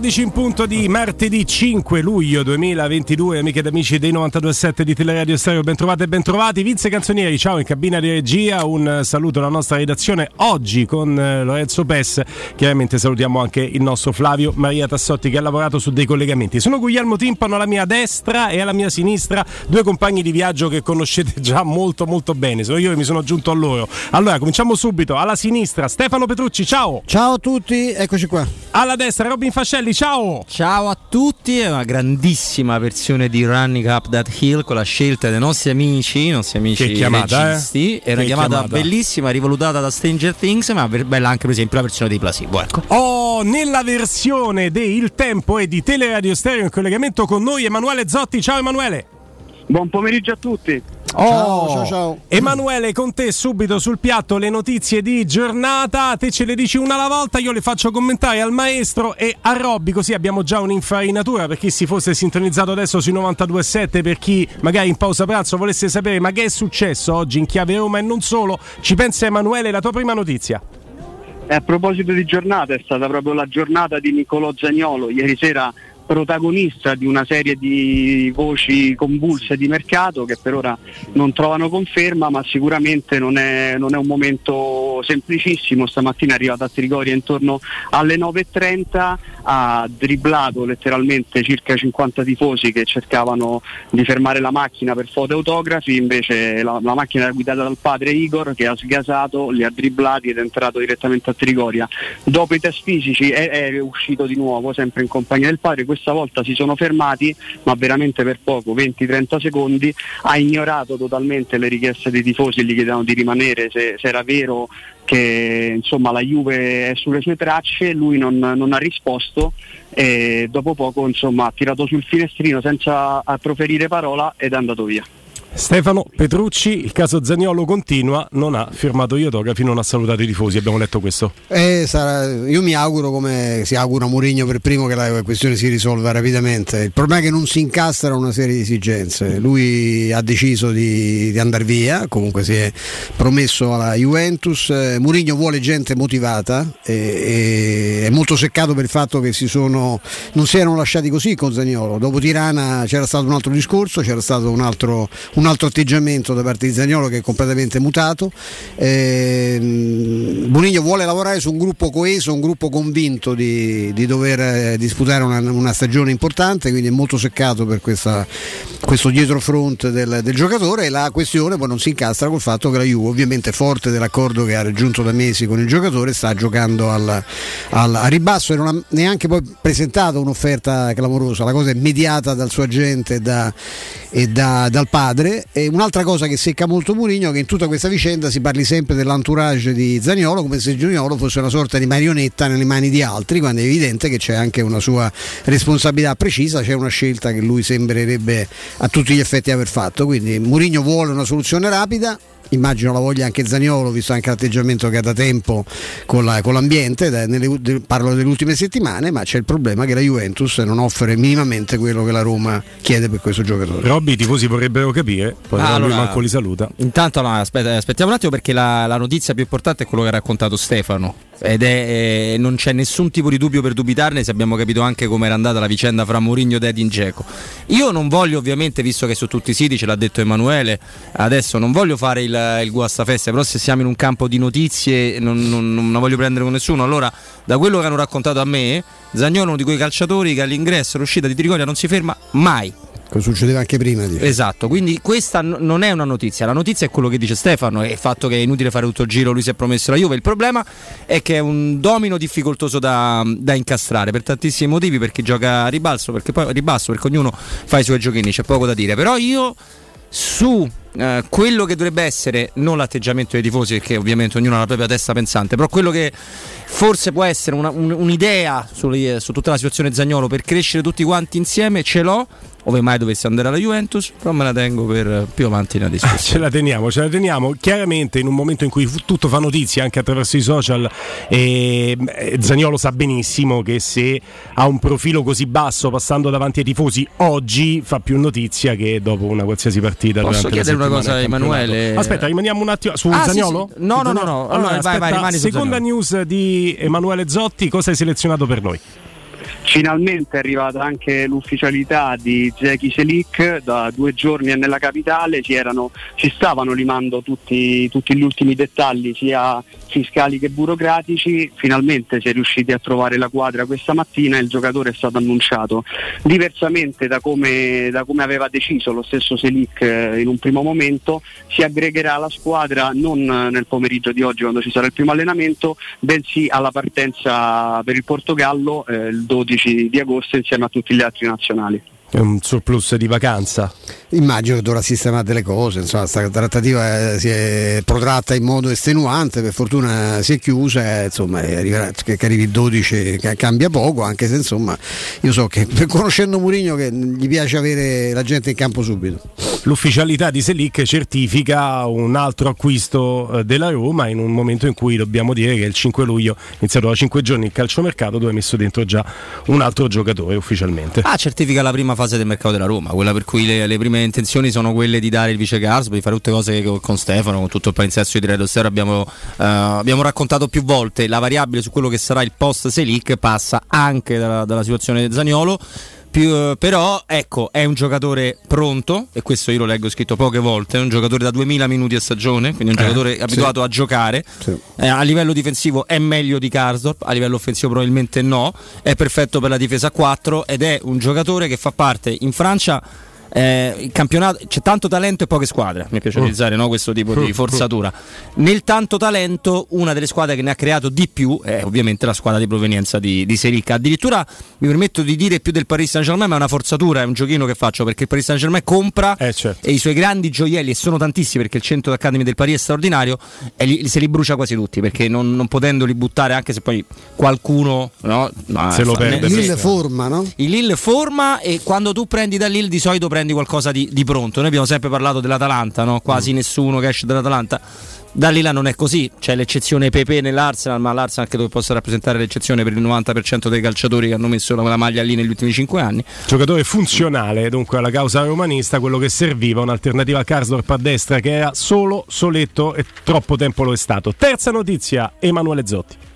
Le 14 in punto di martedì 5 luglio 2022, amiche ed amici dei 92.7 di Teleradio Stereo, bentrovate e bentrovati. Vince Canzonieri, ciao in cabina di regia, un saluto alla nostra redazione oggi con eh, Lorenzo Pes. Chiaramente salutiamo anche il nostro Flavio Maria Tassotti che ha lavorato su dei collegamenti. Sono Guglielmo Timpano alla mia destra e alla mia sinistra, due compagni di viaggio che conoscete già molto molto bene. Sono io che mi sono aggiunto a loro. Allora, cominciamo subito. Alla sinistra Stefano Petrucci, ciao. Ciao a tutti, eccoci qua. Alla destra Robin Fascelli, ciao! Ciao a tutti, è una grandissima versione di Running Up That Hill con la scelta dei nostri amici, i nostri amici che chiamata, registi. Eh? È una che chiamata, chiamata bellissima, rivolutata da Stranger Things, ma bella anche per esempio la versione dei Placebo. Ecco. Oh, nella versione di Il Tempo e di Teleradio Stereo in collegamento con noi Emanuele Zotti. Ciao Emanuele! Buon pomeriggio a tutti. Oh, ciao, ciao, ciao. Emanuele, con te subito sul piatto le notizie di giornata. Te ce le dici una alla volta, io le faccio commentare al maestro e a Robby, così abbiamo già un'infarinatura per chi si fosse sintonizzato adesso sui 92.7, per chi magari in pausa pranzo volesse sapere ma che è successo oggi in chiave Roma e non solo. Ci pensa Emanuele, la tua prima notizia. E a proposito di giornata, è stata proprio la giornata di Niccolò Zagnolo. Ieri sera protagonista di una serie di voci convulse di mercato che per ora non trovano conferma, ma sicuramente non è, non è un momento semplicissimo. Stamattina è arrivato a Trigoria intorno alle 9.30, ha dribblato letteralmente circa 50 tifosi che cercavano di fermare la macchina per foto autografi, invece la, la macchina era guidata dal padre Igor che ha sgasato, li ha dribblati ed è entrato direttamente a Trigoria. Dopo i test fisici è, è uscito di nuovo, sempre in compagnia del padre, questa volta si sono fermati, ma veramente per poco, 20-30 secondi, ha ignorato totalmente le richieste dei tifosi, gli chiedevano di rimanere se, se era vero che insomma, la Juve è sulle sue tracce, lui non, non ha risposto e dopo poco insomma, ha tirato sul finestrino senza proferire parola ed è andato via. Stefano Petrucci, il caso Zagnolo continua, non ha firmato gli autografi, non ha salutato i tifosi, abbiamo letto questo. Eh, sarà, io mi auguro come si augura Mourinho per primo che la questione si risolva rapidamente. Il problema è che non si incastrano una serie di esigenze. Lui ha deciso di, di andare via, comunque si è promesso alla Juventus. Eh, Mourinho vuole gente motivata e, e è molto seccato per il fatto che si sono, non si erano lasciati così con Zagnolo. Dopo Tirana c'era stato un altro discorso, c'era stato un altro un altro atteggiamento da parte di Zagnolo che è completamente mutato. Eh, Bonigno vuole lavorare su un gruppo coeso, un gruppo convinto di, di dover eh, disputare una, una, stagione importante, quindi è molto seccato per questa, questo dietrofront del, del, giocatore e la questione poi non si incastra col fatto che la Juve, ovviamente forte dell'accordo che ha raggiunto da mesi con il giocatore, sta giocando al, al, a ribasso e non ha neanche poi presentato un'offerta clamorosa, la cosa è mediata dal suo agente da, e da, dal padre. E un'altra cosa che secca molto Mourinho è che in tutta questa vicenda si parli sempre dell'entourage di Zagnolo come se Zagnolo fosse una sorta di marionetta nelle mani di altri, quando è evidente che c'è anche una sua responsabilità precisa, c'è una scelta che lui sembrerebbe a tutti gli effetti aver fatto. Quindi Mourinho vuole una soluzione rapida, immagino la voglia anche Zaniolo, visto anche l'atteggiamento che ha da tempo con, la, con l'ambiente, da, nelle, de, parlo delle ultime settimane, ma c'è il problema che la Juventus non offre minimamente quello che la Roma chiede per questo giocatore. Robby, i tifosi vorrebbero capire, poi ah, allora, lui manco li saluta. Intanto no, aspetta, aspettiamo un attimo perché la, la notizia più importante è quello che ha raccontato Stefano ed è, eh, non c'è nessun tipo di dubbio per dubitarne se abbiamo capito anche come era andata la vicenda fra Mourinho ed Edin Dzeko. Io non voglio ovviamente, visto che su tutti i siti ce l'ha detto Emanuele, adesso non voglio fare il, il guastafeste, però se siamo in un campo di notizie non, non, non la voglio prendere con nessuno. Allora, da quello che hanno raccontato a me, Zagnolo è uno di quei calciatori che all'ingresso e all'uscita di Trigoria non si ferma mai Come succedeva anche prima. Dice. Esatto, quindi questa n- non è una notizia, la notizia è quello che dice Stefano, è il fatto che è inutile fare tutto il giro, lui si è promesso la Juve, il problema è che è un domino difficoltoso da, da incastrare per tantissimi motivi, perché gioca a ribalzo, perché poi ribasso, perché ognuno fa i suoi giochini, c'è poco da dire, però io su eh, quello che dovrebbe essere non l'atteggiamento dei tifosi perché ovviamente ognuno ha la propria testa pensante però quello che forse può essere una, un, un'idea su, su tutta la situazione Zagnolo per crescere tutti quanti insieme ce l'ho ove mai dovesse andare alla Juventus, però me la tengo per più avanti nella discussione. ce la teniamo, ce la teniamo. Chiaramente in un momento in cui tutto fa notizia anche attraverso i social, e Zagnolo sa benissimo che se ha un profilo così basso passando davanti ai tifosi oggi fa più notizia che dopo una qualsiasi partita. Posso chiedere una cosa Emanuele? Aspetta, rimaniamo un attimo su ah, Zagnolo? Sì, sì. No, no, no, no. Allora, allora vai, vai, rimani Seconda news di Emanuele Zotti, cosa hai selezionato per noi? Finalmente è arrivata anche l'ufficialità di Zeki Selik, da due giorni è nella capitale, si, erano, si stavano limando tutti, tutti gli ultimi dettagli sia fiscali che burocratici, finalmente si è riusciti a trovare la quadra questa mattina e il giocatore è stato annunciato. Diversamente da come, da come aveva deciso lo stesso Selic eh, in un primo momento, si aggregherà alla squadra non nel pomeriggio di oggi quando ci sarà il primo allenamento, bensì alla partenza per il Portogallo eh, il 12 di agosto insieme a tutti gli altri nazionali. È un surplus di vacanza. Immagino che dovrà sistemare delle cose, insomma, questa trattativa si è protratta in modo estenuante, per fortuna si è chiusa, insomma, arriverà, che, arrivi il 12 cambia poco, anche se insomma io so che conoscendo Mourinho che gli piace avere la gente in campo subito. L'ufficialità di Selic certifica un altro acquisto eh, della Roma in un momento in cui dobbiamo dire che il 5 luglio, iniziato da 5 giorni il calciomercato, dove ha messo dentro già un altro giocatore ufficialmente. Ah, certifica la prima fase del mercato della Roma, quella per cui le, le prime intenzioni sono quelle di dare il vice Garsbo, di fare tutte cose che con Stefano, con tutto il palinsesto di Redo Stero abbiamo, uh, abbiamo, raccontato più volte. La variabile su quello che sarà il post Selic passa anche dalla, dalla situazione Zaniolo più, però ecco, è un giocatore pronto, e questo io lo leggo scritto poche volte, è un giocatore da 2000 minuti a stagione, quindi un eh, giocatore abituato sì. a giocare. Sì. Eh, a livello difensivo è meglio di Karsdorp, a livello offensivo probabilmente no, è perfetto per la difesa a 4 ed è un giocatore che fa parte in Francia eh, il campionato c'è tanto talento e poche squadre. Mi piace mm. utilizzare no, questo tipo di mm. forzatura. Nel tanto talento, una delle squadre che ne ha creato di più è ovviamente la squadra di provenienza di, di Serica. Addirittura mi permetto di dire più del Paris Saint Germain, ma è una forzatura, è un giochino che faccio perché il Paris Saint Germain compra eh, certo. e i suoi grandi gioielli, e sono tantissimi perché il centro d'academy del Paris è straordinario, e li, se li brucia quasi tutti perché non, non potendoli buttare, anche se poi qualcuno no, no, se lo perde. Il Lille forma, no? Il Lille forma e quando tu prendi da Lille di solito prendi prendi qualcosa di, di pronto. Noi abbiamo sempre parlato dell'Atalanta, no? quasi mm. nessuno che esce dall'Atalanta. Da lì là non è così, c'è l'eccezione Pepe nell'Arsenal, ma l'Arsenal credo che possa rappresentare l'eccezione per il 90% dei calciatori che hanno messo la maglia lì negli ultimi 5 anni. Giocatore funzionale dunque alla causa romanista, quello che serviva, un'alternativa a Karsdorp a destra che era solo soletto e troppo tempo lo è stato. Terza notizia, Emanuele Zotti.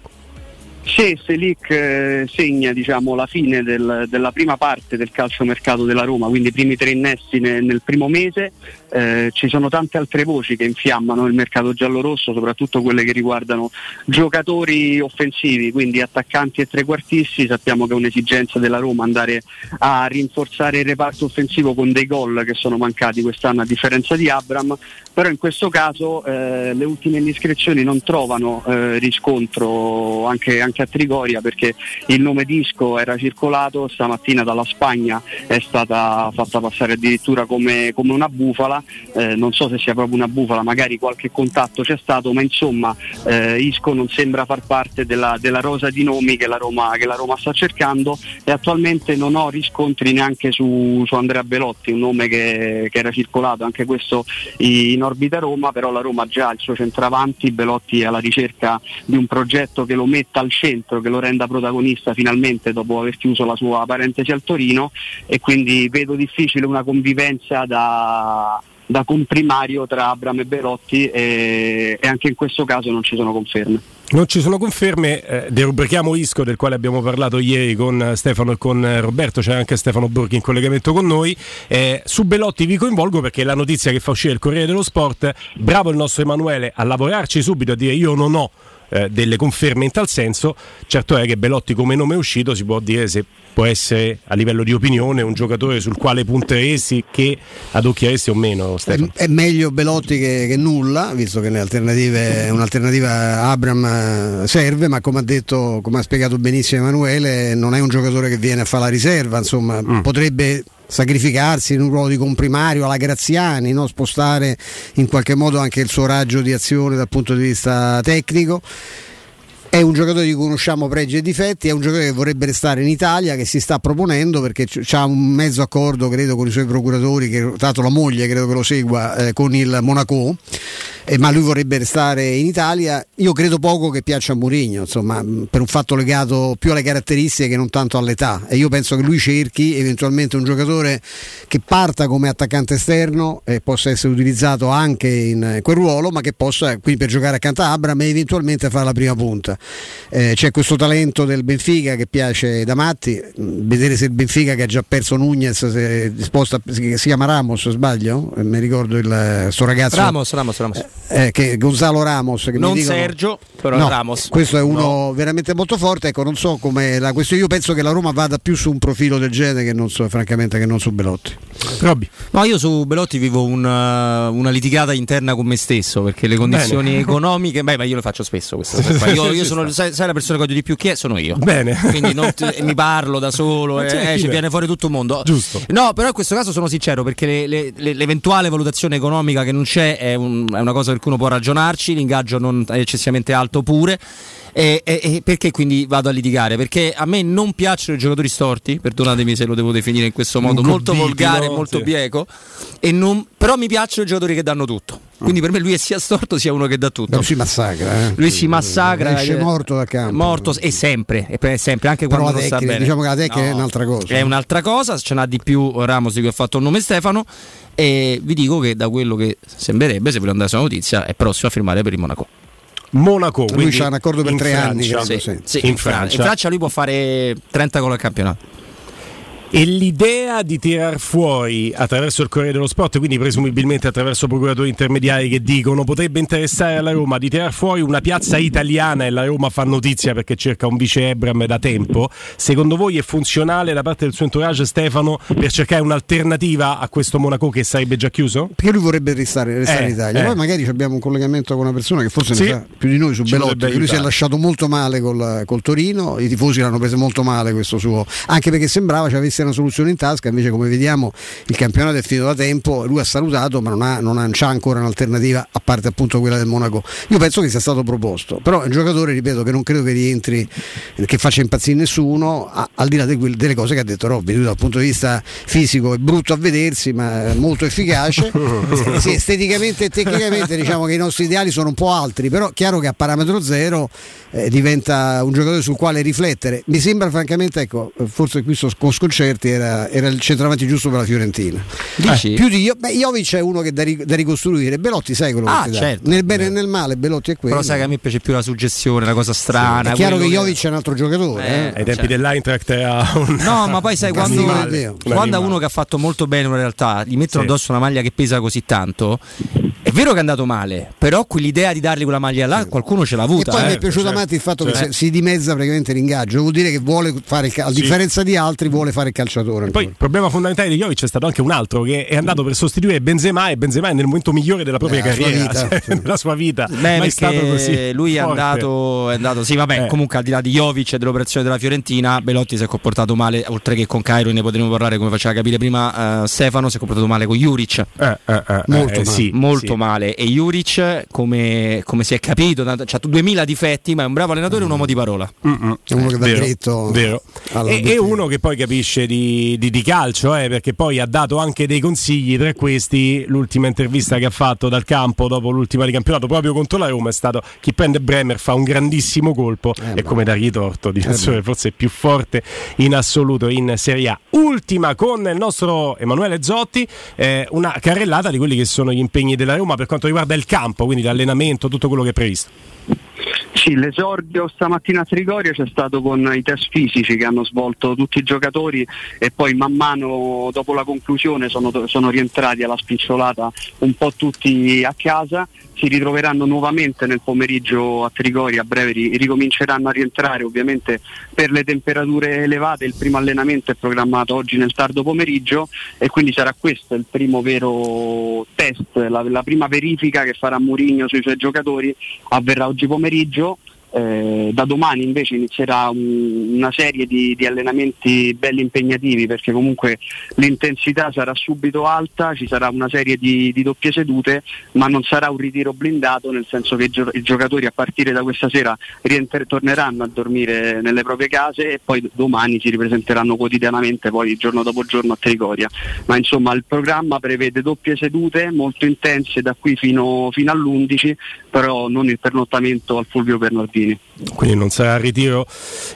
Se Selic eh, segna diciamo, la fine del, della prima parte del calciomercato della Roma, quindi i primi tre innesti nel, nel primo mese, eh, ci sono tante altre voci che infiammano il mercato giallo-rosso, soprattutto quelle che riguardano giocatori offensivi, quindi attaccanti e trequartisti. Sappiamo che è un'esigenza della Roma andare a rinforzare il reparto offensivo con dei gol che sono mancati quest'anno a differenza di Abram, però in questo caso eh, le ultime indiscrezioni non trovano eh, riscontro anche, anche, a Trigoria perché il nome disco era circolato, stamattina dalla Spagna è stata fatta passare addirittura come, come una bufala eh, non so se sia proprio una bufala, magari qualche contatto c'è stato, ma insomma eh, Isco non sembra far parte della, della rosa di nomi che la, Roma, che la, Roma, sta cercando. E attualmente non ho riscontri neanche su, su Andrea Belotti, un nome che, che, era circolato anche questo in orbita Roma, però la Roma già il suo centravanti, Belotti è alla ricerca di un progetto che lo metta al centro, che lo renda protagonista finalmente dopo aver chiuso la sua parentesi al Torino. E quindi vedo difficile una convivenza da da comprimario tra Abram e Belotti e, e, anche in questo caso non ci sono conferme. Non ci sono conferme, eh, derubrichiamo Isco del quale abbiamo parlato ieri con Stefano e con Roberto, c'è anche Stefano Borghi in collegamento con noi. Eh, su Belotti vi coinvolgo perché la notizia che fa uscire il Corriere dello Sport, bravo il nostro Emanuele a lavorarci subito, a dire io non ho eh, delle conferme in tal senso, certo è che Belotti come nome è uscito si può dire se può essere a livello di opinione un giocatore sul quale punteresti che adocchieresti o meno Stefano? È, è meglio Belotti che, che, nulla visto che alternative, un'alternativa Abram eh, serve ma come ha detto come ha spiegato benissimo Emanuele non è un giocatore che viene a fare la riserva insomma mm. potrebbe sacrificarsi in un ruolo di comprimario alla Graziani, no? spostare in qualche modo anche il suo raggio di azione dal punto di vista tecnico è un giocatore di cui conosciamo pregi e difetti, è un giocatore che vorrebbe restare in Italia, che si sta proponendo perché ha un mezzo accordo, credo, con i suoi procuratori, che tra l'altro la moglie credo che lo segua, eh, con il Monaco eh, ma lui vorrebbe restare in Italia. Io credo poco che piaccia a Mourinho, insomma, per un fatto legato più alle caratteristiche che non tanto all'età. E io penso che lui cerchi eventualmente un giocatore che parta come attaccante esterno e possa essere utilizzato anche in quel ruolo, ma che possa quindi per giocare accanto a Abram e eventualmente fare la prima punta. Eh, c'è questo talento del Benfica che piace da matti, vedere se il Benfica che ha già perso Nunez si, disposta, si chiama Ramos, sbaglio? Eh, mi ricordo il suo ragazzo. Ramos, Ramos, Ramos. Eh, che Gonzalo Ramos. Che non dicono, Sergio, però no, Ramos. Questo è uno no. veramente molto forte. Ecco, non so come la questione. Io penso che la Roma vada più su un profilo del genere che non so, francamente, che non su Belotti. Robby. No, io su Belotti vivo una, una, litigata interna con me stesso perché le condizioni Bene. economiche. Beh, ma io lo faccio spesso questa cosa. Io, io sono, sai, sai, la persona che odio di più chi è? Sono io. Bene. Quindi ti, mi parlo da solo, eh, ci viene fuori tutto il mondo. Giusto. No, però in questo caso sono sincero perché le, le, le, l'eventuale valutazione economica che non c'è è, un, è una cosa per cui uno può ragionarci, l'ingaggio non è eccessivamente alto pure. E, e, e, perché quindi vado a litigare? Perché a me non piacciono i giocatori storti, perdonatemi se lo devo definire in questo modo, molto volgare, molto sì. bieco, non, però mi piacciono i giocatori che danno tutto. Quindi per me lui è sia storto sia uno che dà tutto. Lui si massacra. Eh? Lui si massacra. Esce morto da campo. Morto e sempre, e sempre anche Però quando non tecnica, sta bene. Diciamo che la tecnica no, è un'altra cosa. È un'altra cosa, ce n'ha di più Ramos di cui ha fatto il nome Stefano. E vi dico che da quello che sembrerebbe, se volete andare sulla notizia, è prossimo a firmare per il Monaco. Monaco. Lui c'ha un accordo per tre Francia. anni. Credo, sì, sì. Sì, in, in, Francia. in Francia lui può fare 30 gol al campionato. E l'idea di tirar fuori attraverso il Corriere dello Sport, quindi presumibilmente attraverso procuratori intermediari che dicono potrebbe interessare alla Roma di tirar fuori una piazza italiana e la Roma fa notizia perché cerca un vice Ebram da tempo, secondo voi è funzionale da parte del suo entourage Stefano per cercare un'alternativa a questo Monaco che sarebbe già chiuso? Perché lui vorrebbe restare, restare eh, in Italia, eh. poi magari abbiamo un collegamento con una persona che forse sì. ne sa più di noi su Ci Belotti, lui si è lasciato molto male col, col Torino, i tifosi l'hanno preso molto male questo suo, anche perché sembrava ci avesse una soluzione in tasca, invece come vediamo il campionato è finito da tempo, lui ha salutato ma non, ha, non ha, c'ha ancora un'alternativa a parte appunto quella del Monaco. Io penso che sia stato proposto, però è un giocatore, ripeto, che non credo che rientri, che faccia impazzire nessuno, a, al di là de, delle cose che ha detto Robby, lui dal punto di vista fisico è brutto a vedersi ma molto efficace, sì, esteticamente e tecnicamente diciamo che i nostri ideali sono un po' altri, però chiaro che a parametro zero eh, diventa un giocatore sul quale riflettere. Mi sembra francamente, ecco, forse qui sto con sconcerti, era, era, il centravanti giusto per la Fiorentina. Eh, più di io, beh, Jovic è uno che da, da ricostruire. Belotti sai quello ah, che certo, Nel bene e nel male, Belotti è quello. Però sai che a me piace più la suggestione, la cosa strana. Sì, è chiaro che Jovic che... è un altro giocatore. Eh, eh. Ai tempi cioè. dell'Eintracht era un. No, ma poi sai quando, quando uno che ha fatto molto bene in realtà gli mettono sì. addosso una maglia che pesa così tanto. È vero che è andato male, però quell'idea di dargli quella maglia là, qualcuno ce l'ha avuta. E poi eh. mi è piaciuto certo. Matti il fatto certo. che si dimezza praticamente l'ingaggio, vuol dire che vuole fare, a differenza di altri, vuole fare il calciatore. Poi il problema fondamentale di Jovic è stato anche un altro che è andato per sostituire Benzema e Benzema è nel momento migliore della propria eh, carriera, sua vita, cioè, nella sua vita. Beh, mai stato così. Lui è andato, è andato, sì, vabbè, eh. comunque al di là di Jovic e dell'operazione della Fiorentina, Belotti si è comportato male, oltre che con Cairo, ne potremo parlare come faceva capire prima uh, Stefano, si è comportato male con Juric. Eh, eh, eh molto, male. Sì, molto sì. male. E Juric, come, come, si è capito, ha 2000 difetti, ma è un bravo allenatore e un uomo di parola. Mm-mm. È uno che dà dritto. Vero. E, è uno che poi capisce di, di, di calcio, eh, perché poi ha dato anche dei consigli. Tra questi, l'ultima intervista che ha fatto dal campo dopo l'ultima di campionato, proprio contro la Roma, è stato chi prende Bremer fa un grandissimo colpo eh, e come dargli torto, difensore eh forse più forte in assoluto in Serie A. Ultima con il nostro Emanuele Zotti, eh, una carrellata di quelli che sono gli impegni della Roma per quanto riguarda il campo, quindi l'allenamento, tutto quello che è previsto. Sì, l'esordio stamattina a Trigoria c'è stato con i test fisici che hanno svolto tutti i giocatori e poi man mano dopo la conclusione sono, sono rientrati alla spicciolata un po' tutti a casa. Si ritroveranno nuovamente nel pomeriggio a Trigoria, a breve ricominceranno a rientrare ovviamente per le temperature elevate, il primo allenamento è programmato oggi nel tardo pomeriggio e quindi sarà questo il primo vero test, la, la prima verifica che farà Mourinho sui suoi giocatori avverrà oggi pomeriggio Eh, da domani invece inizierà un, una serie di, di, allenamenti belli impegnativi perché comunque l'intensità sarà subito alta, ci sarà una serie di, di doppie sedute, ma non sarà un ritiro blindato, nel senso che i, gio- i giocatori a partire da questa sera rienter- torneranno a dormire nelle proprie case e poi domani si ripresenteranno quotidianamente, poi giorno dopo giorno a Trigoria. Ma insomma il programma prevede doppie sedute molto intense da qui fino, fino all'11, però non il pernottamento al Fulvio Bernardini. Quindi non sarà ritiro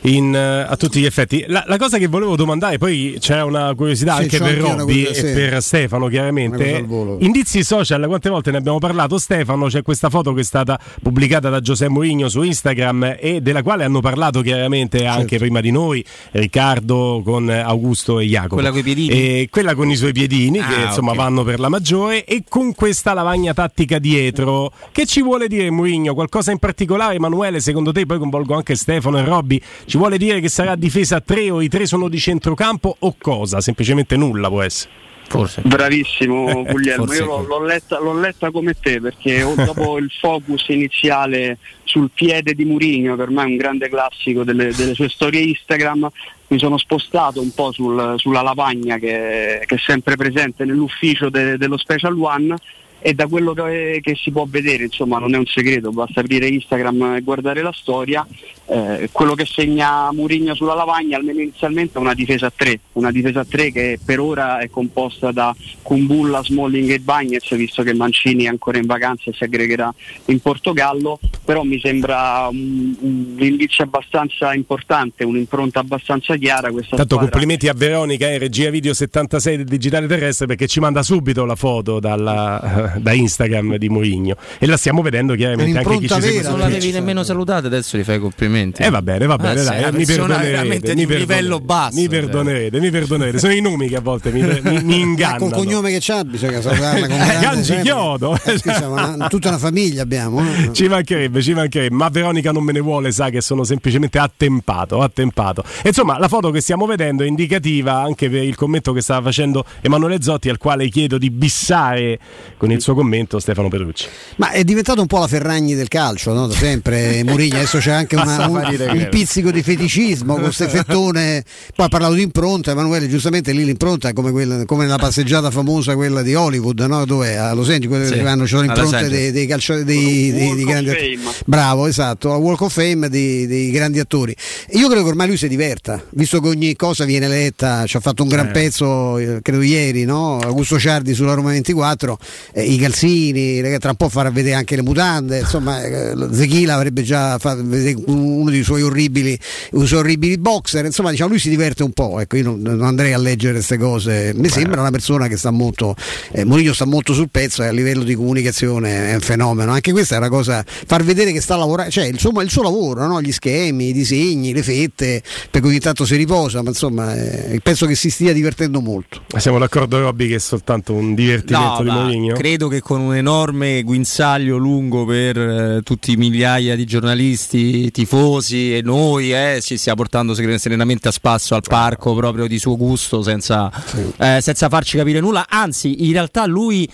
in, uh, a tutti gli effetti. La, la, cosa che volevo domandare, poi c'è una curiosità sì, anche per Robby e sì. per Stefano chiaramente. Indizi social, quante volte ne abbiamo parlato Stefano? C'è questa foto che è stata pubblicata da Giuseppe Mourinho su Instagram e della quale hanno parlato chiaramente certo. anche prima di noi Riccardo con Augusto e Jacopo. Quella con i piedini? E quella con i suoi piedini ah, che insomma okay. vanno per la maggiore e con questa lavagna tattica dietro. Che ci vuole dire Mourinho? Qualcosa in particolare Emanuele secondo te, poi coinvolgo anche Stefano e Robby, ci vuole dire che sarà difesa a tre o i tre sono di centrocampo o cosa? Semplicemente nulla può essere. Forse. Bravissimo Guglielmo, io l'ho, l'ho, letta, l'ho, letta, come te perché dopo il focus iniziale sul piede di Murigno, per me è un grande classico delle, delle sue storie Instagram, mi sono spostato un po' sul, sulla lavagna che, che, è sempre presente nell'ufficio de, dello Special One e da quello che, che, si può vedere, insomma non è un segreto, basta aprire Instagram e guardare la storia, eh, quello che segna Murigno sulla lavagna almeno inizialmente è una difesa a tre, una difesa a tre che per ora è composta da Kumbulla, Smalling e Bagnez, visto che Mancini è ancora in vacanza e si aggregherà in Portogallo, però mi sembra un, un indizio abbastanza importante, un'impronta abbastanza chiara. Questa Tanto squadra. complimenti a Veronica in regia video 76 del Digitale Terrestre perché ci manda subito la foto dalla, da Instagram di Mourinho e la stiamo vedendo chiaramente anche chi ci segue. Non l'avevi nemmeno salutata, adesso gli fai complimenti complimenti. Eh va bene, va bene, ah, dai, mi perdonerete. Mi livello basso. Mi perdonerete, mi perdonerete. Sono i nomi che a volte mi, mi, mi ingannano. Col cognome che c'ha bisogna salutarla con Gangi Chiodo. Eh, tutta una famiglia abbiamo. Eh? Ci mancherebbe, ci mancherebbe. Ma Veronica non me ne vuole, sa che sono semplicemente attempato, attempato. E insomma, la foto che stiamo vedendo è indicativa anche per il commento che stava facendo Emanuele Zotti, al quale chiedo di bissare con il suo commento Stefano Petrucci. Ma è diventato un po' la Ferragni del calcio, no? Da sempre Murigno, adesso c'è anche una, un, un pizzico di feticismo con questo effettone. Poi ha parlato di impronta, Emanuele, giustamente lì l'impronta è come, quella, come nella passeggiata famosa quella di Hollywood, no? dove a Los Angeles sì. hanno le impronte dei, dei, calcio, dei, dei, dei grandi attori. Bravo, esatto, a Walk of Fame dei, dei, grandi attori. Io credo che ormai lui si diverta, visto che ogni cosa viene letta, ci ha fatto un gran eh. pezzo, eh, credo ieri, no? Augusto Ciardi sulla Roma 24, eh, i calzini, tra un po' farà vedere anche le mutande, insomma eh, Zechila avrebbe già fatto vedere uno dei suoi orribili, usa orribili boxer, insomma diciamo lui si diverte un po', ecco io non, non andrei a leggere queste cose, mi Beh. sembra una persona che sta molto, eh, Mourinho sta molto sul pezzo e a livello di comunicazione è un fenomeno, anche questa è una cosa, far vedere che sta lavorando, cioè il suo, il suo lavoro, no? gli schemi, i disegni, le fette, per cui ogni tanto si riposa, ma insomma eh, penso che si stia divertendo molto. Siamo d'accordo Robby che è soltanto un divertimento no, di Mourinho? Credo che con un enorme guinzaglio lungo per eh, tutti i migliaia di giornalisti, tifosi e noi eh, ci stia portando serenamente a spasso al parco proprio di suo gusto senza, eh, senza farci capire nulla. Anzi, in realtà lui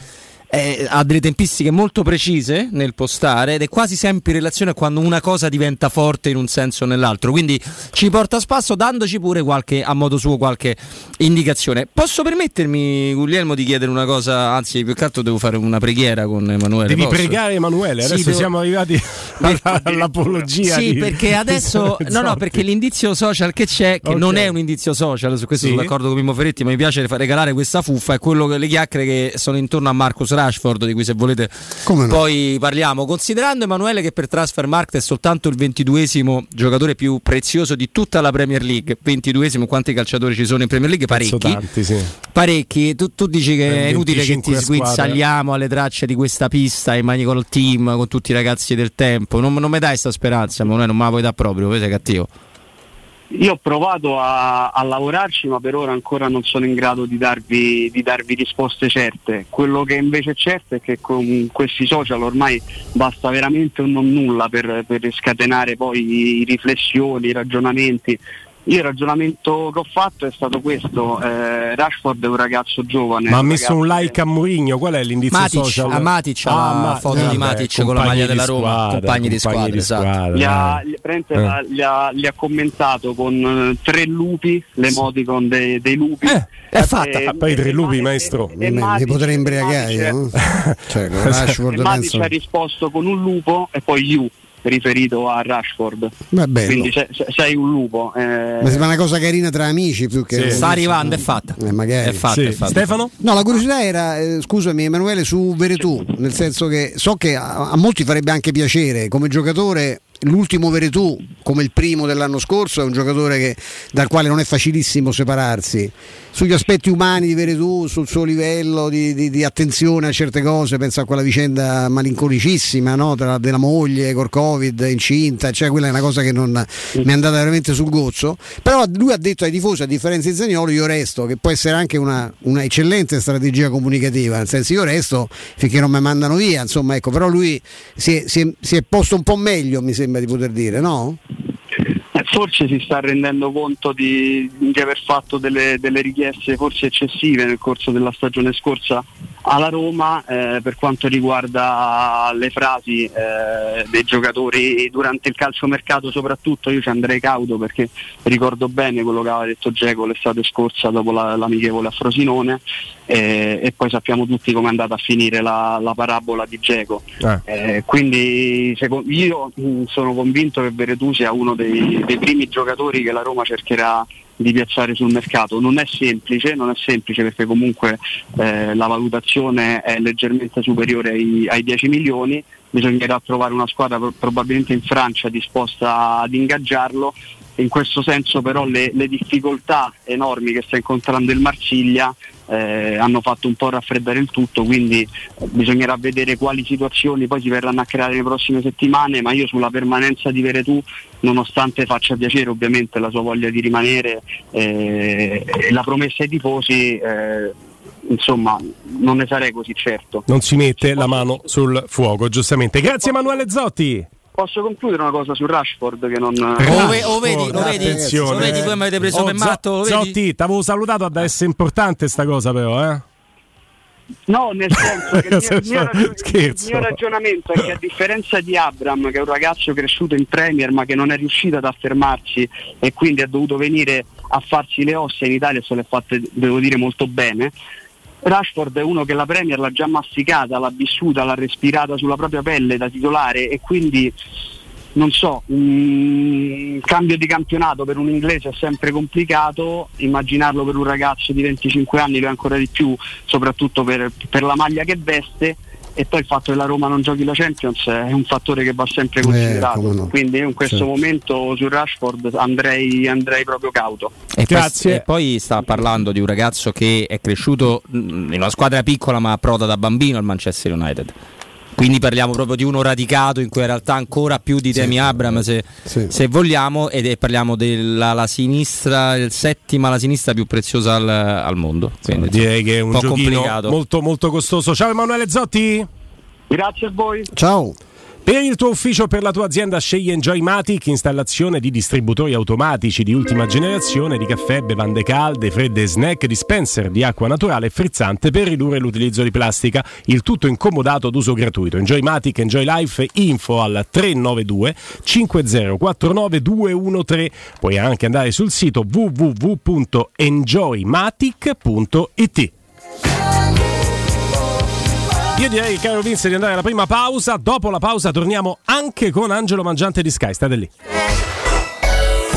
eh, ha delle tempistiche molto precise nel postare ed è quasi sempre in relazione a quando una cosa diventa forte in un senso o nell'altro. Quindi ci porta a spasso dandoci pure qualche, a modo suo qualche indicazione. Posso permettermi, Guglielmo, di chiedere una cosa? Anzi, più che altro devo fare una preghiera con Emanuele. Devi posso? pregare Emanuele, adesso devo... siamo arrivati all'apologia. Sì, di... perché adesso no, no, perché l'indizio social che c'è, che okay. non è un indizio social, su questo sì. sono d'accordo con Mimmo Ferretti, ma mi piace regalare questa fuffa, è quello che le chiacchiere che sono intorno a Marcus Rashford, di cui se volete no? poi parliamo. Considerando Emanuele che per Transfer Market è soltanto il ventiduesimo giocatore più prezioso di tutta la Premier League, ventiduesimo quanti calciatori ci sono in Premier League? Parecchi. Tanti, sì. Parecchi. Tu, tu dici che è inutile che ti sguinzagliamo alle tracce di questa pista in mani col team, con tutti i ragazzi del tempo. Non, non mi dai questa speranza, Emanuele, non me la puoi dare proprio, sei cattivo. Io ho provato a, a, lavorarci, ma per ora ancora non sono in grado di darvi, di darvi, risposte certe. Quello che invece è certo è che con questi social ormai basta veramente un non nulla per, per scatenare poi riflessioni, ragionamenti Io il ragionamento che ho fatto è stato questo, eh, Rashford è un ragazzo giovane. Ma ha messo un like a Mourinho, qual è l'indizio Matic, social? a Matic, Ah, la Ma- foto di vabbè, Matic con la maglia di della Roma, squadra, compagni di squadra, esatto. squadra, Gli ha, dai. gli- praticamente Eh. gli ha- gli ha commentato con eh, tre lupi, l'emoticon dei, dei lupi. Eh, è fatta. Ah, poi tre e- lupi, e- maestro. e- e Matic- potrei imbriagare e Matic- no? cioè, con e Rashford Matic penso ha risposto con un lupo e poi you riferito a Rashford. Quindi se- se- sei un lupo. eh, ma sembra una cosa carina tra amici più che Sì. Sta arrivando, è fatta. Eh, magari. È fatta, Sì. è fatta. Stefano? No, la curiosità era, eh, scusami Emanuele, su Veretù, nel senso che so che a, a molti farebbe anche piacere come giocatore. L'ultimo Veretù, come il primo dell'anno scorso, è un giocatore che- dal quale non è facilissimo separarsi. Sugli aspetti umani di Veretù, sul suo livello di, di- di attenzione a certe cose, penso a quella vicenda malinconicissima no? Tra- della moglie col Covid, incinta, cioè quella è una cosa che non mi è andata veramente sul gozzo. Però lui ha detto ai tifosi, a differenza di Zagnolo, io resto, che può essere anche una, una eccellente strategia comunicativa, nel senso io resto finché non mi mandano via, insomma, ecco, però lui si è, si è- si è posto un po' meglio, mi sembra di poter dire, no? Eh, Forse si sta rendendo conto di, di aver fatto delle, delle richieste forse eccessive nel corso della stagione scorsa alla Roma eh, per quanto riguarda le frasi eh, dei giocatori durante il calciomercato soprattutto io ci andrei cauto perché ricordo bene quello che aveva detto Geco l'estate scorsa dopo la- l'amichevole a Frosinone eh, e poi sappiamo tutti come è andata a finire la, la parabola di Geco Eh. eh, quindi seco- io mh, sono convinto che Veretù sia uno dei, dei primi giocatori che la Roma cercherà di piazzare sul mercato. Non è semplice, non è semplice perché comunque eh, la valutazione è leggermente superiore ai, ai 10 milioni, bisognerà trovare una squadra pro- probabilmente in Francia disposta ad ingaggiarlo. In questo senso però le, le difficoltà enormi che sta incontrando il Marsiglia eh, hanno fatto un po' raffreddare il tutto, quindi bisognerà vedere quali situazioni poi si verranno a creare nelle prossime settimane, ma io sulla permanenza di Veretù, nonostante faccia piacere ovviamente la sua voglia di rimanere eh, e la promessa ai tifosi, eh, insomma non ne sarei così certo. Non si mette la mano sul fuoco, giustamente. Grazie Emanuele Zotti. Posso concludere una cosa su Rashford che non... O, ve- o vedi, lo vedi, Attenzione. lo vedi, mi avete preso Oh, per matto? Zotti, t'avevo salutato ad essere importante sta cosa però, eh? No, nel senso che il mio, il mio ragion- il mio ragionamento è che a differenza di Abram, che è un ragazzo cresciuto in Premier ma che non è riuscito ad affermarsi e quindi ha dovuto venire a farsi le ossa in Italia se le ha fatte, devo dire, molto bene. Rashford è uno che la Premier l'ha già masticata, l'ha vissuta, l'ha respirata sulla propria pelle da titolare e quindi non so, un cambio di campionato per un inglese è sempre complicato, immaginarlo per un ragazzo di 25 anni lo è ancora di più, soprattutto per, per la maglia che veste e poi il fatto che la Roma non giochi la Champions è un fattore che va sempre considerato. come no. Quindi io in questo Certo. momento su Rashford andrei, andrei proprio cauto. E poi, Grazie. e poi sta parlando di un ragazzo che è cresciuto in una squadra piccola ma approda da bambino al Manchester United. Quindi parliamo proprio di uno radicato in cui in realtà ancora più di Temi Abram se, Sì. se vogliamo ed è, parliamo della la sinistra, il settima la sinistra più preziosa al, al mondo. Quindi, Direi che è un po' giochino complicato. molto molto costoso. Ciao Emanuele Zotti. Grazie a voi. Ciao. Per il tuo ufficio per la tua azienda scegli Enjoymatic, installazione di distributori automatici di ultima generazione di caffè, bevande calde, fredde snack, dispenser di acqua naturale e frizzante per ridurre l'utilizzo di plastica. Il tutto incomodato ad uso gratuito. Enjoymatic, Enjoy Life, info al 392 5049 213. Puoi anche andare sul sito www.enjoymatic.it. Io direi, caro Vince, di andare alla prima pausa. Dopo la pausa torniamo anche con Angelo Mangiante di Sky. State lì.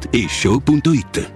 whatishow.it.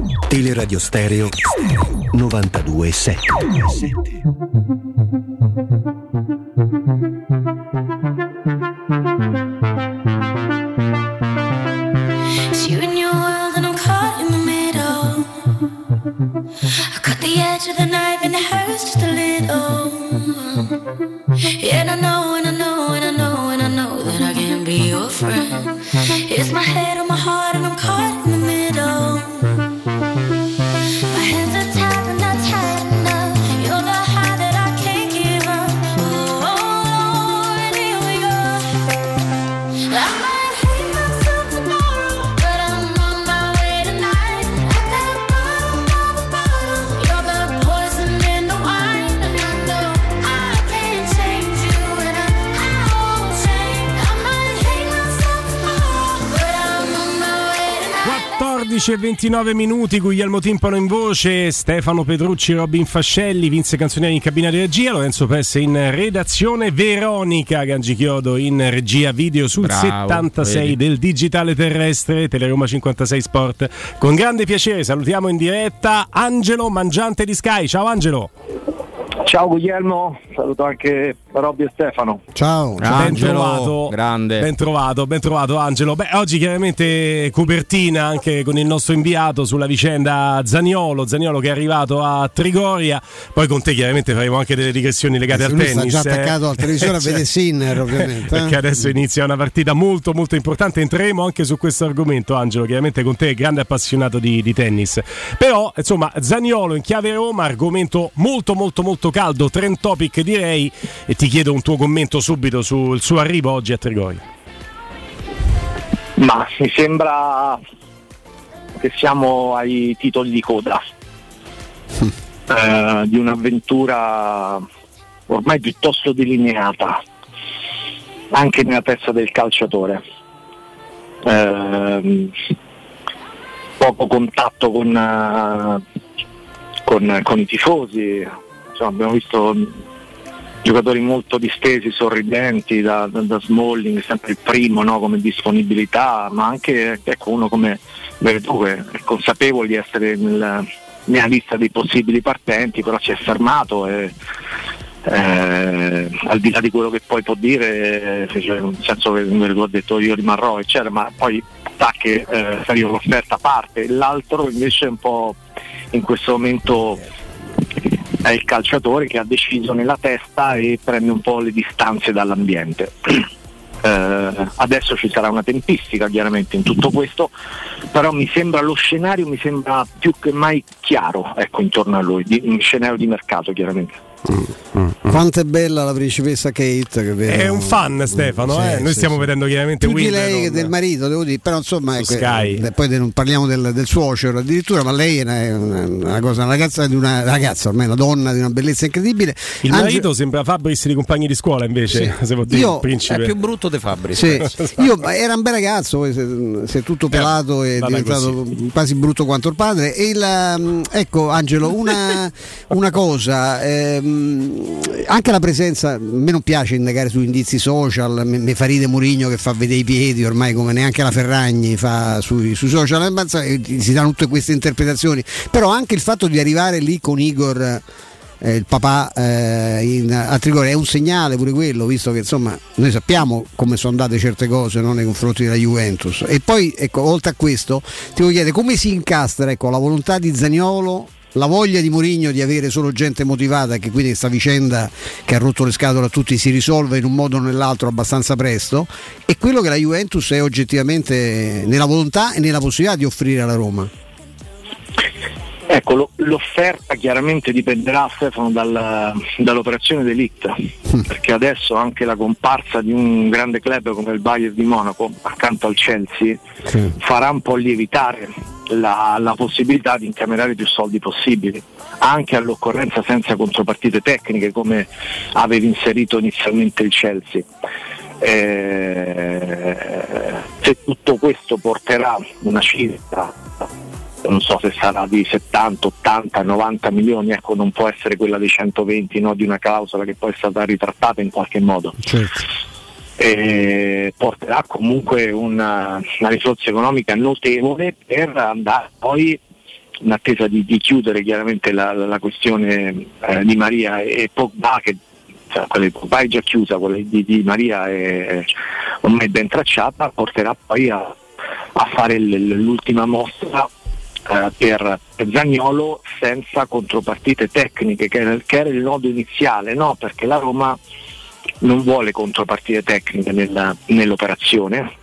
Teleradio Stereo 927. It's you and your world, and I'm caught in the middle. I cut the edge of the 14 e 29 minuti, Guglielmo Timpano in voce, Stefano Pedrucci, Robin Fascelli, Vince Canzonieri in cabina di regia, Lorenzo Pesse in redazione, Veronica Gangichiodo in regia video sul Bravo, 76 vedi. del digitale terrestre, Teleroma 56 Sport. Con grande piacere salutiamo in diretta Angelo Mangiante di Sky. Ciao Angelo. Ciao Guglielmo, saluto anche Robby e Stefano. Ciao, ben trovato, grande. Ben trovato, ben trovato Angelo. Beh, oggi chiaramente copertina anche con il nostro inviato sulla vicenda Zaniolo, Zaniolo che è arrivato a Trigoria. Poi con te chiaramente faremo anche delle digressioni legate Eh, al tennis. sta già eh. attaccato al televisore a Cioè, vedere Sinner, ovviamente. Perché eh. adesso inizia una partita molto molto importante, entreremo anche su questo argomento Angelo, chiaramente con te grande appassionato di, di tennis. Però insomma Zaniolo in chiave Roma, argomento molto molto molto caldo, trend topic direi e ti chiedo un tuo commento subito sul suo arrivo oggi a Trigoria. Ma mi sembra che siamo ai titoli di coda eh, di un'avventura ormai piuttosto delineata anche nella testa del calciatore. Ehm, poco contatto con, eh, con- con i tifosi, Insomma, abbiamo visto giocatori molto distesi, sorridenti, da, da- da Smalling, sempre il primo no, come disponibilità, ma anche ecco, uno come Verdù che è consapevole di essere nel- nella lista dei possibili partenti, però si è fermato e eh, al di là di quello che poi può dire, cioè, nel senso che Verdù ha detto io rimarrò, eccetera, ma poi sa che eh, l'offerta parte, l'altro invece è un po' in questo momento è il calciatore che ha deciso nella testa e prende un po' le distanze dall'ambiente. Eh, adesso ci sarà una tempistica chiaramente in tutto questo, però mi sembra lo scenario mi sembra più che mai chiaro ecco, intorno a lui, di, un scenario di mercato chiaramente. Quanto è bella la principessa Kate che vedo. È un fan Stefano, Sì, eh? noi sì, stiamo sì. vedendo chiaramente più di Wimbledon. lei che del marito, devo dire, però insomma ecco, Sky. eh, poi non parliamo del, del suocero addirittura, ma lei è una, una- cosa, una ragazza di una ragazza, ormai una donna di una bellezza incredibile. Il Ange- marito sembra Fabris di compagni di scuola invece, se può dire Io- il principe. È più brutto De Fabri. Sì, io era un bel ragazzo, poi si è- si è tutto pelato e è diventato quasi brutto quanto il padre. E il, um, ecco Angelo, una, una cosa, ehm, anche la presenza, a me non piace indagare su indizi social, mi, fa ride Murigno che fa vedere i piedi ormai come neanche la Ferragni fa sui, sui social, abbazza- e si danno tutte queste interpretazioni, però anche il fatto di arrivare lì con Igor eh, il papà eh, in, a Trigoria è un segnale pure quello, visto che insomma noi sappiamo come sono andate certe cose no, nei confronti della Juventus. E poi ecco, oltre a questo ti voglio chiedere come si incastra ecco, la volontà di Zaniolo. La voglia di Mourinho di avere solo gente motivata, che quindi questa vicenda che ha rotto le scatole a tutti si risolve in un modo o nell'altro abbastanza presto, e quello che la Juventus è oggettivamente nella volontà e nella possibilità di offrire alla Roma. Ecco, lo- l'offerta chiaramente dipenderà Stefano dal- dall'operazione d'elite, perché adesso anche la comparsa di un grande club come il Bayern di Monaco accanto al Chelsea farà un po' lievitare la, la possibilità di incamerare più soldi possibili, anche all'occorrenza senza contropartite tecniche come avevi inserito inizialmente il Chelsea. Eh, se tutto questo porterà una cifra non so se sarà di 70, 80, 90 milioni, ecco non può essere quella dei 120 no, di una clausola che poi è stata ritrattata in qualche modo. E porterà comunque una, una risorsa economica notevole per andare poi in attesa di, di chiudere chiaramente la, la questione eh, di Maria e Pogba che cioè, quella di Pogba è già chiusa, quella di, di Maria è ormai ben tracciata, porterà poi a, a fare l'ultima mossa eh, per, Zagnolo senza contropartite tecniche, che era, che era il nodo iniziale, no? perché la Roma non vuole contropartite tecniche nella- nell'operazione.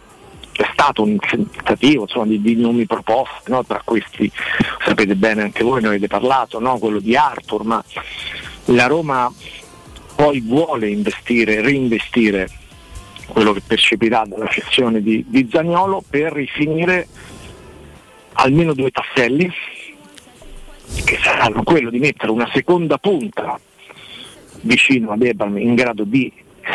C'è stato un tentativo insomma, di, di nomi proposti, no? tra questi sapete bene anche voi, ne avete parlato, no? quello di Arthur, ma la Roma poi vuole investire, reinvestire quello che percepirà dalla cessione di, di Zagnolo per rifinire almeno due tasselli che saranno quello di mettere una seconda punta vicino ad Ebram in grado di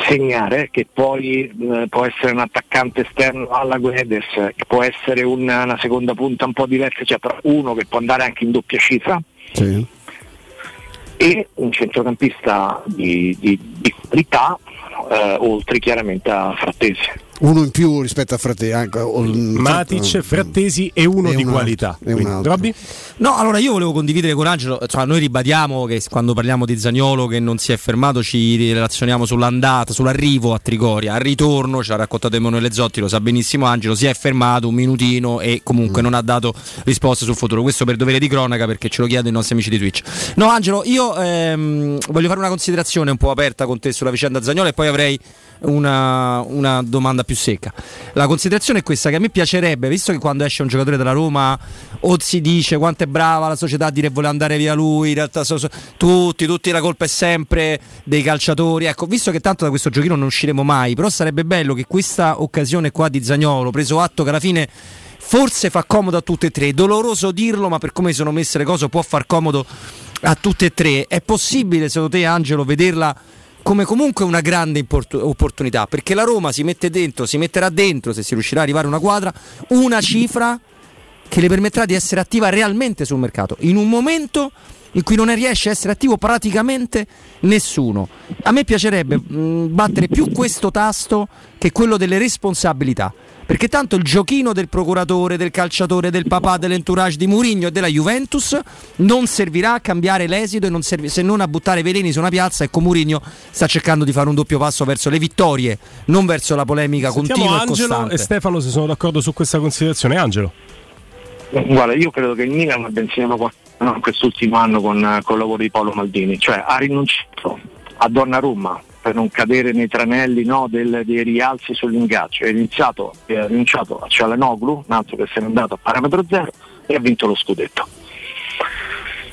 segnare, che poi eh, può essere un attaccante esterno alla Guedes, che può essere una, una seconda punta un po' diversa, cioè uno che può andare anche in doppia cifra Sì. e un centrocampista di, di- di qualità, eh, oltre chiaramente a Frattesi. Uno in più rispetto a Frattesi. Anche, o- Matic, Frattesi e uno E di un qualità. altro? No, allora io volevo condividere con Angelo, cioè noi ribadiamo che quando parliamo di Zagnolo che non si è fermato ci relazioniamo sull'andata, sull'arrivo a Trigoria, al ritorno, ci ha raccontato Emanuele Zotti, lo sa benissimo Angelo, si è fermato un minutino e comunque non ha dato risposte sul futuro, questo per dovere di cronaca perché ce lo chiedono i nostri amici di Twitch. No Angelo, io ehm, voglio fare una considerazione un po' aperta con te sulla vicenda Zagnolo e poi avrei una, una domanda più secca. La considerazione è questa: che a me piacerebbe, visto che quando esce un giocatore della Roma o si dice quanto è brava la società a dire vuole andare via lui, in realtà so- so- tutti, tutti la colpa è sempre dei calciatori. Ecco, visto che tanto da questo giochino non usciremo mai, però sarebbe bello che questa occasione qua di Zagnolo, preso atto che alla fine forse fa comodo a tutte e tre, doloroso dirlo, ma per come sono messe le cose può far comodo a tutte e tre. È possibile, secondo te, Angelo, vederla come comunque una grande import- opportunità? Perché la Roma si mette dentro, si metterà dentro, se si riuscirà ad arrivare a una quadra, una cifra che le permetterà di essere attiva realmente sul mercato, in un momento in cui non riesce a essere attivo praticamente nessuno. A me piacerebbe mh, battere più questo tasto che quello delle responsabilità. Perché tanto il giochino del procuratore, del calciatore, del papà, dell'entourage di Mourinho e della Juventus non servirà a cambiare l'esito e non servi- se non a buttare veleni su una piazza. Ecco, Mourinho sta cercando di fare un doppio passo verso le vittorie, non verso la polemica Sentiamo continua e Angelo costante. e Stefano se sono d'accordo su questa considerazione. Angelo. Guarda, io credo che il Milan abbia insegnato quest'ultimo anno con, con il lavoro di Paolo Maldini, cioè ha rinunciato a Donnarumma per non cadere nei tranelli no, del- dei rialzi sull'ingaggio, ha iniziato, eh, ha rinunciato a Cialanoglu, un altro che se n'è andato a parametro zero e ha vinto lo scudetto.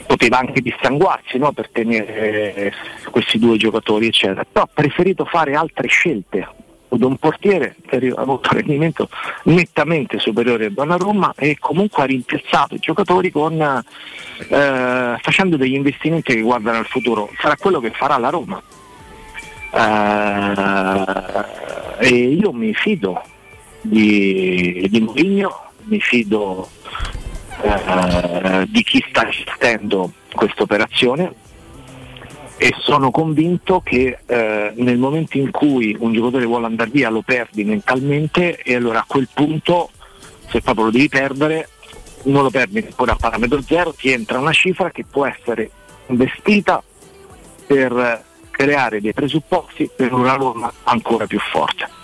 Poteva anche dissanguarsi no, per tenere eh, questi due giocatori, eccetera, però ha preferito fare altre scelte da un portiere che ha avuto un rendimento nettamente superiore a Donnarumma e comunque ha rimpiazzato i giocatori con, eh, facendo degli investimenti che guardano al futuro. Sarà quello che farà la Roma. Eh, e io mi fido di, di Mourinho, mi fido eh, di chi sta gestendo questa operazione e sono convinto che eh, nel momento in cui un giocatore vuole andare via lo perdi mentalmente e allora a quel punto se proprio lo devi perdere non lo perdi neppure a parametro zero, ti entra una cifra che può essere investita per creare dei presupposti per una Roma ancora più forte.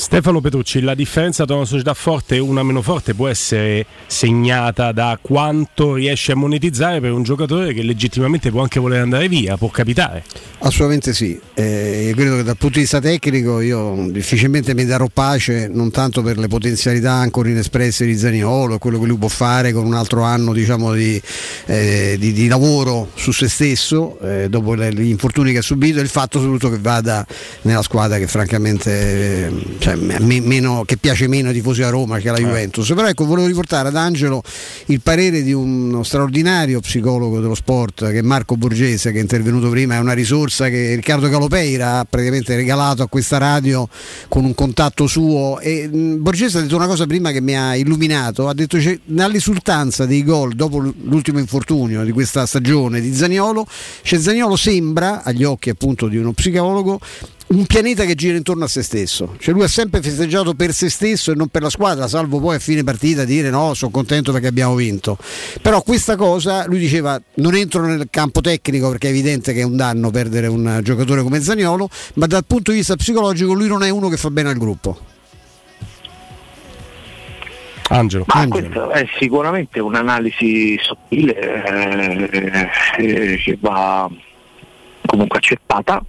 Stefano Petrucci, la differenza tra una società forte e una meno forte può essere segnata da quanto riesce a monetizzare per un giocatore che legittimamente può anche voler andare via, può capitare. Assolutamente sì, Eh, credo che dal punto di vista tecnico io difficilmente mi darò pace, non tanto per le potenzialità ancora inespresse di Zaniolo, quello che lui può fare con un altro anno diciamo, di, eh, di- di lavoro su se stesso, eh, dopo gli infortuni che ha subito e il fatto soprattutto che vada nella squadra che francamente eh, cioè, me- meno- che piace meno ai tifosi a Roma che alla Juventus. Però ecco, volevo riportare ad Angelo il parere di uno straordinario psicologo dello sport che è Marco Borgese che è intervenuto prima, è una risorsa che Riccardo Calopeira ha praticamente regalato a questa radio con un contatto suo. E mh, Borgese ha detto una cosa prima che mi ha illuminato, ha detto c'è nell'esultanza dei gol dopo l'ultimo infortunio di questa stagione di Zaniolo, c'è Zaniolo sembra agli occhi appunto di uno psicologo un pianeta che gira intorno a se stesso, cioè lui ha sempre festeggiato per se stesso e non per la squadra, salvo poi a fine partita dire no, sono contento perché abbiamo vinto. Però questa cosa, lui diceva, non entro nel campo tecnico perché è evidente che è un danno perdere un giocatore come Zaniolo, ma dal punto di vista psicologico lui non è uno che fa bene al gruppo. Angelo. Ma questa è sicuramente un'analisi sottile eh, eh, che va comunque accettata.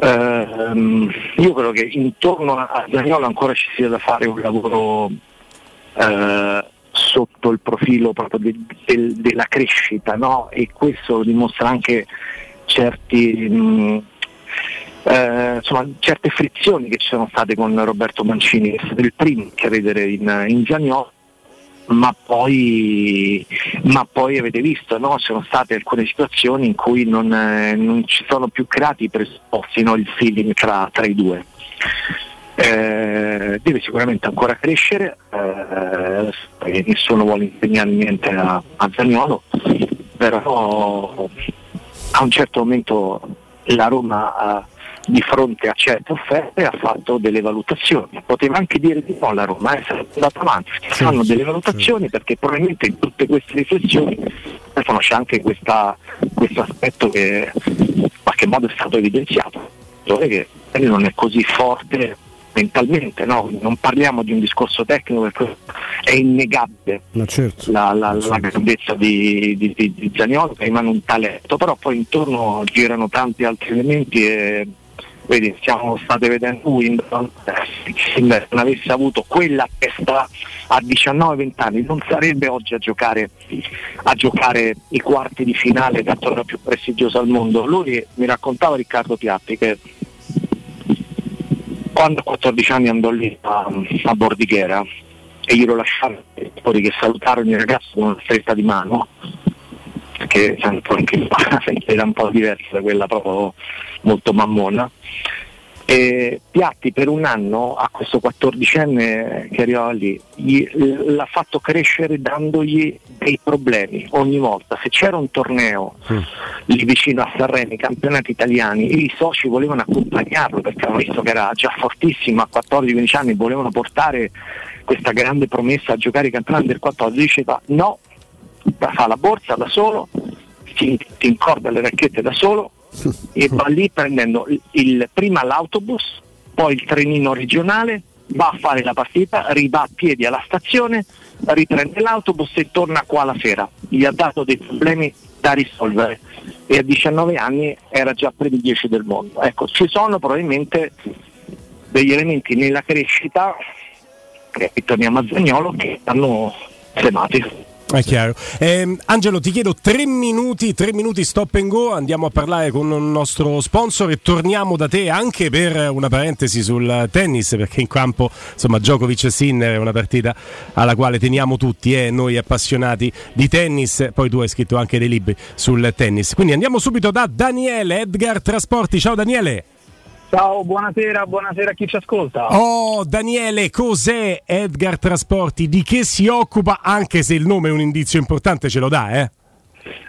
Ehm, io credo che intorno a Zaniolo ancora ci sia da fare un lavoro eh, sotto il profilo proprio de- del- della crescita no? e questo dimostra anche certi, mh, eh, insomma, certe frizioni che ci sono state con Roberto Mancini che è stato il primo a credere in, in Zaniolo ma poi, ma poi avete visto, no? sono state alcune situazioni in cui non, eh, non ci sono più creati i presupposti, no? il feeling tra, tra i due. Eh, deve sicuramente ancora crescere, eh, perché nessuno vuole insegnare niente a, a Zagnolo, però a un certo momento la Roma eh, di fronte a certe offerte ha fatto delle valutazioni, poteva anche dire di no la Roma, eh, sarebbe andata avanti, Sì, fanno sì, delle valutazioni perché probabilmente in tutte queste riflessioni Stefano, c'è anche questa- questo aspetto che in qualche modo è stato evidenziato, cioè che non è così forte mentalmente, no? non parliamo di un discorso tecnico perché è innegabile certo. la, la- la grandezza di, di, di, di Zaniolo che rimane un talento, però poi intorno girano tanti altri elementi e vedi, siamo state vedendo eh, se non avesse avuto quella testa a 19-20 anni non sarebbe oggi a giocare, a giocare i quarti di finale del torneo più prestigioso al mondo. Lui mi raccontava Riccardo Piatti che quando a 14 anni andò lì a, a Bordighera e glielo lasciarono che salutarono il ragazzo con una stretta di mano che sento anche era un po' diversa da quella proprio molto mammona. E Piatti per un anno a questo 14enne che arrivava lì gli- l'ha fatto crescere dandogli dei problemi ogni volta. Se c'era un torneo lì vicino a Sanremo, i campionati italiani, i soci volevano accompagnarlo perché hanno visto che era già fortissimo a 14-15 anni, volevano portare questa grande promessa a giocare i campionati del 14, diceva no, fa la borsa da solo, si si incorda le racchette da solo e va lì prendendo il, il- prima l'autobus, poi il trenino regionale, va a fare la partita, riva a piedi alla stazione, riprende l'autobus e torna qua la sera. Gli ha dato dei problemi da risolvere e a 19 anni era già per i 10 del mondo. Ecco, ci sono probabilmente degli elementi nella crescita, e torniamo a Zagnolo, che hanno semati. È chiaro. Ehm, Angelo, ti chiedo tre minuti, tre minuti stop and go. Andiamo a parlare con un nostro sponsor e torniamo da te anche per una parentesi sul tennis, perché in campo insomma Djokovic e Sinner è una partita alla quale teniamo tutti, eh, noi appassionati di tennis. Poi tu hai scritto anche dei libri sul tennis. Quindi andiamo subito da Daniele Edgar Trasporti. Ciao Daniele. Ciao, buonasera, buonasera a chi ci ascolta. Oh Daniele, cos'è Edgar Trasporti? Di che si occupa? Anche se il nome è un indizio importante, ce lo dà, eh?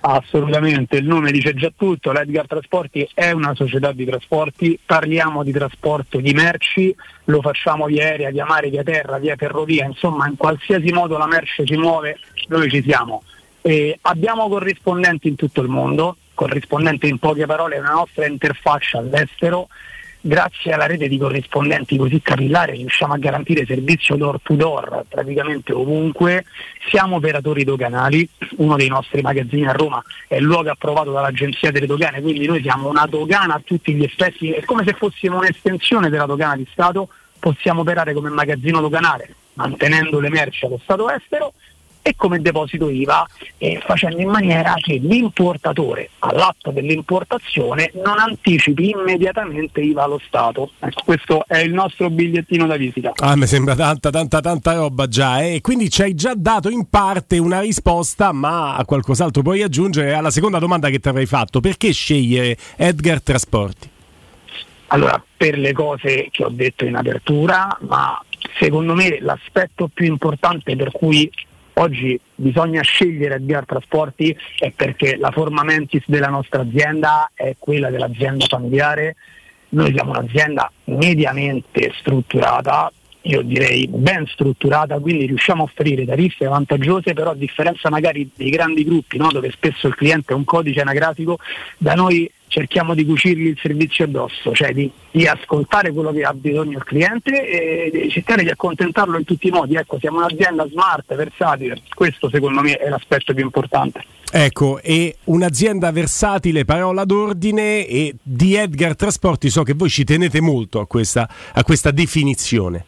Assolutamente, il nome dice già tutto, l'Edgar Trasporti è una società di trasporti, parliamo di trasporto di merci, lo facciamo via aerea, via mare, via terra, via ferrovia, insomma in qualsiasi modo la merce si muove, noi ci siamo. E abbiamo corrispondenti in tutto il mondo, corrispondente in poche parole è una nostra interfaccia all'estero, grazie alla rete di corrispondenti così capillare riusciamo a garantire servizio door to door praticamente ovunque. Siamo operatori doganali, uno dei nostri magazzini a Roma è il luogo approvato dall'Agenzia delle Dogane, quindi noi siamo una dogana a tutti gli effetti, è come se fossimo un'estensione della dogana di Stato, possiamo operare come magazzino doganale mantenendo le merci allo Stato estero e come deposito IVA eh, facendo in maniera che l'importatore all'atto dell'importazione non anticipi immediatamente IVA allo Stato. Ecco, questo è il nostro bigliettino da visita. Ah, mi sembra tanta, tanta, tanta roba già. eh. E quindi ci hai già dato in parte una risposta, ma a qualcos'altro puoi aggiungere alla seconda domanda che ti avrei fatto. Perché scegliere Edgar Trasporti? Allora, per le cose che ho detto in apertura, ma secondo me l'aspetto più importante per cui oggi bisogna scegliere Edgar Trasporti è perché la forma mentis della nostra azienda è quella dell'azienda familiare. Noi siamo un'azienda mediamente strutturata, io direi ben strutturata, quindi riusciamo a offrire tariffe vantaggiose, però a differenza magari dei grandi gruppi, no, dove spesso il cliente è un codice anagrafico, da noi cerchiamo di cucirgli il servizio addosso, cioè di, di ascoltare quello che ha bisogno il cliente e di cercare di accontentarlo in tutti i modi. Ecco, siamo un'azienda smart, versatile, questo secondo me è l'aspetto più importante. Ecco, e un'azienda versatile, parola d'ordine, e di Edgar Trasporti so che voi ci tenete molto a questa, a questa definizione.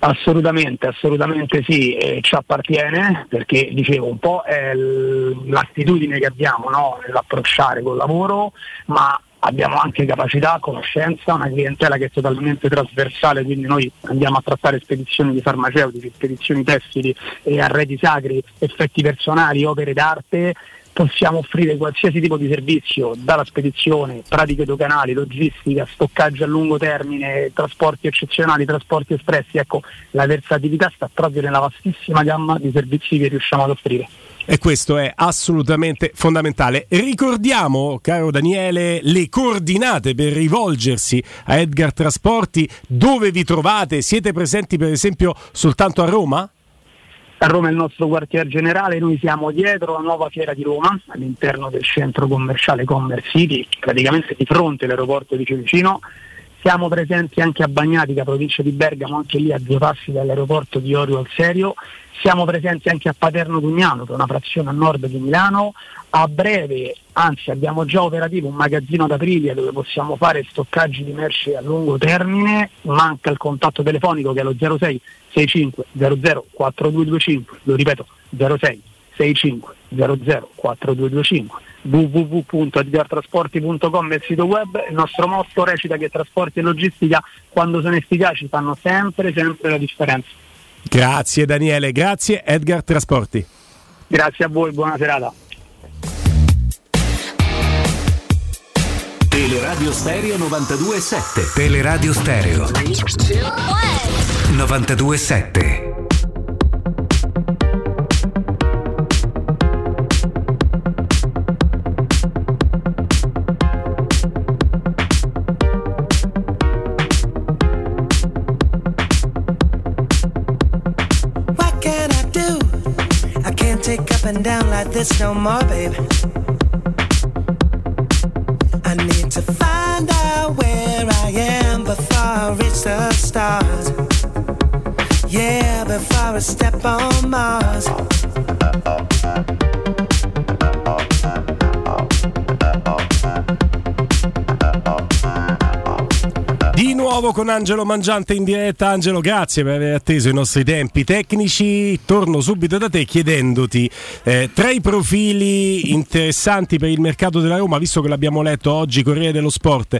Assolutamente, assolutamente sì, eh, ci appartiene perché dicevo un po' è l'attitudine che abbiamo no? nell'approcciare col lavoro, ma abbiamo anche capacità, conoscenza, una clientela che è totalmente trasversale, quindi noi andiamo a trattare spedizioni di farmaceutici, spedizioni tessili, eh, arredi sacri, effetti personali, opere d'arte, possiamo offrire qualsiasi tipo di servizio, dalla spedizione, pratiche doganali, logistica, stoccaggio a lungo termine, trasporti eccezionali, trasporti espressi, ecco, la versatilità sta proprio nella vastissima gamma di servizi che riusciamo ad offrire. E questo è assolutamente fondamentale. Ricordiamo, caro Daniele, le coordinate per rivolgersi a Edgar Trasporti, dove vi trovate? Siete presenti per esempio soltanto a Roma? A Roma è il nostro quartier generale, noi siamo dietro la nuova fiera di Roma, all'interno del centro commerciale Commerce City, praticamente di fronte all'aeroporto di Fiumicino. Siamo presenti anche a Bagnatica, provincia di Bergamo, anche lì a due passi dall'aeroporto di Orio al Serio. Siamo presenti anche a Paterno Dugnano, che è una frazione a nord di Milano. A breve, anzi abbiamo già operativo un magazzino ad Aprilia dove possiamo fare stoccaggi di merci a lungo termine. Manca il contatto telefonico che è lo 06 65 00 4225, lo ripeto 06 65 00 4225 www.edgartrasporti.com è il sito web, il nostro motto recita che trasporti e logistica quando sono efficaci fanno sempre, sempre la differenza. Grazie Daniele, grazie Edgar Trasporti. Grazie a voi, buona serata. Teleradio Stereo 92.7 Teleradio Stereo 92.7 What can I do? I can't take up and down like this no more, baby. I reach the stars. Yeah, before I step on Mars. Di nuovo con Angelo Mangiante in diretta. Angelo, grazie per aver atteso i nostri tempi tecnici. Torno subito da te chiedendoti eh, tra i profili interessanti per il mercato della Roma, visto che l'abbiamo letto oggi, Corriere dello Sport,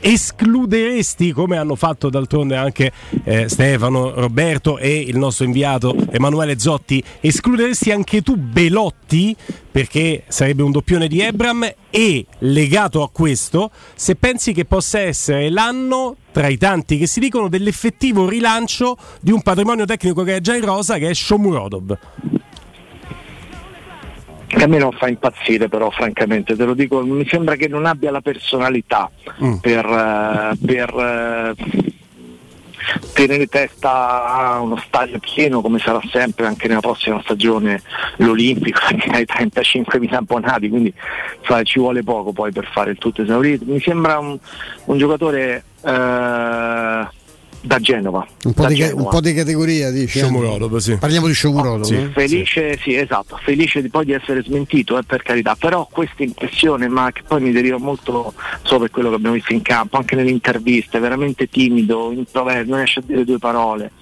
escluderesti, come hanno fatto d'altronde anche eh, Stefano, Roberto e il nostro inviato Emanuele Zotti, escluderesti anche tu Belotti? Perché sarebbe un doppione di Ebram e legato a questo, se pensi che possa essere l'anno tra i tanti che si dicono dell'effettivo rilancio di un patrimonio tecnico che è già in rosa, che è Shomurodov. Che a me non fa impazzire però francamente, te lo dico, mi sembra che non abbia la personalità per, eh, per, eh, tenere testa a uno stadio pieno come sarà sempre anche nella prossima stagione l'Olimpico, che hai 35.000 abbonati, quindi sai, ci vuole poco poi per fare il tutto esaurito. Mi sembra un, un giocatore eh, da Genova. Un po, da di, Genova. un po' di categoria, dici? Shomurodov, sì. Parliamo di Shomurodov. eh? Felice, sì, esatto, felice di poi di essere smentito, eh, per carità, però questa impressione, ma che poi mi deriva molto solo per quello che abbiamo visto in campo, anche nelle interviste, veramente timido, introverso, non riesce a dire due parole.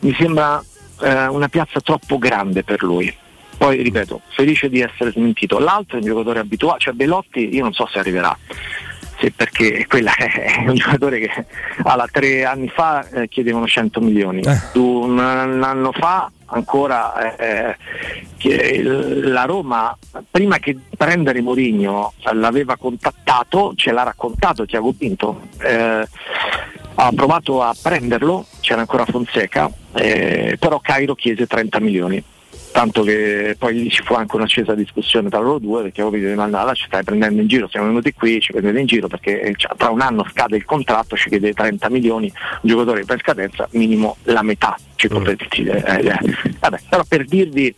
Mi sembra eh, una piazza troppo grande per lui. Poi ripeto, felice di essere smentito. L'altro è un giocatore abituato, cioè Belotti io non so se arriverà. Sì, perché quella è un giocatore che alla tre anni fa eh, chiedevano 100 milioni, Tu, un, anno fa ancora eh, la Roma prima che prendere Mourinho l'aveva contattato, ce l'ha raccontato Tiago Pinto, eh, ha provato a prenderlo, c'era ancora Fonseca, eh, però Cairo chiese 30 milioni. Tanto che poi ci fu anche un'accesa discussione tra loro due perché capito ma no, ci stai prendendo in giro, siamo venuti qui, ci prendete in giro perché eh, cioè, tra un anno scade il contratto, ci chiede 30 milioni, un giocatore per scadenza minimo la metà ci potete dire. eh, eh. Vabbè, però per dirvi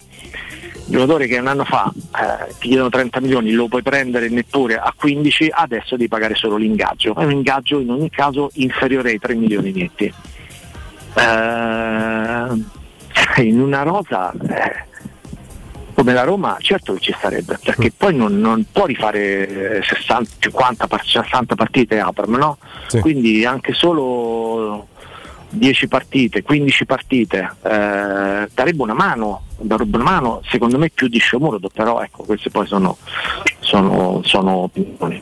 un giocatore che un anno fa eh, ti chiedono 30 milioni, lo puoi prendere neppure a 15, adesso devi pagare solo l'ingaggio. È un ingaggio in ogni caso inferiore ai 3 milioni netti. Eh, in una rosa eh, come la Roma certo che ci sarebbe, perché poi non, non può rifare eh, 60, 50, par- 60 partite Abram, no? Quindi anche solo 10 partite, 15 partite, eh, darebbe una mano, darebbe una mano secondo me più di Sciomuro, però ecco queste poi sono, sono, sono opinioni.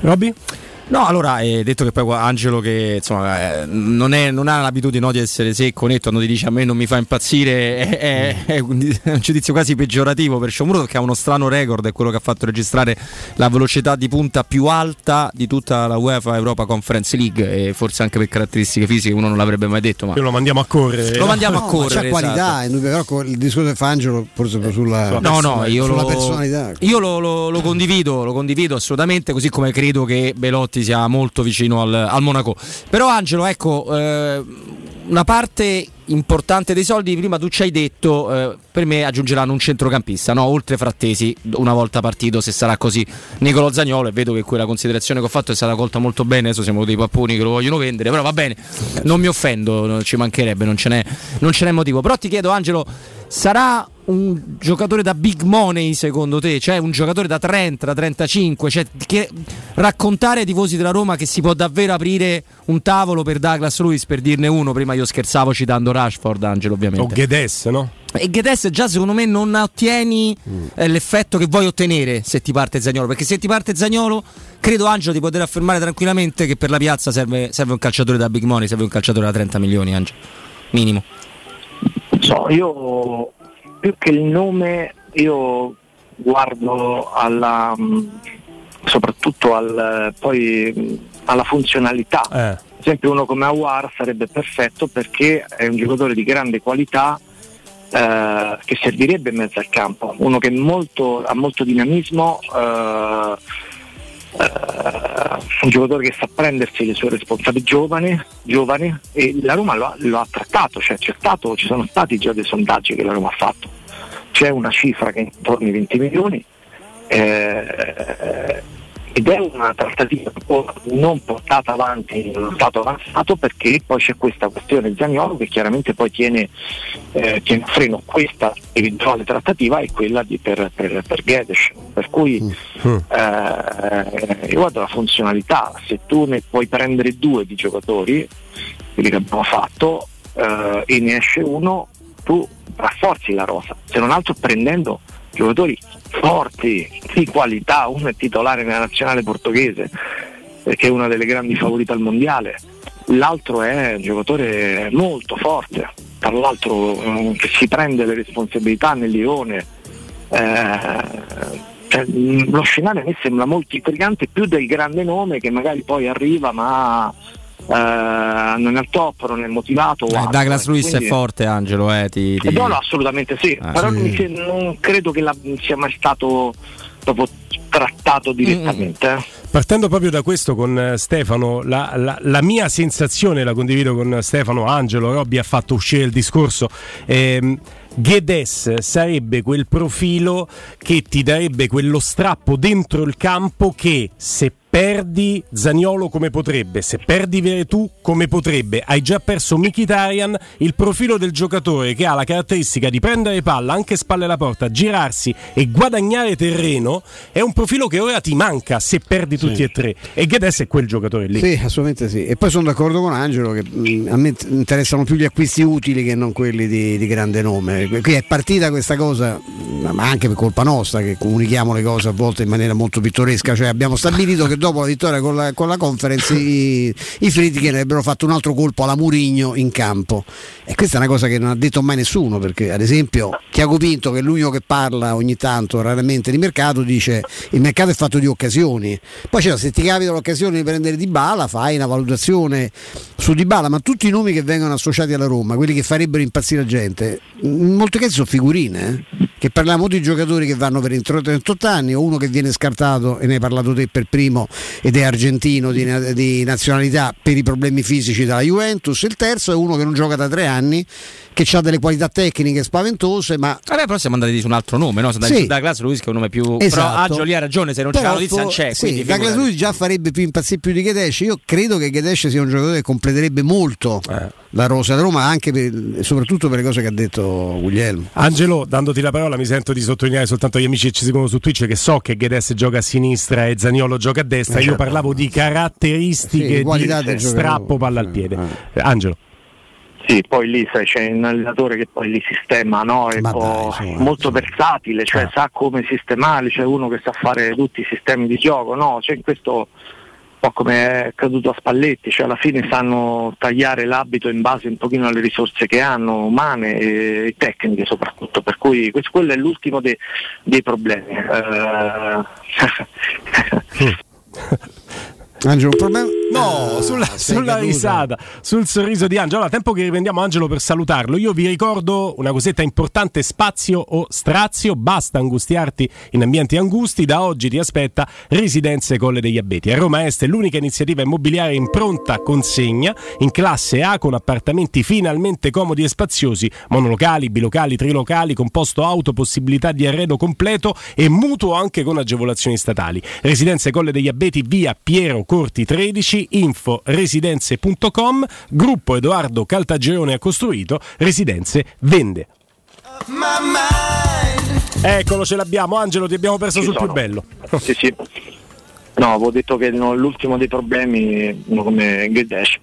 Robby? No, allora, eh, detto che poi Angelo che insomma, eh, non, è- non ha l'abitudine no, di essere secco, netto, quando ti dice a me non mi fa impazzire, è, è- è un, è un giudizio quasi peggiorativo per Sciomuro che ha uno strano record, è quello che ha fatto registrare la velocità di punta più alta di tutta la UEFA Europa Conference League e forse anche per caratteristiche fisiche uno non l'avrebbe mai detto, ma Io lo mandiamo a correre. lo mandiamo No, a correre. Qualità, esatto. indubbio, però il discorso che fa Angelo forse proprio sulla, No, no, io, sulla lo, personalità. io lo, lo- lo condivido, lo condivido assolutamente, così come credo che Belotti sia molto vicino al, al Monaco. Però Angelo, ecco, eh, una parte importante dei soldi, prima tu ci hai detto, eh, per me aggiungeranno un centrocampista, no? oltre Frattesi, una volta partito, se sarà così, Nicolo Zagnolo, e vedo che quella considerazione che ho fatto è stata colta molto bene, adesso siamo dei papponi che lo vogliono vendere, però va bene, non mi offendo, ci mancherebbe, non ce n'è, non ce n'è motivo. Però ti chiedo Angelo, sarà un giocatore da big money secondo te? Cioè un giocatore da 30, da 35? Cioè, che raccontare ai tifosi della Roma che si può davvero aprire un tavolo per Douglas Lewis, per dirne uno, prima io scherzavo citando Rashford, Angelo ovviamente. O Guedes, no? E Guedes già secondo me non ottieni eh, l'effetto che vuoi ottenere se ti parte Zagnolo, perché se ti parte Zagnolo credo Angelo di poter affermare tranquillamente che per la piazza serve, serve un calciatore da big money, serve un calciatore da 30 milioni Angelo, minimo. So, io più che il nome, io guardo alla, mh, soprattutto al, poi, mh, alla funzionalità. Eh. Ad esempio uno come Awar sarebbe perfetto perché è un giocatore di grande qualità eh, che servirebbe in mezzo al campo, uno che molto- ha molto dinamismo, eh, eh, un giocatore che sa prendersi le sue responsabilità giovane, giovane e la Roma lo ha, lo ha trattato, cioè c'è stato, ci sono stati già dei sondaggi che la Roma ha fatto, c'è una cifra che è intorno ai 20 milioni eh, ed è una trattativa non portata avanti in uno stato avanzato perché poi c'è questa questione Zagnolo che chiaramente poi tiene, eh, tiene a freno questa eventuale trattativa e quella di, per, per, per Guedes. Per cui eh, io guardo la funzionalità, se tu ne puoi prendere due di giocatori, quelli che abbiamo fatto, eh, e ne esce uno, tu rafforzi la rosa, se non altro prendendo giocatori forti, di qualità, uno è titolare nella nazionale portoghese perché è una delle grandi favorite al mondiale, l'altro è un giocatore molto forte, tra l'altro eh, che si prende le responsabilità nel Lione. eh, cioè, mh, lo scenario a me sembra molto intrigante più del grande nome che magari poi arriva ma non è al top, non è motivato. Eh, altro, Douglas eh. Lewis è Quindi- forte Angelo, eh, ti, ti- eh, No, no, assolutamente sì, Ah, però sì. non credo che la- sia mai stato proprio trattato direttamente. eh. Partendo proprio da questo con eh, Stefano, la, la- la mia sensazione, la condivido con Stefano, Angelo, Robby ha fatto uscire il discorso. ehm, Guedes sarebbe quel profilo che ti darebbe quello strappo dentro il campo che se perdi Zaniolo come potrebbe, se perdi Veretù come potrebbe, hai già perso Mkhitaryan, il profilo del giocatore che ha la caratteristica di prendere palla anche spalle alla porta, girarsi e guadagnare terreno, è un profilo che ora ti manca se perdi tutti e tre. E Guedes è quel giocatore lì. Sì, assolutamente sì. E poi sono d'accordo con Angelo che mh, a me interessano più gli acquisti utili che non quelli di, di grande nome. Qui è partita questa cosa, ma anche per colpa nostra, che comunichiamo le cose a volte in maniera molto pittoresca. Cioè abbiamo stabilito che dopo la vittoria con la, con la conference i, i Friedkin avrebbero fatto un altro colpo alla Murigno in campo. E questa è una cosa che non ha detto mai nessuno, perché ad esempio Tiago Pinto, che è l'unico che parla ogni tanto, raramente di mercato, dice il mercato è fatto di occasioni. Poi cioè, se ti capita l'occasione di prendere Di Bala, fai una valutazione su Di Bala, ma tutti i nomi che vengono associati alla Roma, quelli che farebbero impazzire la gente, in molti casi sono figurine. eh. Che parliamo di giocatori che vanno per entro 38 anni, o uno che viene scartato, e ne hai parlato te per primo, ed è argentino di, di nazionalità per i problemi fisici dalla Juventus. Il terzo è uno che non gioca da tre anni, che ha delle qualità tecniche spaventose, ma Vabbè, però siamo andati su un altro nome, no? Andati Sì. Douglas Lewis che è un nome più... Però Esatto. Angelo lì ha ragione, se non c'è la Però notizia non c'è. Sì, quindi Douglas. Luiz già farebbe più impazzire più di Gedesh. Io credo che Gedesh sia un giocatore che completerebbe molto la rosa da Roma, anche per- e soprattutto per le cose che ha detto Guglielmo. Angelo, dandoti la parola, mi sento di sottolineare soltanto agli amici che ci seguono su Twitch che so che Guedes gioca a sinistra e Zaniolo gioca a destra. Eh, Io certo. parlavo di Sì, caratteristiche di qualità di del giocatore. strappo palla al piede. Eh, Angelo. Sì, poi lì sai, c'è un allenatore che poi li sistema, no? È un po' molto versatile, cioè sa come sistemarli, c'è uno che sa fare tutti i sistemi di gioco, no? C'è in questo un po' come è accaduto a Spalletti, cioè alla fine sanno tagliare l'abito in base un pochino alle risorse che hanno, umane e, tecniche soprattutto, per cui questo, quello è l'ultimo dei, dei problemi. Eh, Angelo, un problema? No, sulla, sei sulla caduto. risata, sul sorriso di Angelo. Allora, tempo che riprendiamo Angelo per salutarlo, io vi ricordo una cosetta importante: spazio o strazio. Basta angustiarti in ambienti angusti. Da oggi ti aspetta Residenze Colle degli Abeti. A Roma Est è l'unica iniziativa immobiliare in pronta consegna, in classe A, con appartamenti finalmente comodi e spaziosi, monolocali, bilocali, trilocali, con posto auto, possibilità di arredo completo e mutuo anche con agevolazioni statali. Residenze Colle degli Abeti, via Piero Corti 13, info residenze.com, gruppo Edoardo Caltagirone ha costruito, Residenze vende. Eccolo, ce l'abbiamo. Angelo, ti abbiamo perso Ci sul sono. più bello. sì, sì. No, avevo detto che no, l'ultimo dei problemi, come Guedes,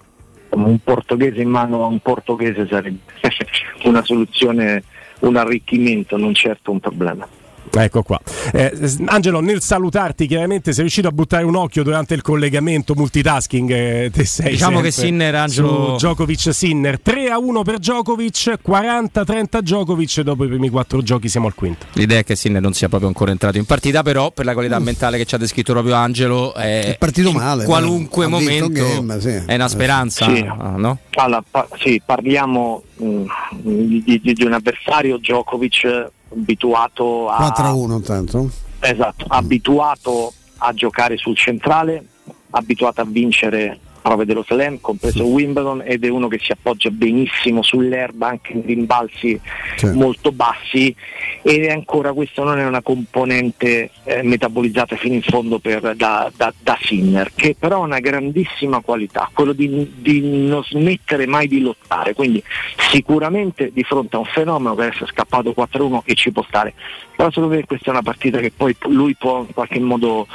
un portoghese in mano a un portoghese sarebbe una soluzione, un arricchimento, non certo un problema. Ecco qua. Eh, Angelo, nel salutarti, chiaramente sei riuscito a buttare un occhio durante il collegamento multitasking. eh, te sei Diciamo che Sinner, Angelo- su Djokovic Sinner 3 a 1 per Djokovic, 40-30 Djokovic. Dopo i primi quattro giochi siamo al quinto. L'idea è che Sinner non sia proprio ancora entrato in partita, però per la qualità Mm. mentale che ci ha descritto proprio Angelo, è, È partito in male, Qualunque vinto momento game, sì. è una speranza, Sì. ah, no? Allora, pa- sì, parliamo mh, di, di- di un avversario Djokovic abituato a 4 a 1 intanto. Esatto, abituato a giocare sul centrale, abituato a vincere prove dello slam, compreso Wimbledon, ed è uno che si appoggia benissimo sull'erba anche in rimbalzi molto bassi. Ed ancora questa non è una componente eh, metabolizzata fino in fondo per- da, da- da Sinner, che però ha una grandissima qualità, quello di, di non smettere mai di lottare, quindi sicuramente di fronte a un fenomeno che adesso è scappato 4-1 e ci può stare, però secondo me questa è una partita che poi lui può in qualche modo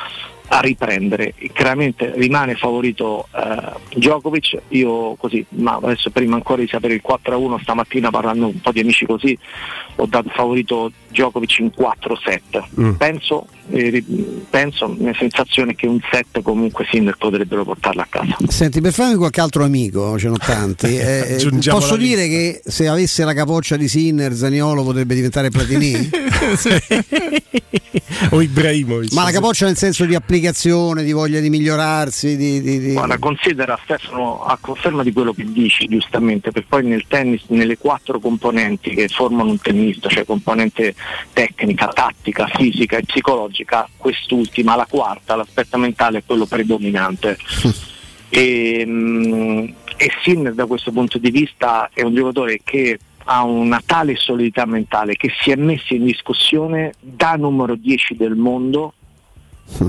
a riprendere. Chiaramente rimane favorito eh, Djokovic, io così, ma adesso prima ancora di sapere il 4-1 stamattina parlando un po' di amici così, ho dato favorito Djokovic in 4-7. Mm. Penso, eh, penso, la mia sensazione è che un 7 comunque Sinner potrebbero portarlo a casa. Senti, per farmi qualche altro amico, ce n'ho tanti, eh, eh, posso dire che se avesse la capoccia di Sinner, Zaniolo potrebbe diventare Platini? o Ibrahimovic. Ma la capoccia nel senso di applicazione, di voglia di migliorarsi, di... di- di- Guarda, considera Stefano a conferma di quello che dici giustamente, perché poi nel tennis, nelle quattro componenti che formano un tennista, cioè componente tecnica, tattica, fisica e psicologica, quest'ultima, la quarta, l'aspetto mentale è quello predominante. e, mm, e Sinner da questo punto di vista è un giocatore che ha una tale solidità mentale che si è messo in discussione da numero 10 del mondo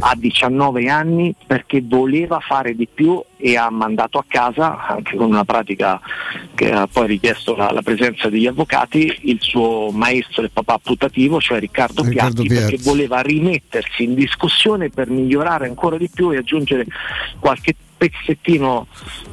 a 19 anni perché voleva fare di più e ha mandato a casa, anche con una pratica che ha poi richiesto la, la presenza degli avvocati, il suo maestro e papà putativo, cioè Riccardo, Riccardo Piatti, Piatti. perché voleva rimettersi in discussione per migliorare ancora di più e aggiungere qualche pezzettino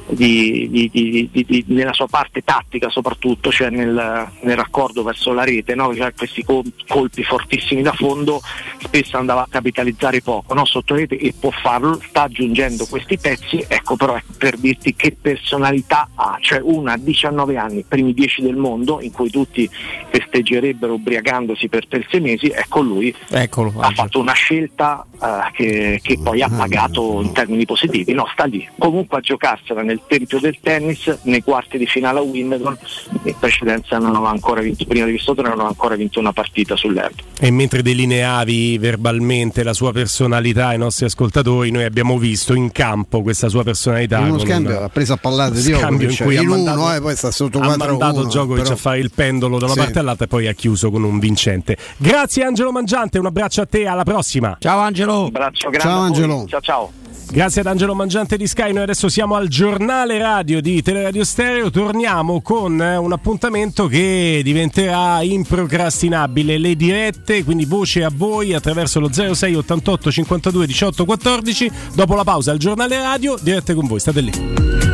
di- di- di- nella sua parte tattica soprattutto, cioè nel, nel raccordo verso la rete, no? Cioè questi col- colpi fortissimi da fondo spesso andava a capitalizzare poco no? sotto rete e può farlo, sta aggiungendo questi pezzi, ecco però per dirti che personalità ha, cioè una a 19 anni, primi 10 del mondo in cui tutti festeggerebbero ubriacandosi per, per sei mesi, ecco lui Eccolo, ha fatto una scelta eh, che, che poi ha pagato in termini positivi, no, sta lì, comunque a giocarsela nel tempio del tennis, nei quarti di finale a Wimbledon, in precedenza non aveva ancora vinto, prima di questo torneo non aveva ancora vinto una partita sull'erba. E mentre delineavi verbalmente la sua personalità ai nostri ascoltatori, noi abbiamo visto in campo questa sua personalità. In uno scambio ha preso a parlare di scambio in cui in ha uno, mandato, eh, poi sta sotto ha 4 a mandato 1, Djokovic però- a fare il pendolo da una Sì. parte all'altra e poi ha chiuso con un vincente. Grazie Angelo Mangiante, un abbraccio a te, alla prossima. Ciao Angelo. Un abbraccio grande Ciao. Angelo. Ciao ciao. Grazie ad Angelo Mangiante di Sky, noi adesso siamo al giornale radio di Teleradio Stereo, torniamo con eh, un appuntamento che diventerà improcrastinabile, le dirette, quindi voce a voi attraverso lo 06 88 52 18 14, dopo la pausa al giornale radio, dirette con voi, state lì.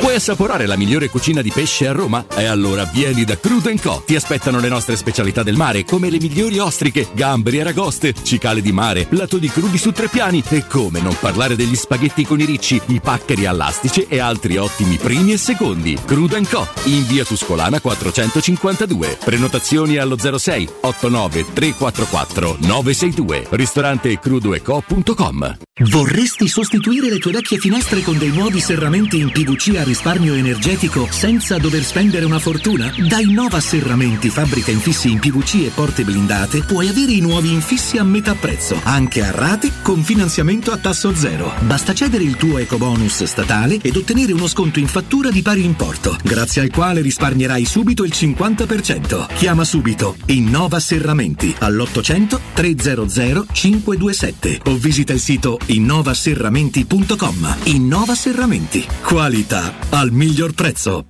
Vuoi assaporare la migliore cucina di pesce a Roma? E allora vieni da Crudo Co. Ti aspettano le nostre specialità del mare, come le migliori ostriche, gamberi, aragoste, cicale di mare, plato di crudi su tre piani e come non parlare degli spaghetti con i ricci, i paccheri all'astice e altri ottimi primi e secondi. Crudo Co. In via Tuscolana 452. Prenotazioni allo 06 89 344 962. Ristorante crudoeco.com. Vorresti sostituire le tue vecchie finestre con dei nuovi serramenti in PVC a risparmio energetico senza dover spendere una fortuna? Da Innova Serramenti, fabbrica infissi in PVC e porte blindate, puoi avere i nuovi infissi a metà prezzo, anche a rate con finanziamento a tasso zero. Basta cedere il tuo ecobonus statale ed ottenere uno sconto in fattura di pari importo, grazie al quale risparmierai subito il 50%. Chiama subito Innova Serramenti all'800 300 527 o visita il sito innovaserramenti.com. Innova Serramenti. Qualità al miglior prezzo.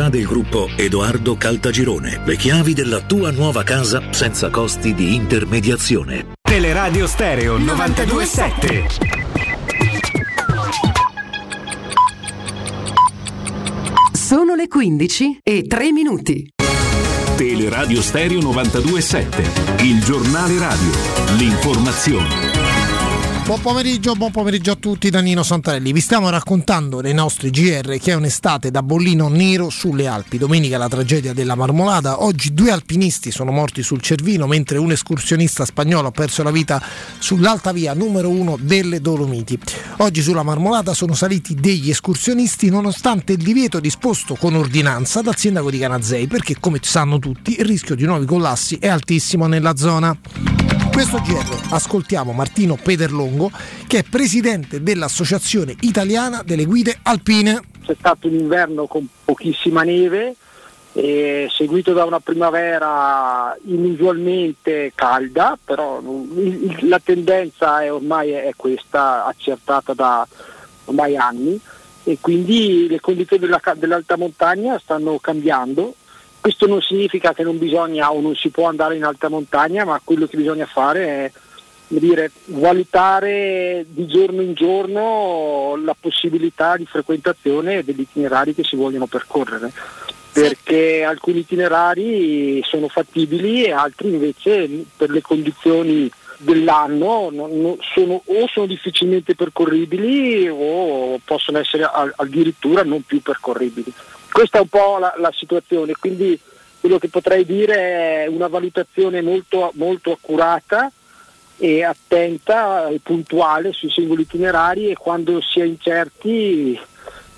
del gruppo Edoardo Caltagirone. Le chiavi della tua nuova casa senza costi di intermediazione. Teleradio Stereo 927. Sono le 15 e 3 minuti. Teleradio Stereo 927, il giornale radio, l'informazione. Buon pomeriggio, buon pomeriggio a tutti da Nino Santarelli. Vi stiamo raccontando nei nostri GR che è un'estate da bollino nero sulle Alpi. Domenica la tragedia della Marmolada. Oggi due alpinisti sono morti sul Cervino, mentre un escursionista spagnolo ha perso la vita sull'alta via numero uno delle Dolomiti. Oggi sulla Marmolada sono saliti degli escursionisti nonostante il divieto disposto con ordinanza dal sindaco di Canazei, perché come sanno tutti il rischio di nuovi collassi è altissimo nella zona. Questo GR ascoltiamo Martino Pederlongo che è presidente dell'Associazione Italiana delle Guide Alpine. C'è stato un inverno con pochissima neve, seguito da una primavera inusualmente calda, però la tendenza è ormai è questa, accertata da ormai anni, e quindi le condizioni della dell'alta montagna stanno cambiando. Questo non significa che non bisogna o non si può andare in alta montagna, ma quello che bisogna fare è dire, valutare di giorno in giorno la possibilità di frequentazione degli itinerari che si vogliono percorrere, perché alcuni itinerari sono fattibili e altri invece per le condizioni dell'anno sono, o sono difficilmente percorribili o possono essere addirittura non più percorribili. Questa è un po' la, la situazione, quindi quello che potrei dire è una valutazione molto, molto accurata e attenta e puntuale sui singoli itinerari e quando si è incerti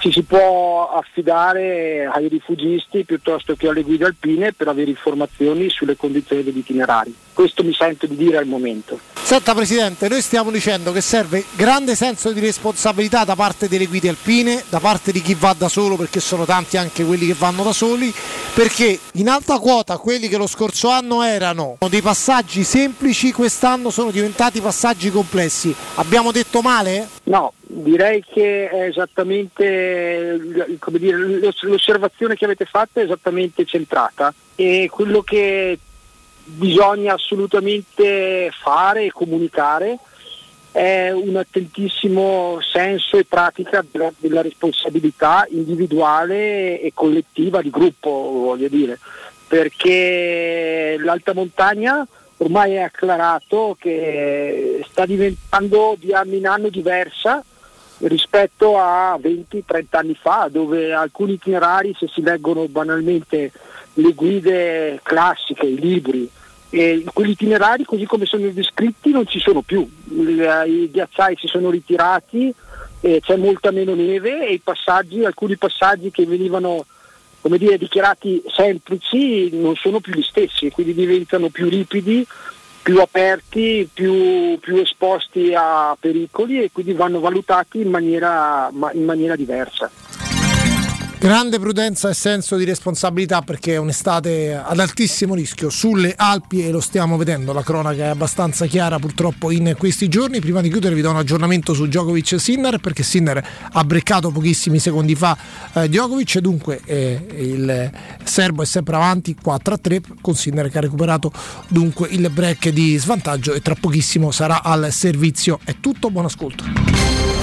ci si può affidare ai rifugisti piuttosto che alle guide alpine per avere informazioni sulle condizioni degli itinerari. Questo mi sento di dire al momento. Senta Presidente, noi stiamo dicendo che serve grande senso di responsabilità da parte delle guide alpine, da parte di chi va da solo, perché sono tanti anche quelli che vanno da soli, perché in alta quota quelli che lo scorso anno erano dei passaggi semplici, quest'anno sono diventati passaggi complessi. Abbiamo detto male? No, direi che è esattamente dire, l'os- l'osservazione che avete fatto è esattamente centrata e quello che bisogna assolutamente fare e comunicare è un attentissimo senso e pratica della, della responsabilità individuale e collettiva di gruppo, voglio dire, perché l'alta montagna ormai è acclarato che sta diventando di anno in anno diversa rispetto a 20-30 anni fa, dove alcuni itinerari, se si leggono banalmente le guide classiche, i libri, e quegli itinerari così come sono descritti non ci sono più, Il- i ghiacciai si sono ritirati, eh, c'è molta meno neve e passaggi, alcuni passaggi che venivano come dire, dichiarati semplici non sono più gli stessi, quindi diventano più ripidi, più aperti, più, più esposti a pericoli e quindi vanno valutati in maniera, ma- in maniera diversa. Grande prudenza e senso di responsabilità perché è un'estate ad altissimo rischio sulle Alpi e lo stiamo vedendo, la cronaca è abbastanza chiara purtroppo in questi giorni. Prima di chiudere vi do un aggiornamento su Djokovic e Sinner perché Sinner ha breccato pochissimi secondi fa eh, Djokovic e dunque eh, il serbo è sempre avanti 4 a 3 con Sinner che ha recuperato dunque il break di svantaggio e tra pochissimo sarà al servizio. È tutto, buon ascolto.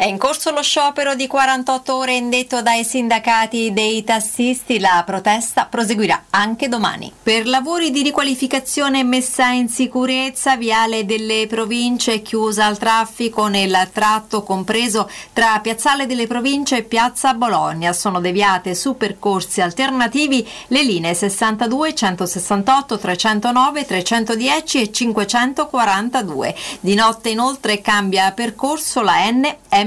È in corso lo sciopero di 48 ore indetto dai sindacati dei tassisti. La protesta proseguirà anche domani. Per lavori di riqualificazione e messa in sicurezza, Viale delle Province è chiusa al traffico nel tratto compreso tra Piazzale delle Province e Piazza Bologna. Sono deviate su percorsi alternativi le linee 62, 168, 309, 310 e 542. Di notte inoltre cambia percorso la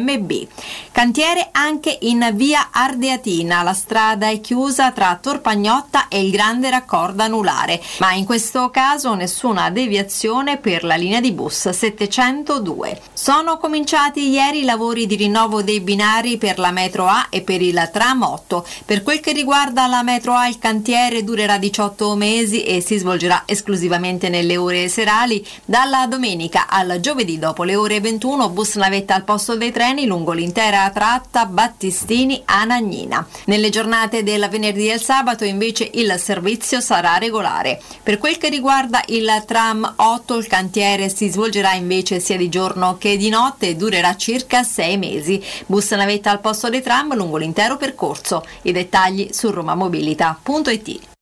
NMB. Cantiere anche in via Ardeatina. La strada è chiusa tra Torpagnotta e il grande raccordo anulare, ma in questo caso nessuna deviazione per la linea di bus 702. Sono cominciati ieri i lavori di rinnovo dei binari per la metro A e per il tram 8. Per quel che riguarda la metro A il cantiere durerà 18 mesi e si svolgerà esclusivamente nelle ore serali dalla domenica al giovedì dopo le ore 21 bus navetta al posto dei treni lungo l'intera tratta Battistini-Anagnina. Nelle giornate del venerdì e il sabato invece il servizio sarà regolare. Per quel che riguarda il tram 8 il cantiere si svolgerà invece sia di giorno che di notte e durerà circa sei mesi. Bus navetta al posto dei tram lungo l'intero percorso. I dettagli su romamobilita.it.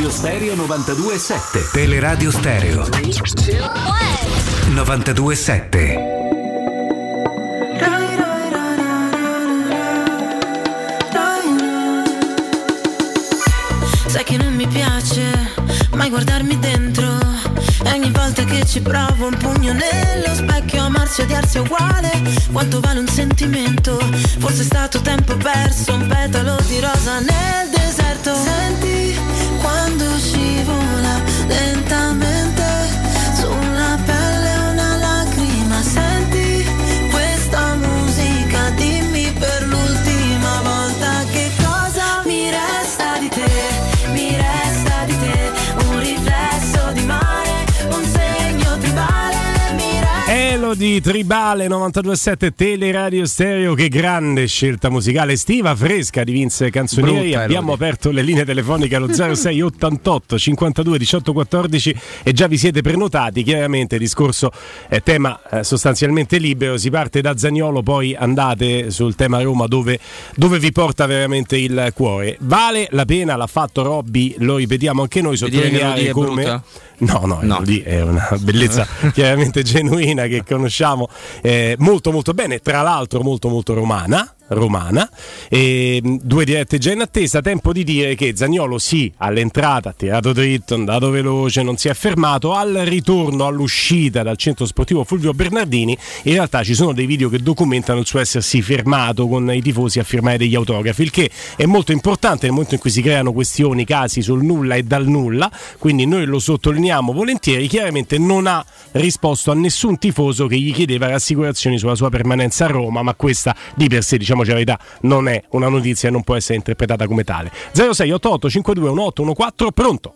Teleradio Stereo 92.7 Teleradio Stereo. 92.7 Sai che non mi piace mai guardarmi dentro. E ogni volta che ci provo un pugno nello specchio Amarsi e odiarsi è uguale. Quanto vale un sentimento? Forse è stato tempo perso Un petalo di rosa nel deserto. Senti lentamente Elodie Tribale 92.7 Teleradio Stereo, che grande scelta musicale estiva, fresca di Vince Canzonieri. Brutta, Abbiamo Elodie. aperto le linee telefoniche allo 0688 52 18 14 e già vi siete prenotati. Chiaramente il discorso è tema eh, sostanzialmente libero, si parte da Zagnolo, poi andate sul tema Roma dove, dove vi porta veramente il cuore. Vale la pena, l'ha fatto Robby, lo ripetiamo anche noi, sottolineare come... No, no, Elodie è una bellezza chiaramente genuina che conosciamo eh, molto molto bene, tra l'altro molto molto romana. Romana, e, mh, due dirette già in attesa. Tempo di dire che Zagnolo, sì, all'entrata ha tirato dritto, è andato veloce, non si è fermato. Al ritorno, all'uscita dal centro sportivo Fulvio Bernardini, in realtà ci sono dei video che documentano il suo essersi fermato con i tifosi a firmare degli autografi, il che è molto importante nel momento in cui si creano questioni, casi sul nulla e dal nulla. Quindi noi lo sottolineiamo volentieri. Chiaramente non ha risposto a nessun tifoso che gli chiedeva rassicurazioni sulla sua permanenza a Roma, ma questa di per sé, diciamoci la verità, non è una notizia e non può essere interpretata come tale. 0688 521814 pronto?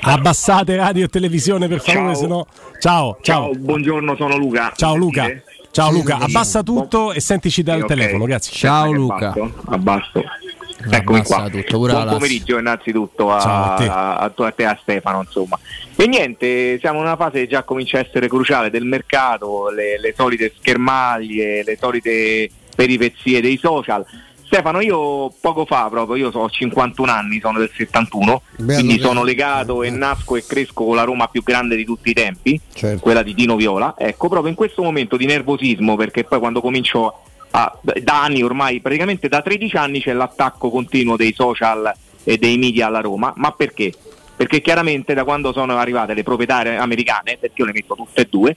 Abbassate radio e televisione per favore, Ciao. se no. Ciao, ciao. buongiorno, sono Luca. Ciao Luca. Ciao Luca, abbassa tutto e sentici dal Sì, ok. telefono, grazie. Aspetta che Abbasso. abbasso. Eccomi qua. tutto, Buon Lazio. pomeriggio innanzitutto a, a te. a, a te e a Stefano insomma. E niente, siamo in una fase che già comincia a essere cruciale del mercato, le, le solite schermaglie, le solite peripezie dei social. Stefano, io poco fa proprio, io ho 51 anni, sono del 71, Bello, quindi sono legato e nasco e cresco con la Roma più grande di tutti i tempi, Certo. quella di Dino Viola. Ecco, proprio in questo momento di nervosismo, perché poi quando comincio da anni ormai, praticamente da 13 anni c'è l'attacco continuo dei social e dei media alla Roma, ma perché? Perché chiaramente da quando sono arrivate le proprietarie americane, perché io le metto tutte e due,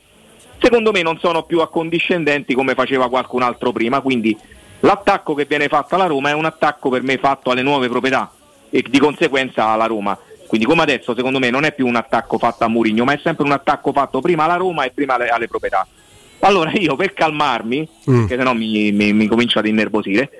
secondo me non sono più accondiscendenti come faceva qualcun altro prima, quindi l'attacco che viene fatto alla Roma è un attacco per me fatto alle nuove proprietà e di conseguenza alla Roma. Quindi come adesso secondo me non è più un attacco fatto a Murigno, ma è sempre un attacco fatto prima alla Roma e prima alle, alle proprietà. Allora io per calmarmi, Mm. che sennò mi, mi, mi comincio ad innervosire,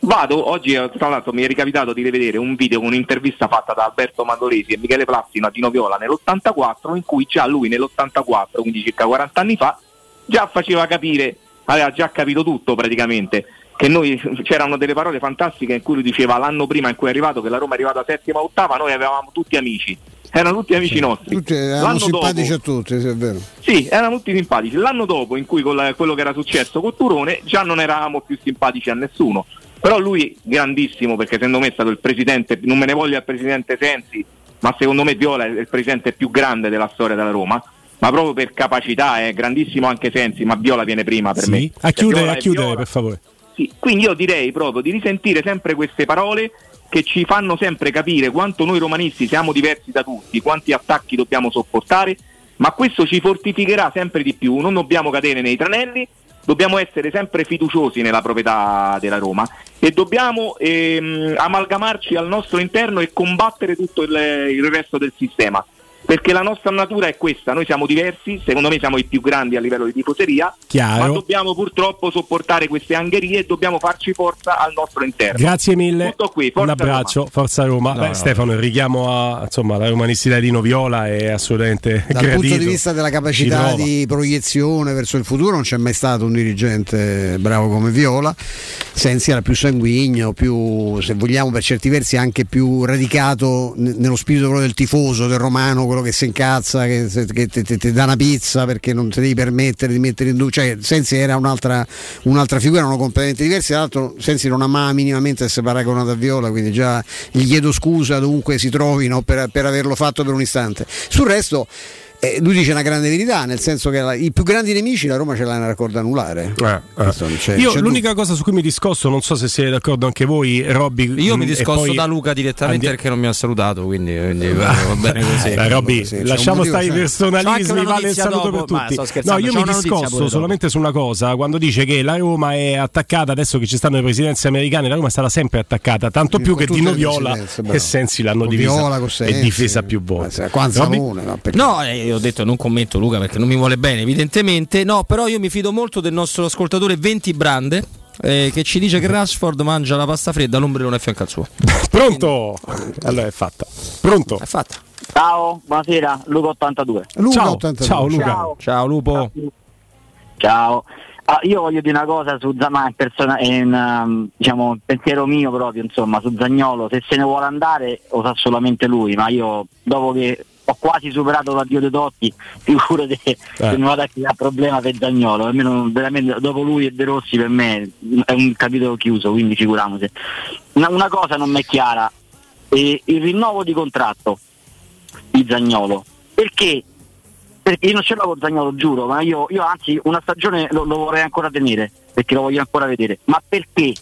vado, oggi eh, tra l'altro mi è ricapitato di rivedere un video con un'intervista fatta da Alberto Mandolesi e Michele Plassino a Dino Viola nell'84 in cui già lui nell'84, quindi circa 40 anni fa, già faceva capire, aveva già capito tutto praticamente, che noi c'erano delle parole fantastiche in cui lui diceva l'anno prima in cui è arrivato che la Roma è arrivata settima o ottava, noi avevamo tutti amici, erano tutti amici nostri. Tutti erano L'anno simpatici dopo- a tutti, sì, è vero. sì, erano tutti simpatici. L'anno dopo, in cui con la- quello che era successo con Turone, già non eravamo più simpatici a nessuno. Però lui, grandissimo, perché secondo me è stato il presidente, non me ne voglia il presidente Sensi, ma secondo me Viola è il presidente più grande della storia della Roma. Ma proprio per capacità, è grandissimo anche Sensi, ma Viola viene prima per me. Sì. A Cioè, chiudere, a chiudere per favore. Sì, quindi io direi proprio di risentire sempre queste parole che ci fanno sempre capire quanto noi romanisti siamo diversi da tutti, quanti attacchi dobbiamo sopportare, ma questo ci fortificherà sempre di più, non dobbiamo cadere nei tranelli, dobbiamo essere sempre fiduciosi nella proprietà della Roma e dobbiamo ehm, amalgamarci al nostro interno e combattere tutto il, il resto del sistema. Perché la nostra natura è questa, noi siamo diversi, secondo me siamo i più grandi a livello di tifoseria, Chiaro. ma dobbiamo purtroppo sopportare queste angherie e dobbiamo farci forza al nostro interno. Grazie mille. Tutto qui, Un abbraccio, Roma. Forza Roma. No, Beh, no. Stefano, il richiamo a, insomma, alla romanistica di Noviola è assolutamente Dal gradito. punto di vista della Ci capacità di proiezione verso il futuro non c'è mai stato un dirigente bravo come Viola. Sensi era più sanguigno, più, se vogliamo per certi versi anche più radicato nello spirito proprio del tifoso, del romano, quello che si incazza, che, che ti dà una pizza perché non ti devi permettere di mettere in dubbio. Cioè, Sensi era un'altra, un'altra figura, erano completamente diversi. Tra l'altro Sensi non amava minimamente essere paragonato a Viola, quindi già gli chiedo scusa dovunque si trovino per, per averlo fatto per un istante. Sul resto. Eh, lui dice una grande verità, nel senso che la- i più grandi nemici la Roma ce l'ha nella raccordo anulare. Questo non c'è- Io c'è l'unica cosa su cui mi discosto, non so se siete d'accordo anche voi, Robby. Io mh, mi discosto poi da Luca direttamente andiamo- perché non mi ha salutato, quindi, quindi va, va bene così. Dai, Robby, Sì, lasciamo motivo, stare i personalismi, vale il saluto dopo, per tutti. No, io mi discosto dopo. solamente su una cosa, quando dice che la Roma è attaccata, adesso che ci stanno le presidenze americane, la Roma sarà sempre attaccata, tanto più con che Dino Viola e Sensi l'hanno divisa e difesa più volte. No, eh, io ho detto non commento Luca perché non mi vuole bene, evidentemente. No, però io mi fido molto del nostro ascoltatore 20 Brande. eh, che ci dice che Rashford mangia la pasta fredda, l'ombrellone a fianco al suo. Pronto? Allora è fatta. Pronto? È fatta. Ciao, buonasera, Luca 82. Ciao, ciao Luca. Ciao. Ciao Lupo. Ciao. Ah, io voglio dire una cosa su Zama, è, persona- è un um, diciamo, un pensiero mio proprio, insomma, su Zagnolo, se se ne vuole andare lo sa solamente lui, ma io dopo che ho quasi superato l'addio dei Totti, figurate se mi vado a creare problema per Zagnolo, almeno veramente dopo lui e De Rossi per me è un capitolo chiuso, quindi figuriamoci. Una, una cosa non mi è chiara, eh, il rinnovo di contratto di Zagnolo, perché perché io non ce l'ho con Zagnolo, giuro, ma io, io anzi una stagione lo, lo vorrei ancora tenere, perché lo voglio ancora vedere. Ma perché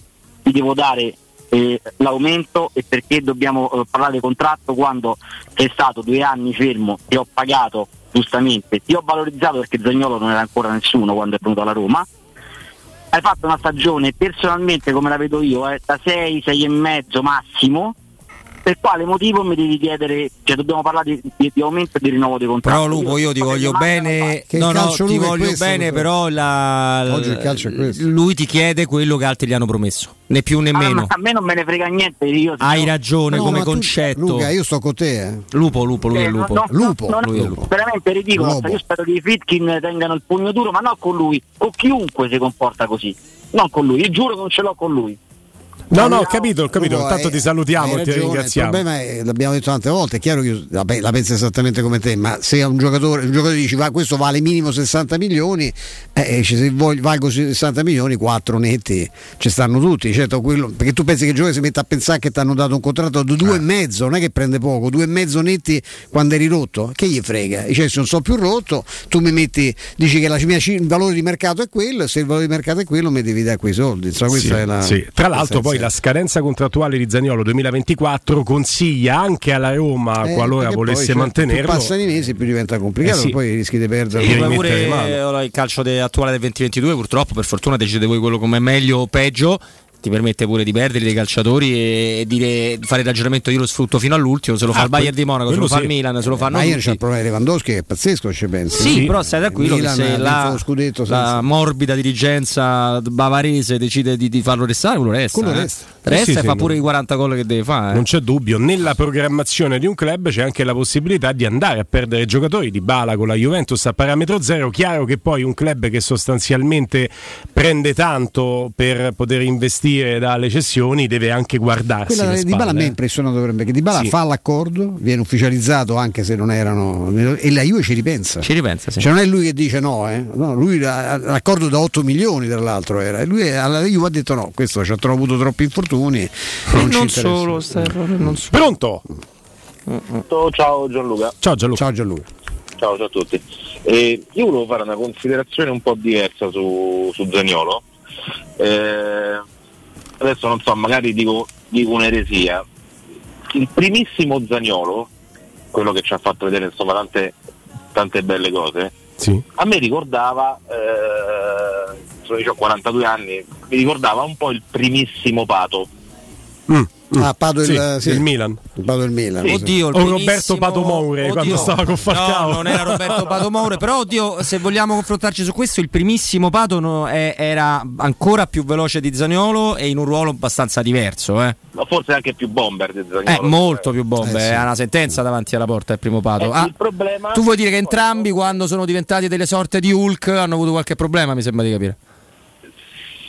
ti devo dare eh, l'aumento e perché dobbiamo eh, parlare di contratto quando sei stato due anni fermo, ti ho pagato giustamente, ti ho valorizzato perché Zagnolo non era ancora nessuno quando è venuto alla Roma. Hai fatto una stagione personalmente come la vedo io, eh, da 6, 6 e mezzo massimo. Per quale motivo mi devi chiedere, cioè dobbiamo parlare di, di- di aumento e di rinnovo dei contratti? Però Lupo io ti voglio bene, no, no, ti voglio questo, bene, però la- Oggi il calcio è questo. lui ti chiede quello che altri gli hanno promesso, né più né Ah, ma meno. a me non me ne frega niente, io Hai ragione No, come ma tu- concetto. Luca, io sto con te. eh. Lupo, lupo, lui Eh, è lupo. no, no, Lupo. non Lui è lupo. veramente ridicolo. Lobo. Io spero che i Fritkin tengano il pugno duro, ma non con lui, con chiunque si comporta così. Non con lui, io giuro che non ce l'ho con lui. No, no, ho capito, ho capito. Lupo, Intanto hai- ti salutiamo e ti ringraziamo. Il problema è, l'abbiamo detto tante volte, è chiaro che io vabbè, la penso esattamente come te, ma se un giocatore, un giocatore dici va, questo vale minimo 60 milioni, eh, dice, se voglio, valgo 60 milioni, 4 netti ci stanno tutti. Certo, quello- perché tu pensi che il giocatore si metta a pensare che ti hanno dato un contratto di due e mezzo, non è che prende poco, due e mezzo netti quando eri rotto, che gli frega? Dice se non so più rotto, tu mi metti, dici che la mia, il valore di mercato è quello, se il valore di mercato è quello mi devi dare quei soldi. Questa Sì, la, sì. Tra l'altro, è poi la scadenza contrattuale di Zaniolo 2024 consiglia anche alla Roma, Eh, qualora perché poi, volesse certo, mantenerlo. Più passano i mesi, più diventa complicato, Eh sì. poi rischi di perdere. Rimettere pure il calcio de- attuale del 2022 purtroppo per fortuna decide voi quello come è meglio o peggio ti permette pure di perdere dei calciatori e, dire, fare il ragionamento io lo sfrutto fino all'ultimo se lo fa Ah, il Bayern di Monaco se lo fa sì. il Milan se lo fanno Bayern c'è il problema di Lewandowski che è pazzesco, ci pensi. sì, però stai tranquillo Milan se la, scudetto la morbida dirigenza bavarese decide di, di farlo restare, quello resta. Quello eh. resta. Resta Sì, e fa pure i 40 gol che deve fare. eh. Non c'è dubbio, nella programmazione di un club c'è anche la possibilità di andare a perdere giocatori di Bala con la Juventus a parametro zero. Chiaro che poi un club che sostanzialmente prende tanto per poter investire dalle cessioni deve anche guardarsi. Quella di Bala a me spalle, è eh. impressionato perché Di Bala Sì. fa l'accordo, viene ufficializzato anche se non erano e la Juve ci ripensa. Ci ripensa, sì. Cioè non è lui che dice no, eh. No, lui ha- l'accordo da 8 milioni tra l'altro era e lui alla Juve ha detto no, questo ci ha avuto troppi infortuni. E Non, ci non interessa. solo, Stefano, non solo. Pronto? Ciao Gianluca. Ciao Gianluca. Ciao Gianluca. Ciao, ciao a tutti. Eh, io volevo fare una considerazione un po' diversa su, su Zaniolo. Eh, adesso non so, magari dico, dico un'eresia. Il primissimo Zaniolo, quello che ci ha fatto vedere insomma tante, tante belle cose, Sì. a me ricordava, eh, sono- io ho 42 anni, mi ricordava un po' il primissimo Pato. Mm, Ah, Pato il, Sì, sì. del Milan. Il Pato del Milan. sì. Oddio, il O Roberto benissimo- Pato Moure Oddio. quando stava con Falcao. No, non era Roberto Pato Moure, però oddio, se vogliamo confrontarci su questo, il primissimo Pato no, è- era ancora più veloce di Zaniolo e in un ruolo abbastanza diverso, eh. Ma forse anche più bomber di Eh, Zaniolo. molto più bombe, Eh, sì. ha una sentenza davanti alla porta il primo Pato. Eh, Ah, il problema tu vuoi dire che entrambi quando sono diventati delle sorte di Hulk hanno avuto qualche problema, mi sembra di capire.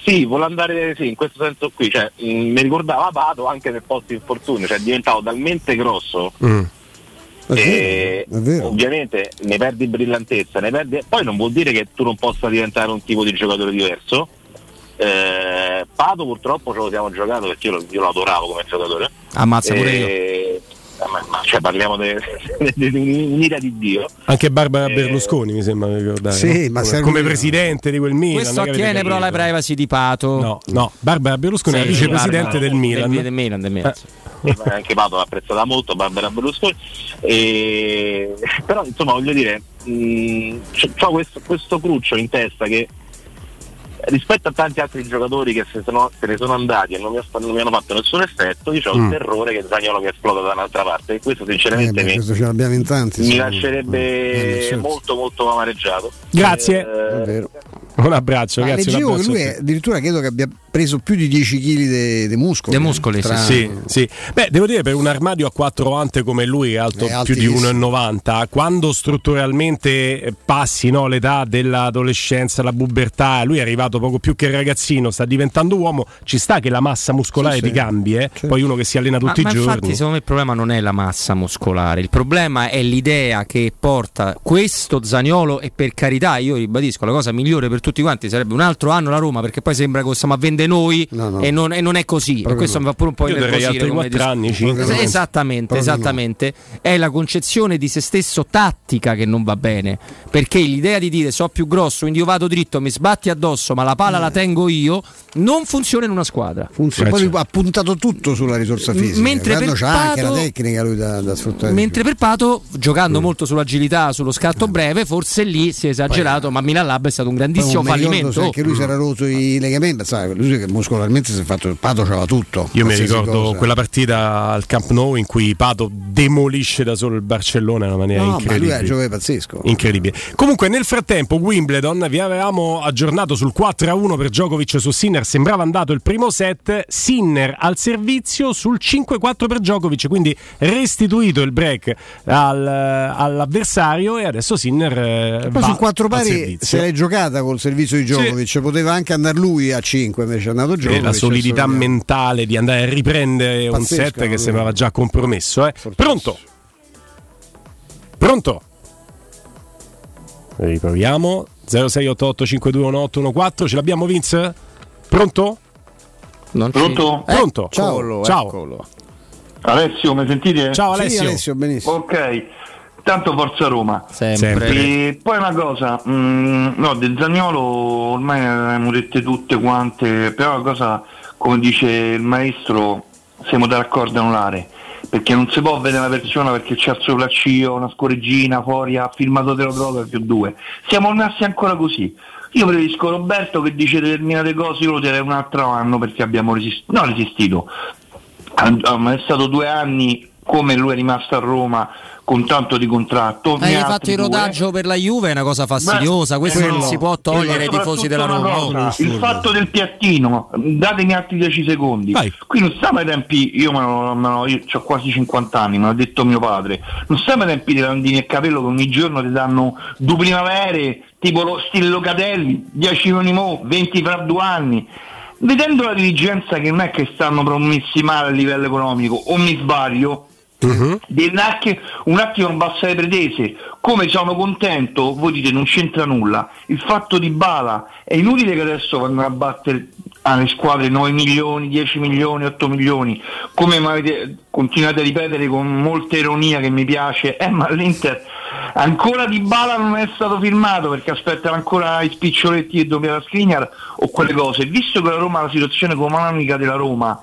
Sì, vuole andare sì, in questo senso qui, cioè, mh, mi ricordava Pato anche nel post infortunio, cioè è diventato talmente grosso e ovviamente ne perdi brillantezza, ne perdi... poi non vuol dire che tu non possa diventare un tipo di giocatore diverso. Eh, Pato purtroppo ce lo siamo giocato perché io lo, io lo adoravo come giocatore. Ammazza pure io. Ma, ma- cioè, parliamo de- di de, un'ira di Dio. Anche Barbara Eh, Berlusconi mi sembra di ricordare. Sì, no? ma come, come presidente di quel Milan. Questo attiene però alla capito. privacy di Pato. No, no, Barbara Berlusconi Sì, è vicepresidente Barbara. del Milan. Del, del Milan, del Milan. Eh. Eh, anche Pato l'ha apprezzata molto, Barbara Berlusconi. E... Però insomma voglio dire, ho questo, questo cruccio in testa che rispetto a tanti altri giocatori che se, sono- se ne sono andati e non mi, non mi hanno fatto nessun effetto, io ho il Mm. terrore che Zagnolo mi esploda da un'altra parte e questo Eh, sinceramente beh, mi, questo ce l'abbiamo in tanti. mi lascerebbe Eh, certo. molto molto amareggiato. Grazie. Eh, Un abbraccio, Ma grazie. un leggevo che abbraccio lui è, addirittura credo che abbia preso più di 10 kg di muscoli. De muscoli, Tra- Sì, sì. Beh, devo dire per un armadio a quattro ante come lui, alto È più di altissimo. 1,90, quando strutturalmente eh, passi no, l'età dell'adolescenza, la pubertà, lui è arrivato poco più che ragazzino, sta diventando uomo, ci sta che la massa muscolare Sì, ti sì. cambi, eh? poi uno che si allena tutti ma, i ma giorni. infatti, secondo me il problema non è la massa muscolare, il problema è l'idea che porta questo Zaniolo. E per carità, io ribadisco, la cosa migliore per tutti quanti sarebbe un altro anno la Roma, perché poi sembra che stiamo a vendere noi no. e, non, e non è così. E Proprio questo no. mi fa pure un po' innervosire. altri come dis- anni, cinque, Es- veramente. Esattamente, Proprio no. esattamente. È la concezione di se stesso tattica che non va bene. Perché l'idea di dire so più grosso, quindi io vado dritto, mi sbatti addosso, ma la palla la tengo io, non funziona in una squadra. Funziona- poi ha puntato tutto sulla risorsa fisica. mentre Quando per c'ha anche la Pato- tecnica lui da, da sfruttare. Mentre per Pato, giocando molto sull'agilità, sullo scatto breve, forse lì si è esagerato, ma Milan Lab è stato un Poi grandissimo fallimento. anche lui si era rotto i legamenti, sai, lui che muscolarmente si è fatto il pato c'aveva tutto. Io mi ricordo cosa. quella partita al Camp Nou in cui Pato demolisce da solo il Barcellona in una maniera No, ma lui incredibile. è un pazzesco. Incredibile. Comunque, nel frattempo, Wimbledon vi avevamo aggiornato sul 4-1 per Djokovic su Sinner. Sembrava andato il primo set. Sinner al servizio sul 5-4 per Djokovic. Quindi restituito il break al- all'avversario. E adesso Sinner. eh, Poi va su quattro al pari servizio. se l'è giocata col servizio di Djokovic, poteva anche andare lui a 5, invece è andato E Djokovic. la solidità mentale di andare a riprendere un Pazzesco, set che lui. sembrava già compromesso. eh. Pronto? Pronto? Riproviamo 0688 521814 ce l'abbiamo Vince? Pronto? Non Pronto? Pronto? Ciao. Ciao. Alessio, mi sentite? Ciao, Alessio. Sì, Alessio, benissimo. Ok, tanto forza Roma. Sempre. E poi una cosa, mm, no, del Zagnolo ormai ne abbiamo dette tutte quante, però una cosa, come dice il maestro, siamo d'accordo a annullare. Perché non si può vedere una persona perché c'ha il sopraccio, una scorreggina fuori, ha firmato te lo trovo più due. Siamo rimasti ancora così. Io preferisco Roberto che dice determinate cose, io lo direi un altro anno perché abbiamo resistito. No, resistito. È stato due anni come lui è rimasto a Roma con tanto di contratto. Hai ne fatto il due. rodaggio per la Juve, è una cosa fastidiosa. Beh, Questo eh, non no. si può togliere ai tifosi della Roma. il fatto del piattino, datemi altri 10 secondi. Qui non stiamo ai tempi, io, me lo- me lo- io ho quasi 50 anni, me l'ha detto mio padre, non stiamo ai tempi dei landini e capello che ogni giorno ti danno due primavere, tipo lo stile Locatelli, 10 milioni mo, 20 fra due anni. Vedendo la dirigenza che non è che stanno promessi male a livello economico, o mi sbaglio, Devi anche un attimo abbassare le pretese. Come sono contento, voi dite non c'entra nulla. Il fatto di Bala è inutile che adesso vanno a battere alle squadre 9 milioni, 10 milioni, 8 milioni. Come avete continuate a ripetere con molta ironia che mi piace, eh, ma l'Inter ancora di Bala non è stato firmato perché aspettano ancora i spiccioletti e doppia Skriniar o quelle cose. Visto che la Roma, la situazione economica della Roma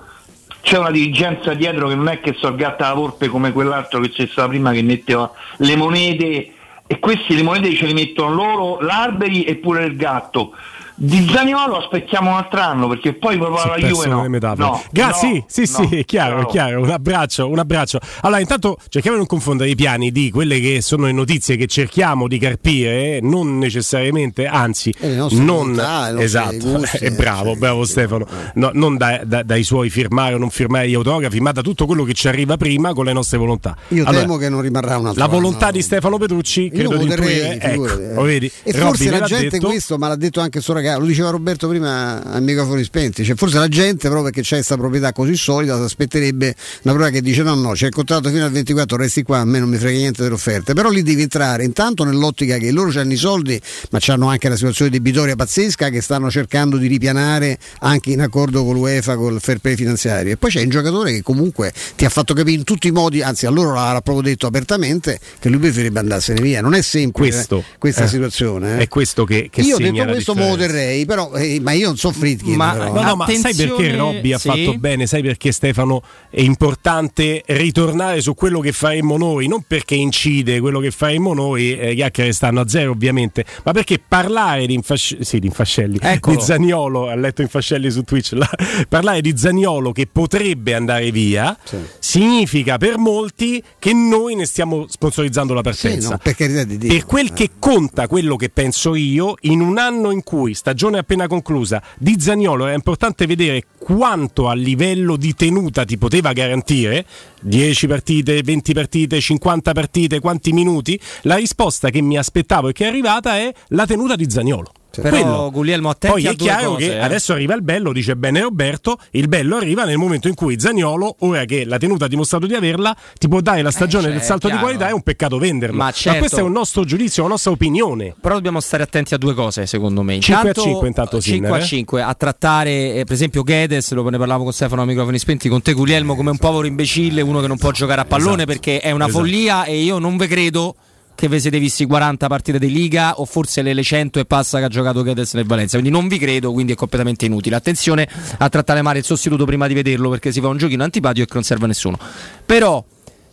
c'è una dirigenza dietro che non è che so il gatto alla volpe come quell'altro che c'è stato prima che metteva le monete e questi le monete ce le mettono loro, l'alberi e pure il gatto. Di Zaniolo aspettiamo un altro anno perché poi proprio la Juve no. no, Grazie, no, sì, sì, no, sì, è chiaro, no. è chiaro. Un abbraccio, un abbraccio. Allora, intanto cerchiamo di non confondere i piani di quelle che sono le notizie che cerchiamo di carpire, non necessariamente, anzi, E nostre non volontà, esatto. gusti, è bravo, bravo Stefano. No, non da- da- dai suoi firmare o non firmare gli autografi, ma da tutto quello che ci arriva prima con le nostre volontà. Io Allora, temo che non rimarrà un altro la anno. volontà di Stefano Petrucci, credo di intuire, ecco, eh. lo vedi? E Robby forse la gente detto. questo, ma l'ha detto anche sto ragazzo, lo diceva Roberto prima a microfoni spenti, cioè forse la gente proprio perché c'è questa proprietà così solida si aspetterebbe una prova che dice no no c'è il contratto fino al 24 resti qua a me non mi frega niente delle offerte però lì devi entrare intanto nell'ottica che loro hanno i soldi ma hanno anche la situazione debitoria pazzesca che stanno cercando di ripianare anche in accordo con l'UEFA col fair play finanziario. E poi c'è un giocatore che comunque ti ha fatto capire in tutti i modi anzi a loro l'ha proprio detto apertamente che lui preferirebbe andarsene via. Non è semplice Questo, questa eh, situazione eh. È questo che, che io la questo me lo terrei però eh, ma io non so Fritkin Ma, però. no, no, ma sai perché Robby ha sì. fatto bene? Sai perché Stefano è importante ritornare su quello che faremmo noi? Non perché incide quello che faremmo noi, eh, chiacchiere stanno a zero ovviamente, ma perché parlare di, Infasc- sì, di Infascelli, Eccolo. di Zaniolo, ha letto Infascelli su Twitch, la- parlare di Zaniolo che potrebbe andare via significa per molti che noi ne stiamo sponsorizzando la partenza. Sì, no, per di Dio. Per quel che conta quello che penso io, in un anno in cui stagione appena conclusa di Zaniolo era importante vedere quanto a livello di tenuta ti poteva garantire 10 partite, 20 partite, 50 partite, quanti minuti? La risposta che mi aspettavo e che è arrivata è la tenuta di Zaniolo. Però Quello. Guglielmo attenti Poi è chiaro cose, che eh. adesso arriva il bello, dice bene Roberto, il bello arriva nel momento in cui Zaniolo, ora che la tenuta ha dimostrato di averla, ti può dare la stagione cioè, del salto di qualità, è un peccato venderlo. Ma certo. questo è un nostro giudizio, una nostra opinione. Però dobbiamo stare attenti a due cose, secondo me. 5 a 5 intanto 5 Sinner, a eh? 5 a trattare, eh, per esempio, Gedes, lo ne parlavo con Stefano a microfoni spenti, con te Guglielmo come un povero imbecille, uno che non può giocare a pallone Esatto. perché è una Esatto. follia e io non ve credo che vi siete visti 40 partite di Liga o forse le le 100 e passa che ha giocato Gedes nel Valencia, quindi non vi credo, quindi è completamente inutile. Attenzione a trattare male il sostituto prima di vederlo perché si fa un giochino antipatico e che non serve a nessuno. Però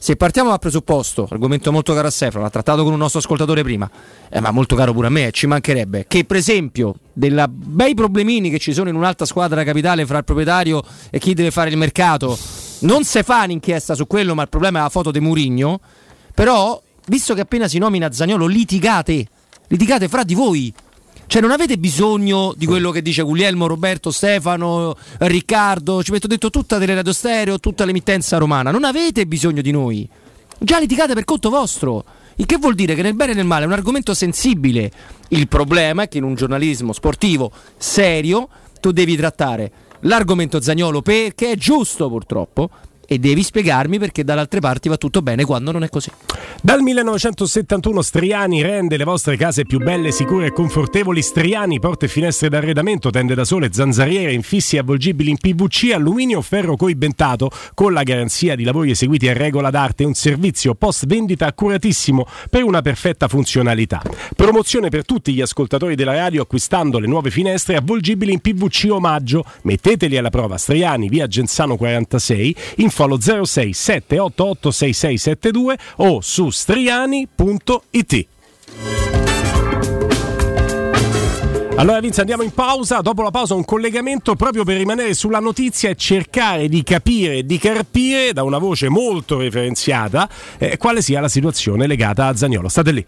se partiamo dal presupposto, argomento molto caro a Stefano, l'ha trattato con un nostro ascoltatore prima, eh, ma molto caro pure a me, ci mancherebbe, che per esempio dei bei problemini che ci sono in un'altra squadra capitale fra il proprietario e chi deve fare il mercato, non si fa un'inchiesta su quello, ma il problema è la foto di Murigno, però visto che appena si nomina Zagnolo litigate, litigate fra di voi. Cioè non avete bisogno di quello che dice Guglielmo, Roberto, Stefano, Riccardo, ci metto dentro tutta delle radio stereo, tutta l'emittenza romana. Non avete bisogno di noi. Già litigate per conto vostro. Il che vuol dire che nel bene e nel male è un argomento sensibile. Il problema è che in un giornalismo sportivo serio tu devi trattare l'argomento Zagnolo perché è giusto purtroppo e devi spiegarmi perché dalle altre parti va tutto bene quando non è così. Dal 1971 Striani rende le vostre case più belle, sicure e confortevoli. Striani, porte e finestre d'arredamento, tende da sole, zanzariere, infissi avvolgibili in PVC, alluminio o ferro coibentato, con la garanzia di lavori eseguiti a regola d'arte un servizio post vendita accuratissimo per una perfetta funzionalità. Promozione per tutti gli ascoltatori della radio acquistando le nuove finestre avvolgibili in PVC omaggio. Metteteli alla prova Striani, via Genzano 46, info allo 06 788 6672 o su striani.it. Allora Vince andiamo in pausa, dopo la pausa un collegamento proprio per rimanere sulla notizia e cercare di capire di carpire da una voce molto referenziata eh, quale sia la situazione legata a Zagnolo. State lì.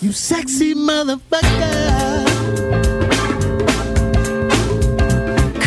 You sexy motherfucker.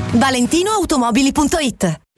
ValentinoAutomobili.it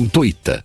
gratuita.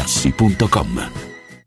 artigianamaterassi.com.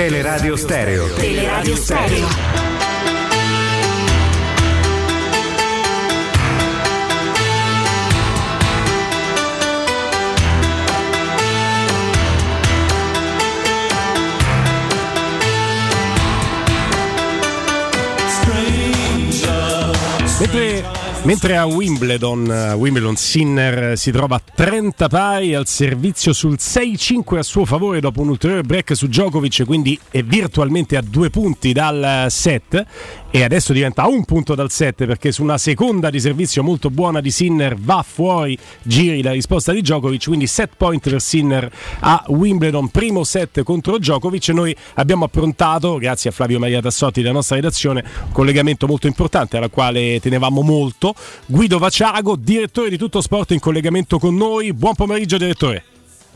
Teleradio Stereo. Teleradio Stereo. Mentre Mentre a Wimbledon, Wimbledon Sinner si trova a 30 pari al servizio sul 6-5 a suo favore dopo un ulteriore break su Djokovic, quindi è virtualmente a due punti dal set e adesso diventa un punto dal 7 perché su una seconda di servizio molto buona di Sinner va fuori giri la risposta di Djokovic quindi set point per Sinner a Wimbledon. Primo set contro Djokovic noi abbiamo approntato grazie a Flavio Maria Tassotti della nostra redazione un collegamento molto importante alla quale tenevamo molto. Guido Vaciago direttore di Tutto Sport in collegamento con noi. Buon pomeriggio direttore.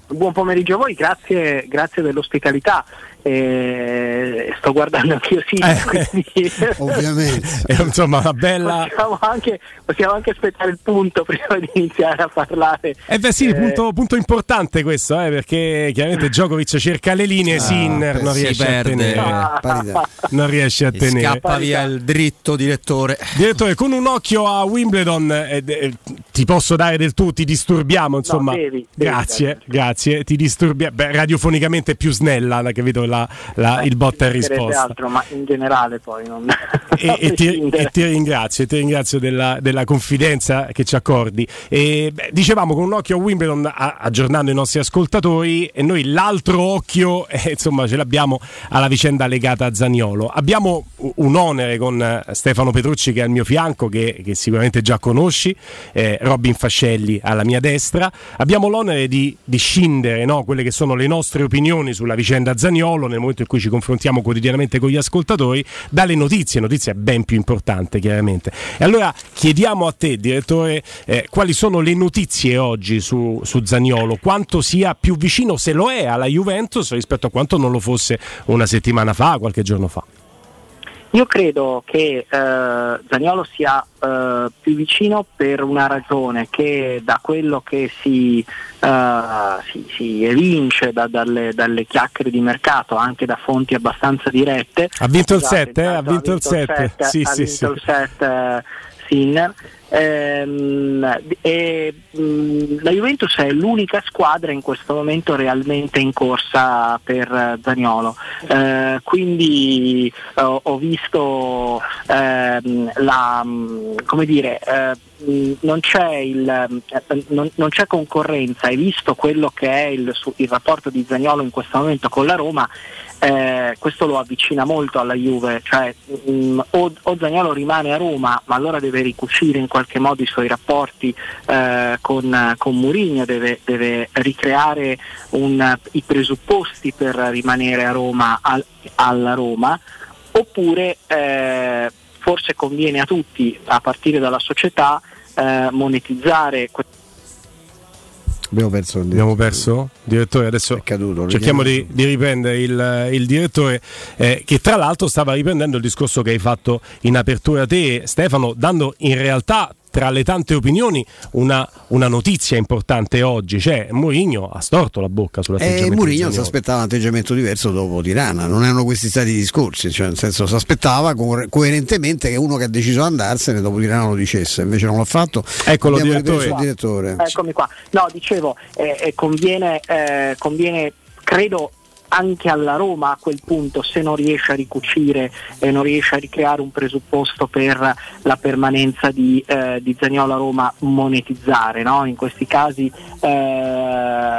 Buon pomeriggio a voi, grazie, grazie dell'ospitalità. Eh, sto guardando anche io sì, quindi... ovviamente. Eh, insomma, una bella. Possiamo anche, possiamo anche, aspettare il punto prima di iniziare a parlare. Eh beh sì, eh... punto, punto, importante questo, eh, perché chiaramente Djokovic cerca le linee, ah, Sinner non riesce perde. a tenere. Ah, non riesce a tenere. Scappa via il dritto direttore. Direttore, con un occhio a Wimbledon, eh, eh, ti posso dare del tu, ti disturbiamo, insomma. No, devi, grazie, devi, grazie, ti disturbiamo. Radiofonicamente è più snella che vedo la, la, il botta e risposta. Altro, ma in generale poi non... e, e, ti, e, ti, ringrazio, ti ringrazio della, della confidenza che ci accordi. E, beh, dicevamo con un occhio a Wimbledon a, aggiornando i nostri ascoltatori e noi l'altro occhio eh, insomma ce l'abbiamo alla vicenda legata a Zaniolo. Abbiamo un onere con eh, Stefano Petrucci che è al mio fianco che, che sicuramente già conosci, eh, Robin Fascelli alla mia destra. Abbiamo l'onere di, di scindere no, quelle che sono le nostre opinioni sulla vicenda Zaniolo nel momento in cui ci confrontiamo quotidianamente con gli ascoltatori dalle notizie, notizie ben più importante chiaramente. E allora chiediamo a te, direttore, eh, quali sono le notizie oggi su, su Zaniolo, quanto sia più vicino, se lo è, alla Juventus rispetto a quanto non lo fosse una settimana fa, qualche giorno fa. Io credo che eh, Zagnolo sia eh, più vicino per una ragione che da quello che si, eh, si, si evince da, dalle, dalle, chiacchiere di mercato, anche da fonti abbastanza dirette. Ha vinto il 7, eh? ha vinto il 7. Sì, ha sì, vinto sì. il 7 Sinner. Ehm, e, mh, la Juventus è l'unica squadra in questo momento realmente in corsa per Zagnolo. Eh, quindi eh, ho visto ehm, la, come dire, eh, non, c'è il, non, non, c'è concorrenza, hai visto quello che è il, il rapporto di Zagnolo in questo momento con la Roma eh, questo lo avvicina molto alla Juve, cioè mh, o, o Zagnolo rimane a Roma ma allora deve ricucire in qualche modo i suoi rapporti eh, con, con Mourinho, deve, deve ricreare un, i presupposti per rimanere a Roma al, alla Roma, oppure eh, forse conviene a tutti, a partire dalla società, eh, monetizzare Abbiamo perso il Abbiamo perso? Direttore, adesso caduto, cerchiamo di, di, riprendere il, il direttore eh, che tra l'altro stava riprendendo il discorso che hai fatto in apertura te Stefano, dando in realtà tra le tante opinioni una, una notizia importante oggi, cioè Mourinho ha storto la bocca sull'atteggiamento. E Mourinho si aspettava un atteggiamento diverso dopo Tirana, non erano questi stati i discorsi, cioè nel senso si aspettava co- coerentemente che uno che ha deciso di andarsene dopo Tirana lo dicesse, invece non l'ha fatto. Eccolo direttore. direttore. Eccomi qua. No, dicevo, eh, eh, conviene, eh, conviene credo anche alla Roma a quel punto se non riesce a ricucire e non riesce a ricreare un presupposto per la permanenza di, eh, di Zagnolo a Roma monetizzare. No? In questi casi eh,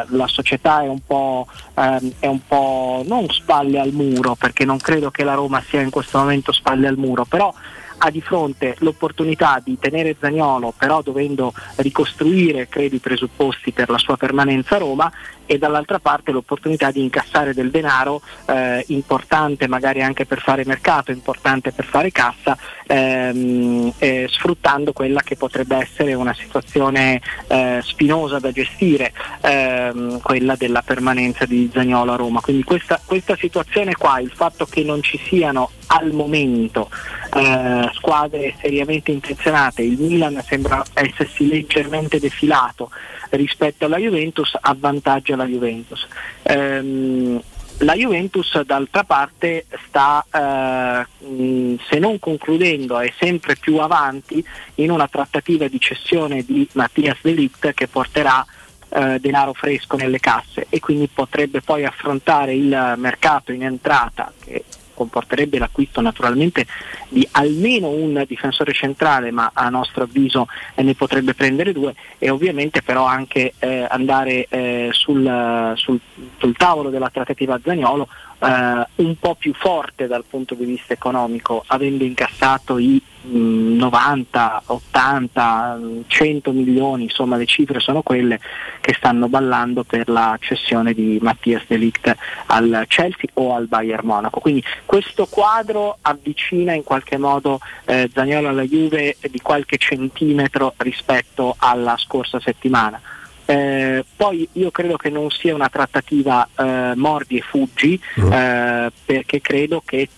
la società è un, po', eh, è un po' non spalle al muro perché non credo che la Roma sia in questo momento spalle al muro, però ha di fronte l'opportunità di tenere Zagnolo però dovendo ricostruire credo i presupposti per la sua permanenza a Roma e dall'altra parte l'opportunità di incassare del denaro eh, importante magari anche per fare mercato, importante per fare cassa, ehm, eh, sfruttando quella che potrebbe essere una situazione eh, spinosa da gestire, ehm, quella della permanenza di Zagnolo a Roma. Quindi questa, questa situazione qua, il fatto che non ci siano al momento eh, squadre seriamente intenzionate, il Milan sembra essersi leggermente defilato rispetto alla Juventus, avvantaggia la Juventus. Ehm, la Juventus d'altra parte sta, eh, mh, se non concludendo, è sempre più avanti in una trattativa di cessione di Mattias Delict che porterà eh, denaro fresco nelle casse e quindi potrebbe poi affrontare il mercato in entrata che comporterebbe l'acquisto naturalmente di almeno un difensore centrale, ma a nostro avviso eh, ne potrebbe prendere due e ovviamente però anche eh, andare eh, sul, sul, sul, tavolo della trattativa Zagnolo eh, un po' più forte dal punto di vista economico, avendo incassato i 90, 80, 100 milioni, insomma le cifre sono quelle che stanno ballando per la cessione di Mattias De Ligt al Chelsea o al Bayern Monaco. Quindi questo quadro avvicina in qualche modo eh, Zagnolo alla Juve di qualche centimetro rispetto alla scorsa settimana. Eh, poi io credo che non sia una trattativa eh, mordi e fuggi mm. eh, perché credo che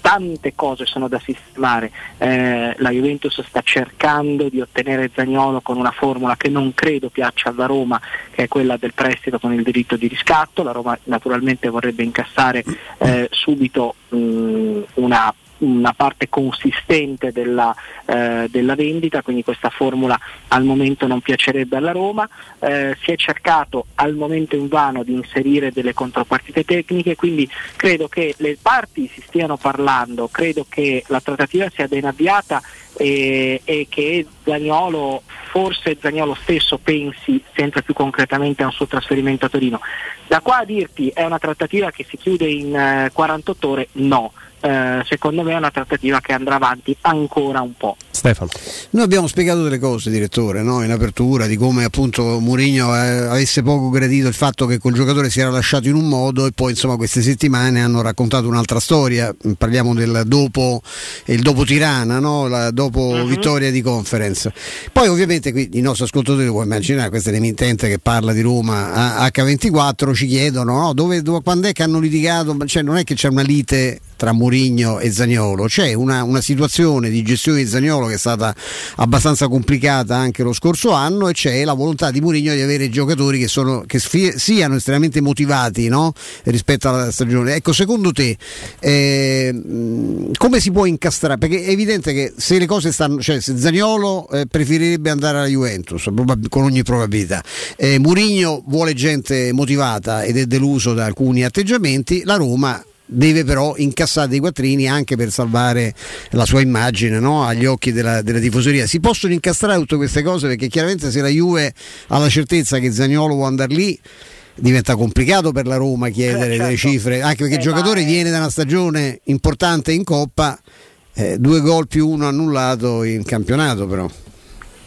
tante cose sono da sistemare. Eh, la Juventus sta cercando di ottenere Zagnolo con una formula che non credo piaccia alla Roma, che è quella del prestito con il diritto di riscatto. La Roma naturalmente vorrebbe incassare eh, subito mh, una una parte consistente della, eh, della, vendita, quindi questa formula al momento non piacerebbe alla Roma. Eh, si è cercato al momento invano di inserire delle contropartite tecniche, quindi credo che le parti si stiano parlando, credo che la trattativa sia ben avviata e, e che Zagnolo, forse Zagnolo stesso pensi sempre più concretamente a un suo trasferimento a Torino. Da qua a dirti è una trattativa che si chiude in eh, 48 ore? No eh, secondo me è una trattativa che andrà avanti ancora un po'. Stefano. Noi abbiamo spiegato delle cose, direttore, no? in apertura, di come appunto Mourinho eh, avesse poco gradito il fatto che col giocatore si era lasciato in un modo e poi insomma queste settimane hanno raccontato un'altra storia, parliamo del dopo, il dopo Tirana, no? La dopo uh-huh. vittoria di conference. Poi ovviamente qui i nostri ascoltatori, puoi immaginare, questa è l'emittente che parla di Roma H24, ci chiedono no? dove, dove, quando è che hanno litigato, cioè non è che c'è una lite tra Mourinho e Zagnolo, c'è una, una situazione di gestione di Zagnolo che è stata abbastanza complicata anche lo scorso anno e c'è la volontà di Mourinho di avere giocatori che, sono, che siano estremamente motivati no? rispetto alla stagione. Ecco, secondo te eh, come si può incastrare? Perché è evidente che se le cose stanno, cioè se Zagnolo eh, preferirebbe andare alla Juventus con ogni probabilità, eh, Mourinho vuole gente motivata ed è deluso da alcuni atteggiamenti, la Roma deve però incassare dei quattrini anche per salvare la sua immagine no? agli occhi della, della, tifoseria. Si possono incastrare tutte queste cose perché chiaramente se la Juve ha la certezza che Zagnolo può andare lì diventa complicato per la Roma chiedere eh, certo. delle cifre, anche perché eh, il giocatore viene da una stagione importante in Coppa, eh, due gol più uno annullato in campionato però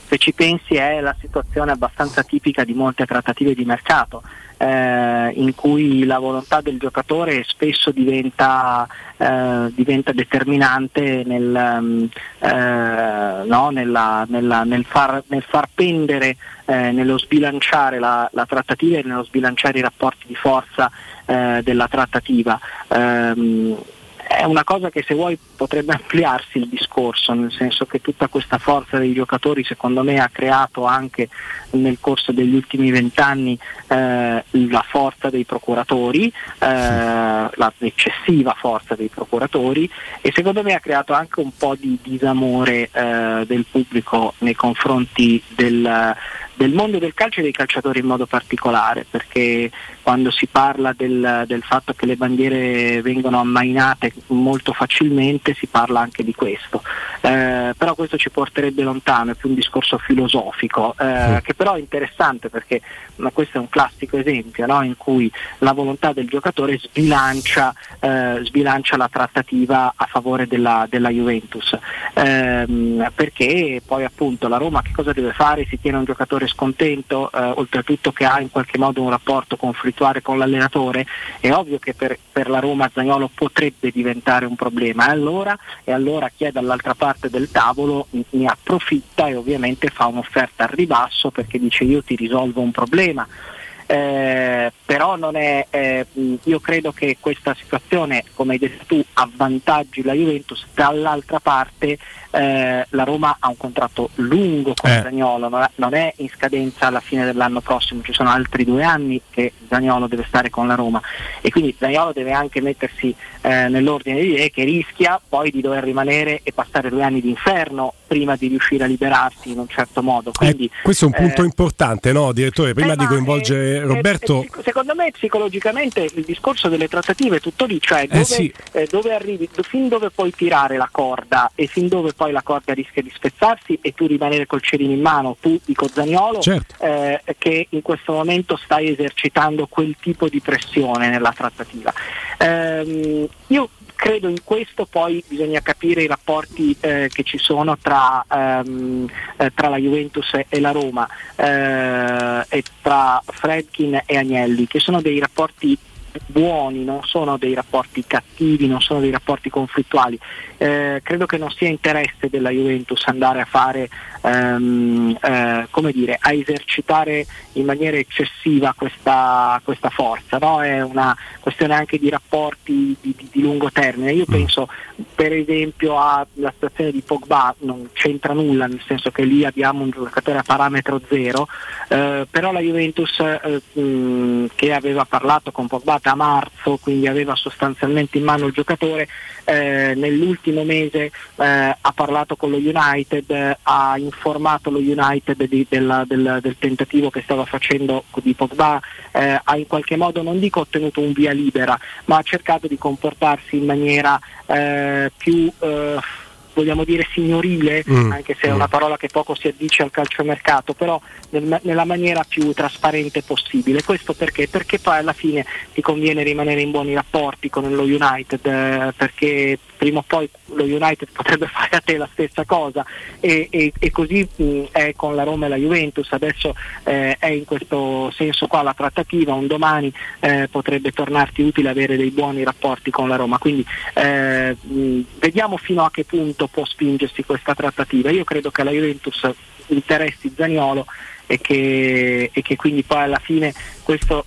se ci pensi è la situazione abbastanza tipica di molte trattative di mercato eh, in cui la volontà del giocatore spesso diventa, eh, diventa determinante nel, mm, eh, no, nella, nella, nel, far, nel, far, pendere, eh, nello sbilanciare la, la, trattativa e nello sbilanciare i rapporti di forza eh, della trattativa. È una cosa che se vuoi potrebbe ampliarsi il discorso, nel senso che tutta questa forza dei giocatori secondo me ha creato anche nel corso degli ultimi vent'anni eh, la forza dei procuratori, eh, l'eccessiva forza dei procuratori e secondo me ha creato anche un po' di disamore eh, del pubblico nei confronti del, del mondo del calcio e dei calciatori in modo particolare, perché quando si parla del, del, fatto che le bandiere vengono ammainate molto facilmente si parla anche di questo. Eh, però questo ci porterebbe lontano, è più un discorso filosofico, eh, che però è interessante perché ma questo è un classico esempio no? in cui la volontà del giocatore sbilancia, eh, sbilancia la trattativa a favore della, della Juventus. Ehm, perché poi appunto la Roma che cosa deve fare? Si tiene un giocatore scontento, eh, oltretutto che ha in qualche modo un rapporto conflittuale con l'allenatore, è ovvio che per, per la Roma Zagnolo potrebbe diventare un problema. Allora, e allora chi è dall'altra parte del tavolo ne approfitta e ovviamente fa un'offerta al ribasso perché dice io ti risolvo un problema. Eh, però non è, eh, io credo che questa situazione, come hai detto tu, avvantaggi la Juventus, dall'altra parte eh, la Roma ha un contratto lungo con eh. Zagnolo, non, è in scadenza alla fine dell'anno prossimo, ci sono altri due anni che Zagnolo deve stare con la Roma e quindi Zagnolo deve anche mettersi eh, nell'ordine di idee che rischia poi di dover rimanere e passare due anni di inferno prima di riuscire a liberarsi in un certo modo. Eh, quindi, questo è un punto importante, no, direttore? Prima di coinvolgere Roberto. secondo me psicologicamente il discorso delle trattative è tutto lì, cioè dove, sì. eh, dove arrivi, do- fin dove puoi tirare la corda e fin dove poi la corda rischia di spezzarsi e tu rimanere col cerino in mano, tu dico Zagnolo, Certo. eh, che in questo momento stai esercitando quel tipo di pressione nella trattativa. Ehm, io credo in questo poi bisogna capire i rapporti eh, che ci sono tra, ehm, eh, tra la Juventus e la Roma eh, e tra Fredkin e Agnelli, che sono dei rapporti buoni, non sono dei rapporti cattivi, non sono dei rapporti conflittuali. Eh, credo che non sia interesse della Juventus andare a fare, ehm, eh, come dire, a esercitare in maniera eccessiva questa, questa forza, no? è una questione anche di rapporti di, di- di lungo termine. Io penso per esempio alla situazione di Pogba, non c'entra nulla, nel senso che lì abbiamo un giocatore a parametro zero, eh, però la Juventus eh, mh, che aveva parlato con Pogba da marzo, quindi aveva sostanzialmente in mano il giocatore, eh, nell'ultimo mese eh, ha parlato con lo United, eh, ha informato lo United di- della- del, del tentativo che stava facendo di Pogba, eh, ha in qualche modo non dico ottenuto un via libera, ma ha cercato di comportarsi in maniera eh, più eh, vogliamo dire signorile, Mm. anche se è una parola che poco si addice al calciomercato, però nel- nella maniera più trasparente possibile. Questo perché? Perché poi alla fine ti conviene rimanere in buoni rapporti con lo United, eh, perché prima o poi lo United potrebbe fare a te la stessa cosa. E, e- e così mh, è con la Roma e la Juventus, adesso eh, è in questo senso qua la trattativa, un domani eh, potrebbe tornarti utile avere dei buoni rapporti con la Roma, quindi eh, mh, vediamo fino a che punto può spingersi questa trattativa. Io credo che la Juventus interessi Zaniolo e che, e che quindi poi alla fine questo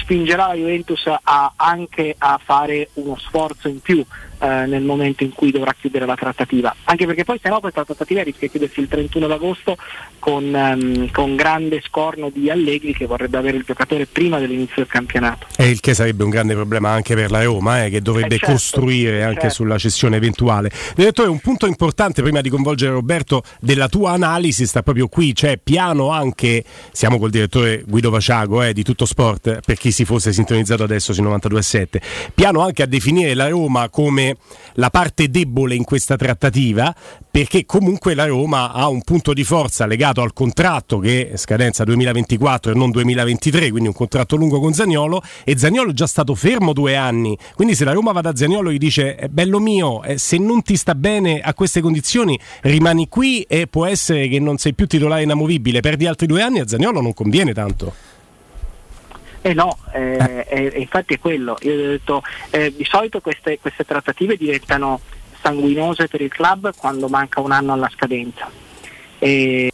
spingerà la Juventus a- anche a fare uno sforzo in più eh, nel momento in cui dovrà chiudere la trattativa, anche perché poi se no questa trattativa rischia di chiudersi il 31 d'agosto con, ehm, con grande scorno di Allegri che vorrebbe avere il giocatore prima dell'inizio del campionato. E il che sarebbe un grande problema anche per la Roma, eh, che dovrebbe Eh, certo, costruire anche certo. sulla cessione eventuale. Direttore, un punto importante prima di coinvolgere Roberto della tua analisi sta proprio qui, cioè piano anche, siamo col direttore Guido Vaciago eh, di Tutto Sport, per chi si fosse sintonizzato adesso sui 92.7, piano anche a definire la Roma come la parte debole in questa trattativa, perché comunque la Roma ha un punto di forza legato al contratto che è scadenza 2024 e non 2023, quindi un contratto lungo con Zagnolo e Zagnolo è già stato fermo due anni, quindi se la Roma va da Zagnolo e gli dice "Eh, bello mio, eh, se non ti sta bene a queste condizioni rimani qui e può essere che non sei più titolare inamovibile, perdi altri due anni a Zagnolo non conviene tanto. Eh no, eh, eh, infatti è quello. Io ho detto, eh, di solito queste, queste trattative diventano sanguinose per il club quando manca un anno alla scadenza. E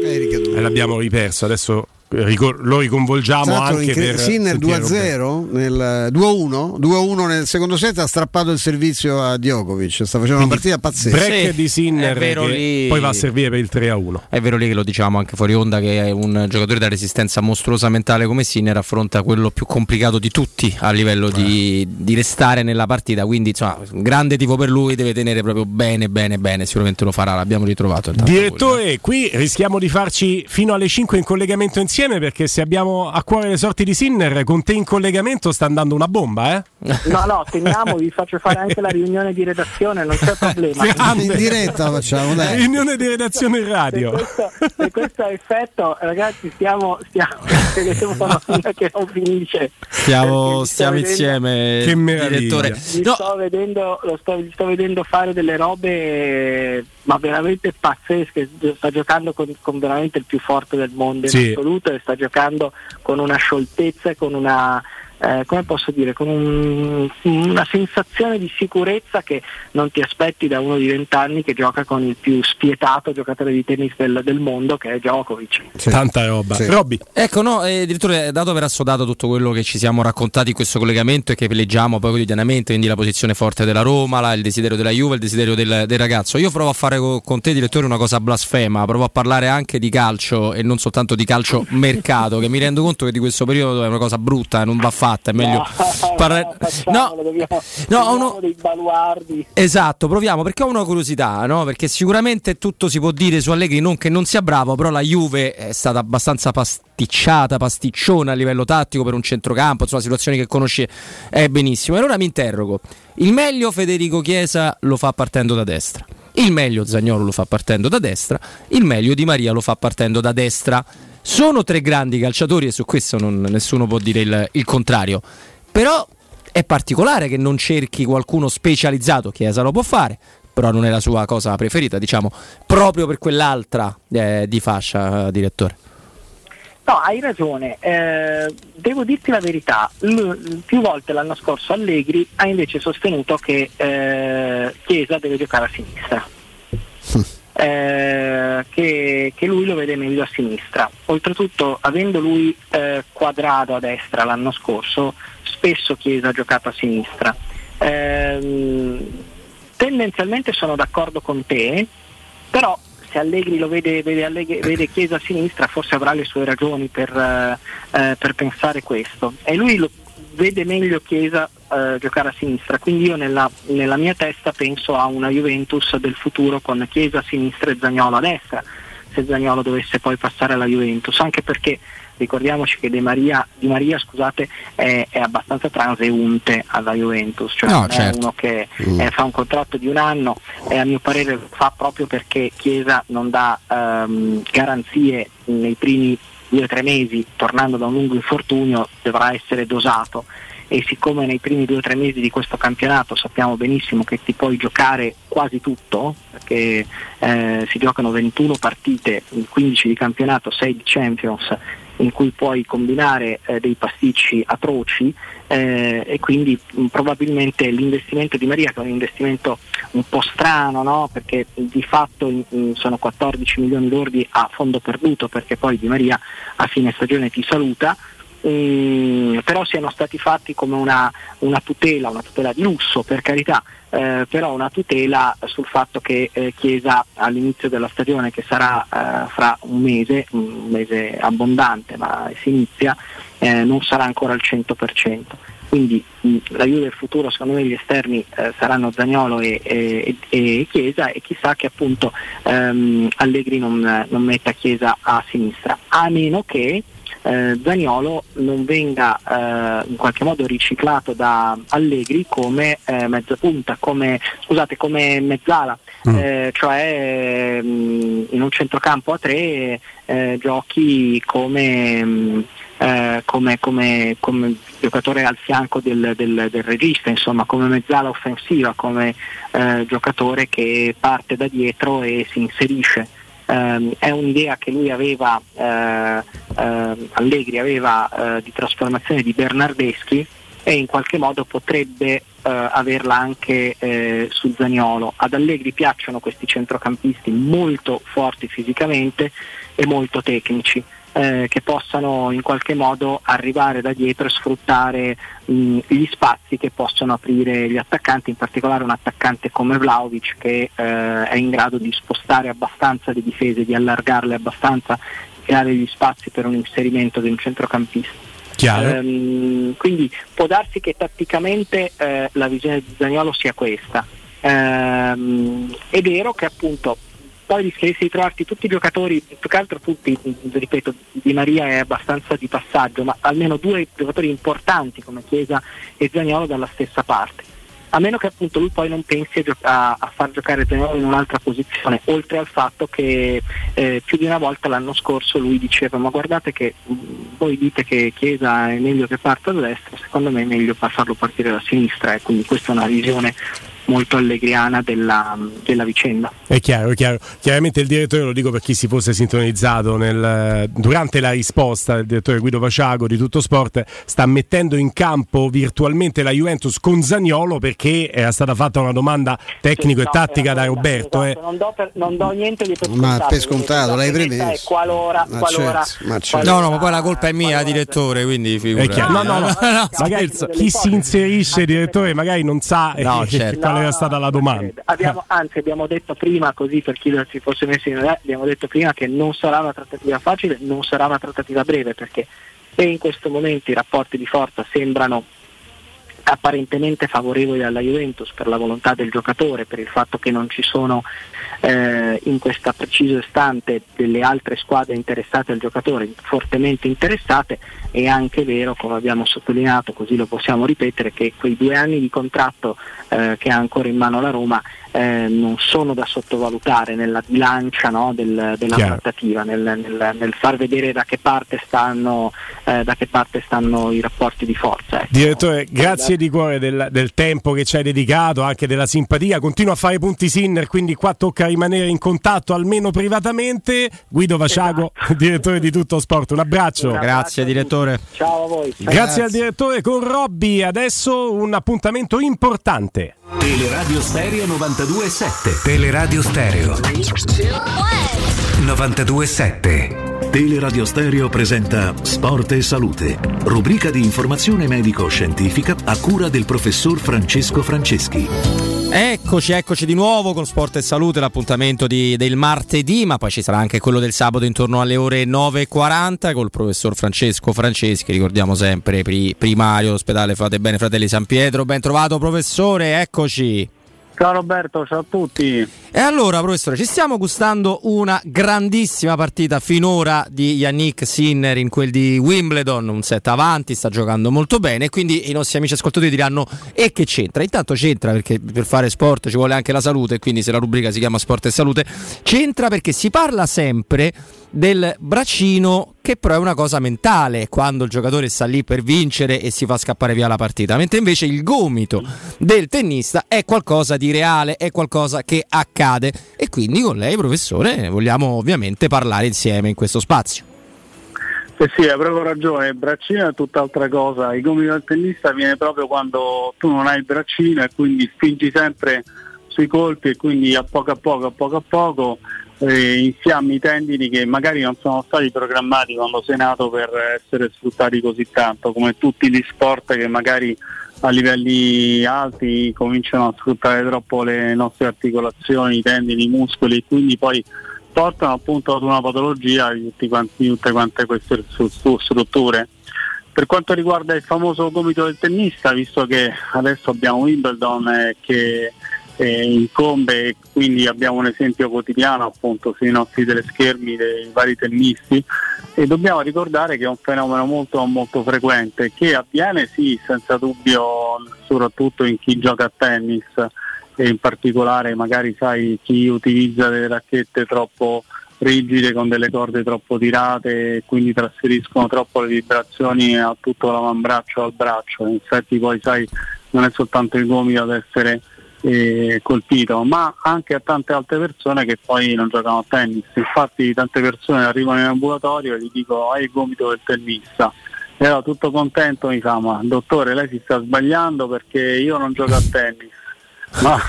E l'abbiamo riperso, adesso lo riconvolgiamo l'altro anche incre- per Sinner sentire Roberto. 2-0 nel 2-1 2-1 nel secondo set ha strappato il servizio a Djokovic sta facendo una Quindi partita pazzesca break di Sinner che lì. poi va a servire per il 3 a 1. È vero lì che lo diciamo anche fuori onda che è un giocatore da resistenza mostruosa mentale come Sinner affronta quello più complicato di tutti a livello di, di restare nella partita, quindi insomma, un grande tifo per lui, deve tenere proprio bene bene bene, sicuramente lo farà, l'abbiamo ritrovato. Direttore, qui rischiamo di farci fino alle 5 in collegamento insieme perché se abbiamo a cuore le sorti di Sinner, con te in collegamento sta andando una bomba, eh? no, no, teniamo, vi faccio fare anche la riunione di redazione, non c'è problema. in diretta facciamo dai Riunione di redazione in radio. Se questo, se questo effetto, ragazzi, stiamo, stiamo a che non finisce. Stiamo, stiamo insieme, Che meraviglia. direttore. Gli No, sto vedendo, lo sto, gli sto vedendo fare delle robe ma veramente pazzesche, sta giocando con, con veramente il più forte del mondo in Sì. assoluto e sta giocando con una scioltezza e con una eh, come posso dire, con un- una sensazione di sicurezza che non ti aspetti da uno di vent'anni che gioca con il più spietato giocatore di tennis del, del mondo che è Djokovic. Tanta roba. Robby, Ecco, no, eh, direttore, dato per assodato tutto quello che ci siamo raccontati in questo collegamento e che leggiamo poi quotidianamente, quindi la posizione forte della Roma, la- il desiderio della Juve, il desiderio del, del ragazzo, io provo a fare co- con te, direttore, una cosa blasfema, provo a parlare anche di calcio e non soltanto di calcio mercato, che mi rendo conto che di questo periodo è una cosa brutta e non va fatta fatta, è meglio No, parla- facciamolo, dobbiamo, no, dobbiamo uno- dei baluardi. Esatto, proviamo perché ho una curiosità, no? Perché sicuramente tutto si può dire su Allegri, non che non sia bravo, però la Juve è stata abbastanza pasticciata, pasticciona a livello tattico per un centrocampo, insomma, situazioni che conosce eh, benissimo. E allora mi interrogo: il meglio Federico Chiesa lo fa partendo da destra. Il meglio Zagnolo lo fa partendo da destra, il meglio Di Maria lo fa partendo da destra. Sono tre grandi calciatori e su questo non- nessuno può dire il, il contrario. Però è particolare che non cerchi qualcuno specializzato, Chiesa lo può fare, però non è la sua cosa preferita, diciamo, proprio per quell'altra eh, di fascia, direttore. No, hai ragione. Eh, devo dirti la verità. L- più volte l'anno scorso Allegri ha invece sostenuto che eh, Chiesa deve giocare a sinistra. Eh, che, che lui lo vede meglio a sinistra. Oltretutto, avendo lui eh, quadrato a destra l'anno scorso, spesso Chiesa ha giocato a sinistra. Ehm, tendenzialmente sono d'accordo con te, però se Allegri lo vede, vede, Allegri- vede Chiesa a sinistra forse avrà le sue ragioni per, eh, eh, per pensare questo e lui lo vede meglio Chiesa eh, giocare a sinistra quindi io nella, nella mia testa penso a una Juventus del futuro con Chiesa a sinistra e Zagnolo a destra se Zagnolo dovesse poi passare alla Juventus anche perché ricordiamoci che De Maria, Di Maria scusate, è, è abbastanza transeunte alla Juventus, cioè No, non è certo. uno che Mm. eh, fa un contratto di un anno e a mio parere fa proprio perché Chiesa non dà ehm, garanzie nei primi due o tre mesi, tornando da un lungo infortunio, dovrà essere dosato e siccome nei primi due o tre mesi di questo campionato sappiamo benissimo che ti puoi giocare quasi tutto, perché eh, si giocano 21 partite, 15 di campionato, 6 di Champions, in cui puoi combinare eh, dei pasticci atroci eh, e quindi mh, probabilmente l'investimento di Maria che è un investimento un po' strano no? perché di fatto mh, sono 14 milioni lordi a fondo perduto perché poi Di Maria a fine stagione ti saluta Mm, però siano stati fatti come una, una tutela, una tutela di lusso per carità, eh, però una tutela sul fatto che eh, Chiesa all'inizio della stagione che sarà eh, fra un mese, un mese abbondante ma si inizia, eh, non sarà ancora al 100%. Quindi mh, la Juve del futuro secondo me gli esterni eh, saranno Zagnolo e, e- e Chiesa e chissà che appunto ehm, Allegri non, non metta Chiesa a sinistra, a meno che eh, Zaniolo non venga eh, in qualche modo riciclato da Allegri come eh, mezza punta, come, scusate, come mezzala, eh, cioè mh, in un centrocampo a tre eh, giochi come, mh, eh, come, come- come giocatore al fianco del, del- del regista, insomma come mezzala offensiva, come eh, giocatore che parte da dietro e si inserisce. Ehm, è un'idea che lui aveva, eh, ehm, Allegri aveva eh, di trasformazione di Bernardeschi e in qualche modo potrebbe eh, averla anche eh, su Zaniolo. Ad Allegri piacciono questi centrocampisti molto forti fisicamente e molto tecnici. Eh, che possano in qualche modo arrivare da dietro e sfruttare mh, gli spazi che possono aprire gli attaccanti, in particolare un attaccante come Vlaovic che eh, è in grado di spostare abbastanza le difese, di allargarle abbastanza, creare gli spazi per un inserimento di un centrocampista. Chiaro. Ehm, quindi può darsi che tatticamente eh, la visione di Zagnolo sia questa. Ehm, è vero che appunto poi rischieresti di trovarti tutti i giocatori, più che altro tutti, ripeto, Di Maria è abbastanza di passaggio, ma almeno due giocatori importanti come Chiesa e Zagnolo dalla stessa parte. A meno che appunto lui poi non pensi a, gio- a- a far giocare Zagnolo in un'altra posizione, oltre al fatto che eh, più di una volta l'anno scorso lui diceva ma guardate che voi dite che Chiesa è meglio che parta da destra, secondo me è meglio fa- farlo partire da sinistra e quindi questa è una visione molto allegriana della, della vicenda. È chiaro, è chiaro. Chiaramente il direttore, lo dico per chi si fosse sintonizzato nel- durante la risposta del direttore Guido Vaciago di Tutto Sport, sta mettendo in campo virtualmente la Juventus con Zagnolo perché era stata fatta una domanda tecnico e tattica da Roberto. eh. Esatto, non, do per- non do niente di per Ma scontato, per scontato, l'hai è Qualora, Ma qualora, certo, ma certo. qualora- No, no, ma poi la colpa è mia, direttore, quindi figura. È chiaro. No, no, no. magari chi si inserisce, direttore, magari non sa eh, No, certo. Era stata la domanda. Abbiamo, anzi, abbiamo detto prima, così per chi non si fosse messo in idea, abbiamo detto prima che non sarà una trattativa facile, non sarà una trattativa breve, perché e in questo momento i rapporti di forza sembrano apparentemente favorevoli alla Juventus per la volontà del giocatore, per il fatto che non ci sono eh, in questa preciso istante delle altre squadre interessate al giocatore, fortemente interessate, è anche vero, come abbiamo sottolineato, così lo possiamo ripetere, che quei due anni di contratto eh, che ha ancora in mano la Roma eh, non sono da sottovalutare nella bilancia no, del, della Chiaro. trattativa, nel, nel- nel far vedere da che parte stanno, eh, da che parte stanno i rapporti di forza. ecco. Direttore, grazie di cuore del, del tempo che ci hai dedicato, anche della simpatia. Continua a fare punti Sinner, quindi qua tocca rimanere in contatto almeno privatamente. Guido Vaciago, direttore di Tutto Sport, un abbraccio. Grazie direttore. Ciao a voi. Grazie al direttore con Robby. Adesso un appuntamento importante. Teleradio Stereo 92.7 Teleradio Stereo 92.7 Teleradio Stereo presenta Sport e Salute, rubrica di informazione medico-scientifica a cura del professor Francesco Franceschi. Eccoci, eccoci di nuovo con Sport e Salute, l'appuntamento di- del martedì, ma poi ci sarà anche quello del sabato intorno alle ore 9.40 col professor Francesco Franceschi, ricordiamo sempre, pri- primario, ospedale Fate Bene Fratelli San Pietro. Ben trovato professore, eccoci. Ciao Roberto, ciao a tutti. E allora, professore, ci stiamo gustando una grandissima partita finora di Yannick Sinner in quel di Wimbledon, un set avanti, sta giocando molto bene, quindi i nostri amici ascoltatori diranno e che c'entra? Intanto c'entra perché per fare sport ci vuole anche la salute, quindi se la rubrica si chiama Sport e Salute, c'entra perché si parla sempre del braccino che però è una cosa mentale quando il giocatore sta lì per vincere e si fa scappare via la partita, mentre invece il gomito del tennista è qualcosa di reale, è qualcosa che accade. E quindi con lei professore vogliamo ovviamente parlare insieme in questo spazio. Eh sì, hai proprio ragione, il braccino è tutt'altra cosa, il gomito del tennista viene proprio quando tu non hai il braccino e quindi spingi sempre sui colpi e quindi a poco a poco, a poco a poco eh, infiammi i tendini che magari non sono stati programmati quando sei nato per essere sfruttati così tanto, come tutti gli sport che magari a livelli alti cominciano a sfruttare troppo le nostre articolazioni, i tendini, i muscoli e quindi poi portano appunto ad una patologia di quanti- di tutte quante queste stru- stru- strutture. Per quanto riguarda il famoso gomito del tennista, visto che adesso abbiamo Wimbledon eh, che eh, incombe quindi abbiamo un esempio quotidiano appunto sui nostri teleschermi dei vari tennisti. E dobbiamo ricordare che è un fenomeno molto molto frequente che avviene sì senza dubbio soprattutto in chi gioca a tennis e in particolare magari sai chi utilizza delle racchette troppo rigide con delle corde troppo tirate e quindi trasferiscono troppo le vibrazioni a tutto l'avambraccio al braccio. Infatti poi sai non è soltanto il gomito ad essere eh, colpito ma anche a tante altre persone che poi non giocano a tennis. Infatti tante persone arrivano in ambulatorio e gli dico hai il gomito del tennista. E allora tutto contento mi fa ma dottore lei si sta sbagliando perché io non gioco a tennis. Ma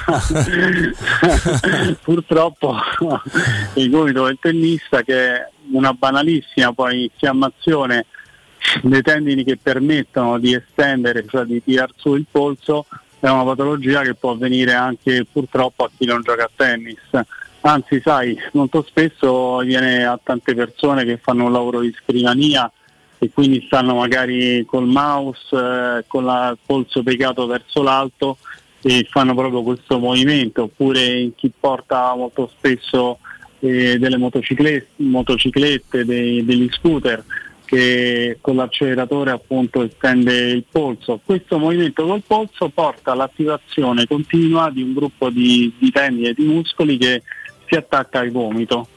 purtroppo il gomito del tennista che è una banalissima poi infiammazione dei tendini che permettono di estendere, cioè di tirar su il polso, è una patologia che può avvenire anche purtroppo a chi non gioca a tennis. Anzi, sai, molto spesso viene a tante persone che fanno un lavoro di scrivania e quindi stanno magari col mouse, eh, con il polso piegato verso l'alto e fanno proprio questo movimento, oppure in chi porta molto spesso eh, delle motocicle- motociclette, dei- degli scooter che con l'acceleratore appunto estende il polso. Questo movimento col polso porta all'attivazione continua di un gruppo di, di tendini e di muscoli che si attacca al gomito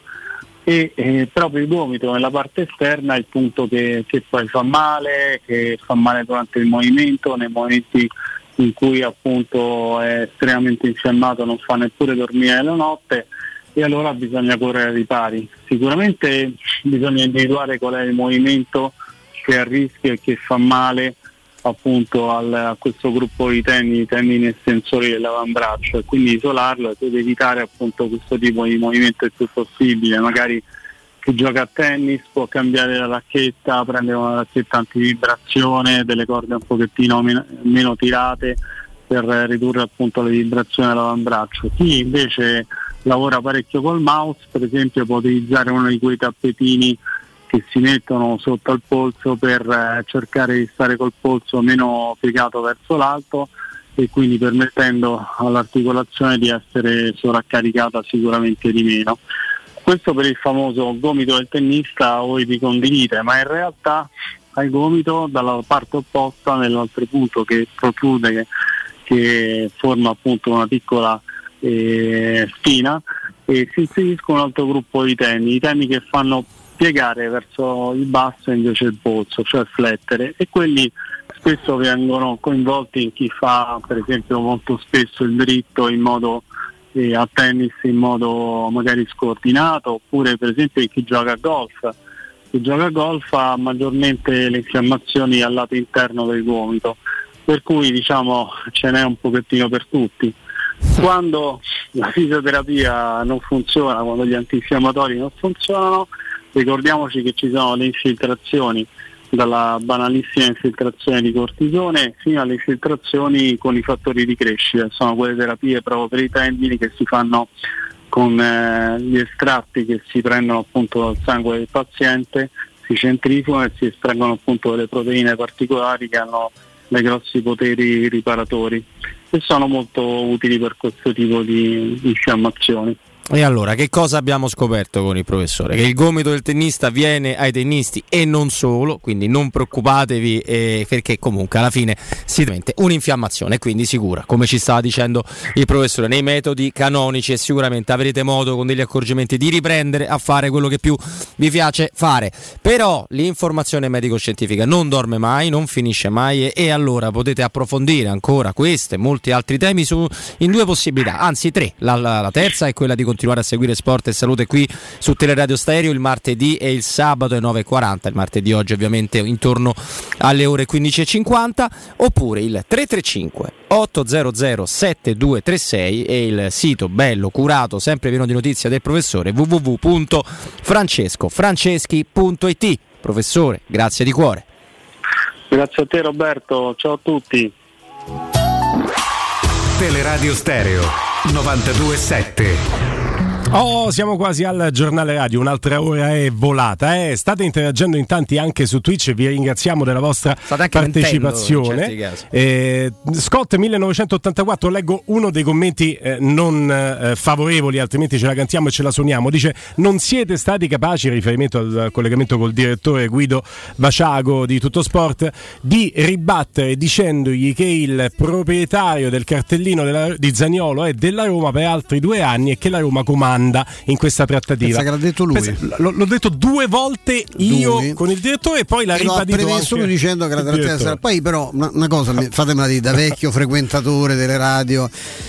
e eh, proprio il gomito nella parte esterna è il punto che, che poi fa male, che fa male durante il movimento, nei momenti in cui appunto è estremamente infiammato, non fa neppure dormire la notte e allora bisogna correre ai ripari. Sicuramente bisogna individuare qual è il movimento che è a rischio e che fa male appunto al- a questo gruppo di tendini, tendini estensori dell'avambraccio e quindi isolarlo ed evitare appunto questo tipo di movimento il più possibile. Magari chi gioca a tennis può cambiare la racchetta, prendere una racchetta antivibrazione, delle corde un pochettino men- meno tirate per ridurre appunto le vibrazioni dell'avambraccio. Chi invece lavora parecchio col mouse, per esempio può utilizzare uno di quei tappetini che si mettono sotto al polso per eh, cercare di stare col polso meno piegato verso l'alto e quindi permettendo all'articolazione di essere sovraccaricata sicuramente di meno. Questo per il famoso gomito del tennista o di condivide, ma in realtà al gomito dalla parte opposta nell'altro punto che protrude, che forma appunto una piccola eh, spina e si inseriscono un altro gruppo di temi, i temi che fanno piegare verso il basso invece il polso, cioè flettere e quelli spesso vengono coinvolti in chi fa per esempio molto spesso il dritto in modo eh, a tennis in modo magari scordinato oppure per esempio in chi gioca a golf. Chi gioca a golf ha maggiormente le infiammazioni al lato interno del gomito, per cui diciamo ce n'è un pochettino per tutti. Quando la fisioterapia non funziona, quando gli antinfiammatori non funzionano, ricordiamoci che ci sono le infiltrazioni dalla banalissima infiltrazione di cortisone fino alle infiltrazioni con i fattori di crescita, sono quelle terapie proprio per i tendini che si fanno con eh, gli estratti che si prendono appunto dal sangue del paziente, si centrifugano e si estraggono appunto delle proteine particolari che hanno dei grossi poteri riparatori e sono molto utili per questo tipo di infiammazioni. E allora, che cosa abbiamo scoperto con il professore? Che il gomito del tennista viene ai tennisti e non solo, quindi non preoccupatevi eh, perché comunque alla fine si diventa un'infiammazione, quindi sicura, come ci stava dicendo il professore, nei metodi canonici e sicuramente avrete modo con degli accorgimenti di riprendere a fare quello che più vi piace fare. Però l'informazione medico-scientifica non dorme mai, non finisce mai e, e allora potete approfondire ancora queste e molti altri temi su, in due possibilità, anzi tre. La, la, la terza è quella di continuare a seguire Sport e Salute qui su Teleradio Stereo il martedì e il sabato alle 9.40, il martedì oggi ovviamente intorno alle ore 15.50, oppure il 335 800 7236 e il sito bello, curato, sempre pieno di notizie del professore www.francescofranceschi.it. Professore, grazie di cuore. Grazie a te Roberto, ciao a tutti. Teleradio Stereo 927. Oh, siamo quasi al giornale radio, un'altra ora è volata. Eh. State interagendo in tanti anche su Twitch vi ringraziamo della vostra partecipazione. Eh, Scott 1984, leggo uno dei commenti eh, non eh, favorevoli, altrimenti ce la cantiamo e ce la suoniamo. Dice: Non siete stati capaci, riferimento al collegamento col direttore Guido Vaciago di Tutto Sport, di ribattere dicendogli che il proprietario del cartellino della, di Zagnolo è della Roma per altri due anni e che la Roma comanda in questa trattativa. Pensa che l'ha detto lui. Pensa, l- l'ho detto due volte io Lui. con il direttore e poi l'ha E l'ho ribadito premesso anche lui dicendo che la trattativa sarà. Poi, però, una, una cosa, fatemela dire, da vecchio frequentatore delle radio,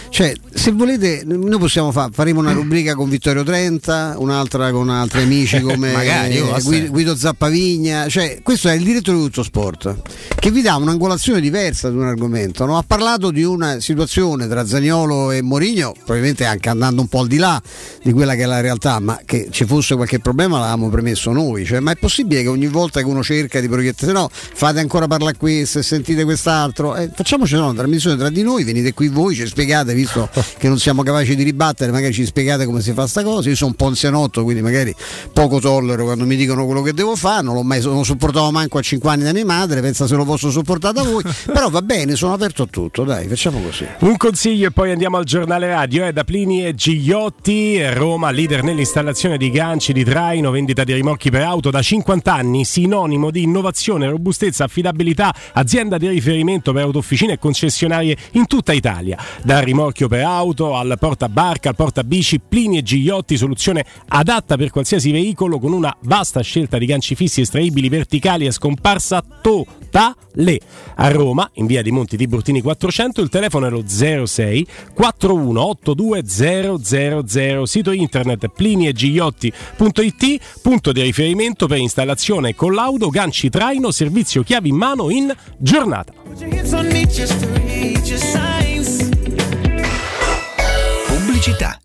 cioè, se volete, noi possiamo fare, faremo una rubrica con Vittorio Trenta, un'altra con altri amici come Magari, oh, eh, assai. Guido, Guido Zappavigna, cioè, questo è il direttore di tutto sport che vi dà un'angolazione diversa di un argomento. no? Ha parlato di una situazione tra Zagnolo e Mourinho, probabilmente anche andando un po' al di là di quella che è la realtà, ma che ci fosse qualche problema l'avevamo premesso noi. Cioè, ma è possibile che ogni volta che uno cerca di proiettare, no, fate ancora parlare questo e sentite quest'altro, eh, facciamoci una trasmissione tra di noi, venite qui voi, ci spiegate, visto che non siamo capaci di ribattere, magari ci spiegate come si fa sta cosa. Io sono un po' anzianotto, quindi magari poco tollero quando mi dicono quello che devo fare, non l'ho mai non sopportavo manco a 5 anni da mia madre, pensa se lo posso sopportare da voi, però va bene, sono aperto a tutto, dai, facciamo così. Un consiglio e poi andiamo al giornale radio. È da Plini e Gigliotti, Roma, leader nell'installazione di ganci di traino, vendita di rimorchi per auto da 50 anni, sinonimo di innovazione, robustezza, affidabilità, azienda di riferimento per autofficine e concessionarie in tutta Italia. Dal rimorchio per auto al portabarca, al portabici, Plini e Gigliotti, soluzione adatta per qualsiasi veicolo con una vasta scelta di ganci fissi estraibili verticali e scomparsa totale. A Roma, in via di Monti Tiburtini 400, il telefono è lo 06 4182 000, sito internet pliniegigliotti.it, punto di riferimento per installazione e collaudo, ganci traino, servizio chiavi in mano in giornata. Pubblicità.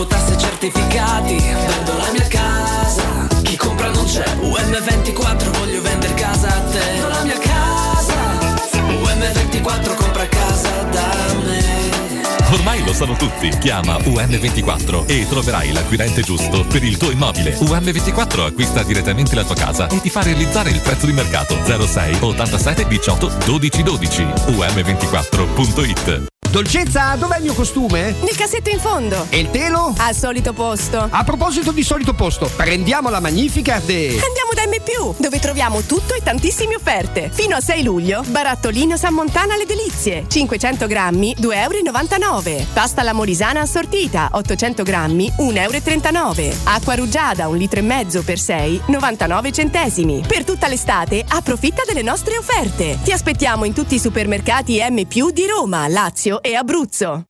Mutuo tasse certificati, vendo la mia casa, chi compra non c'è. UM24 voglio vendere Ormai lo sanno tutti. Chiama UM24 e troverai l'acquirente giusto per il tuo immobile. UM24 acquista direttamente la tua casa e ti fa realizzare il prezzo di mercato 06 87 18 12 12. UM24.it Dolcezza, dov'è il mio costume? Nel cassetto in fondo. E il telo? Al solito posto. A proposito di solito posto, prendiamo la Magnificard e... Andiamo da M, dove troviamo tutto e tantissime offerte. Fino a 6 luglio, barattolino San Montana alle delizie. 500 grammi, 2,99 euro. Pasta alla morisana assortita, 800 grammi, 1,39 euro. Acqua rugiada, un litro e mezzo per 6, 99 centesimi. Per tutta l'estate, approfitta delle nostre offerte. Ti aspettiamo in tutti i supermercati M di Roma, Lazio e Abruzzo.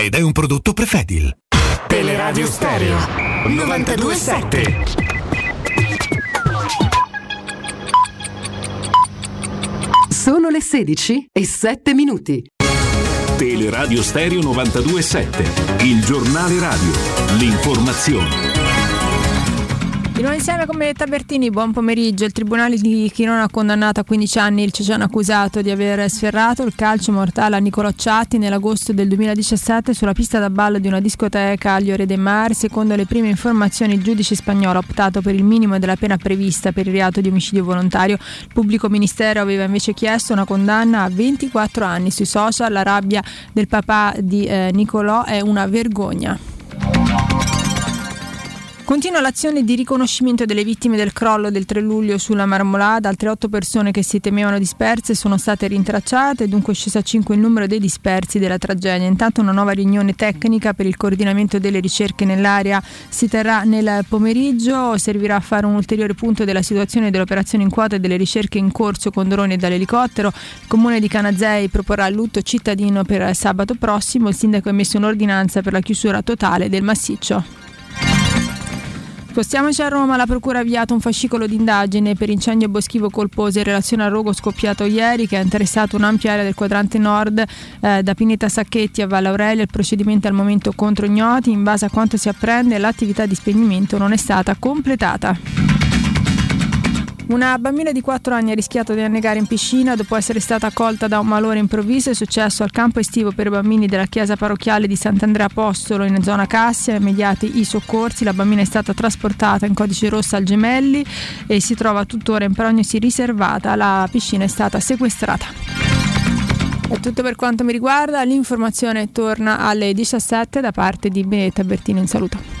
ed è un prodotto Prefedil. Teleradio Stereo 927. Sono le 16 e 7 minuti. Teleradio Stereo 927, il giornale radio, l'informazione. Nuovo insieme con Benetta Bertini, buon pomeriggio. Il Tribunale di Chirona ha condannato a 15 anni il Ceciano accusato di aver sferrato il calcio mortale a Nicolò Ciatti nell'agosto del 2017 sulla pista da ballo di una discoteca a Liore de Mar. Secondo le prime informazioni il giudice spagnolo ha optato per il minimo della pena prevista per il reato di omicidio volontario. Il pubblico ministero aveva invece chiesto una condanna a 24 anni sui social. La rabbia del papà di eh, Nicolò è una vergogna. Continua l'azione di riconoscimento delle vittime del crollo del 3 luglio sulla Marmolada. Altre otto persone che si temevano disperse sono state rintracciate, dunque è sceso a 5 il numero dei dispersi della tragedia. Intanto una nuova riunione tecnica per il coordinamento delle ricerche nell'area si terrà nel pomeriggio. Servirà a fare un ulteriore punto della situazione dell'operazione in quota e delle ricerche in corso con droni e dall'elicottero. Il comune di Canazei proporrà il lutto cittadino per sabato prossimo. Il sindaco ha emesso un'ordinanza per la chiusura totale del massiccio. Spostiamoci a Roma, la Procura ha avviato un fascicolo d'indagine per incendio boschivo colposo in relazione al rogo scoppiato ieri che ha interessato un'ampia area del quadrante nord eh, da Pineta Sacchetti a Valle Aurelia. Il procedimento è al momento contro ignoti. In base a quanto si apprende l'attività di spegnimento non è stata completata. Una bambina di 4 anni ha rischiato di annegare in piscina dopo essere stata accolta da un malore improvviso. È successo al campo estivo per bambini della chiesa parrocchiale di Sant'Andrea Apostolo in zona Cassia. Immediati i soccorsi. La bambina è stata trasportata in codice rosso al Gemelli e si trova tuttora in prognosi riservata. La piscina è stata sequestrata. È tutto per quanto mi riguarda, l'informazione torna alle 17 da parte di Benedetta Bertino in saluto.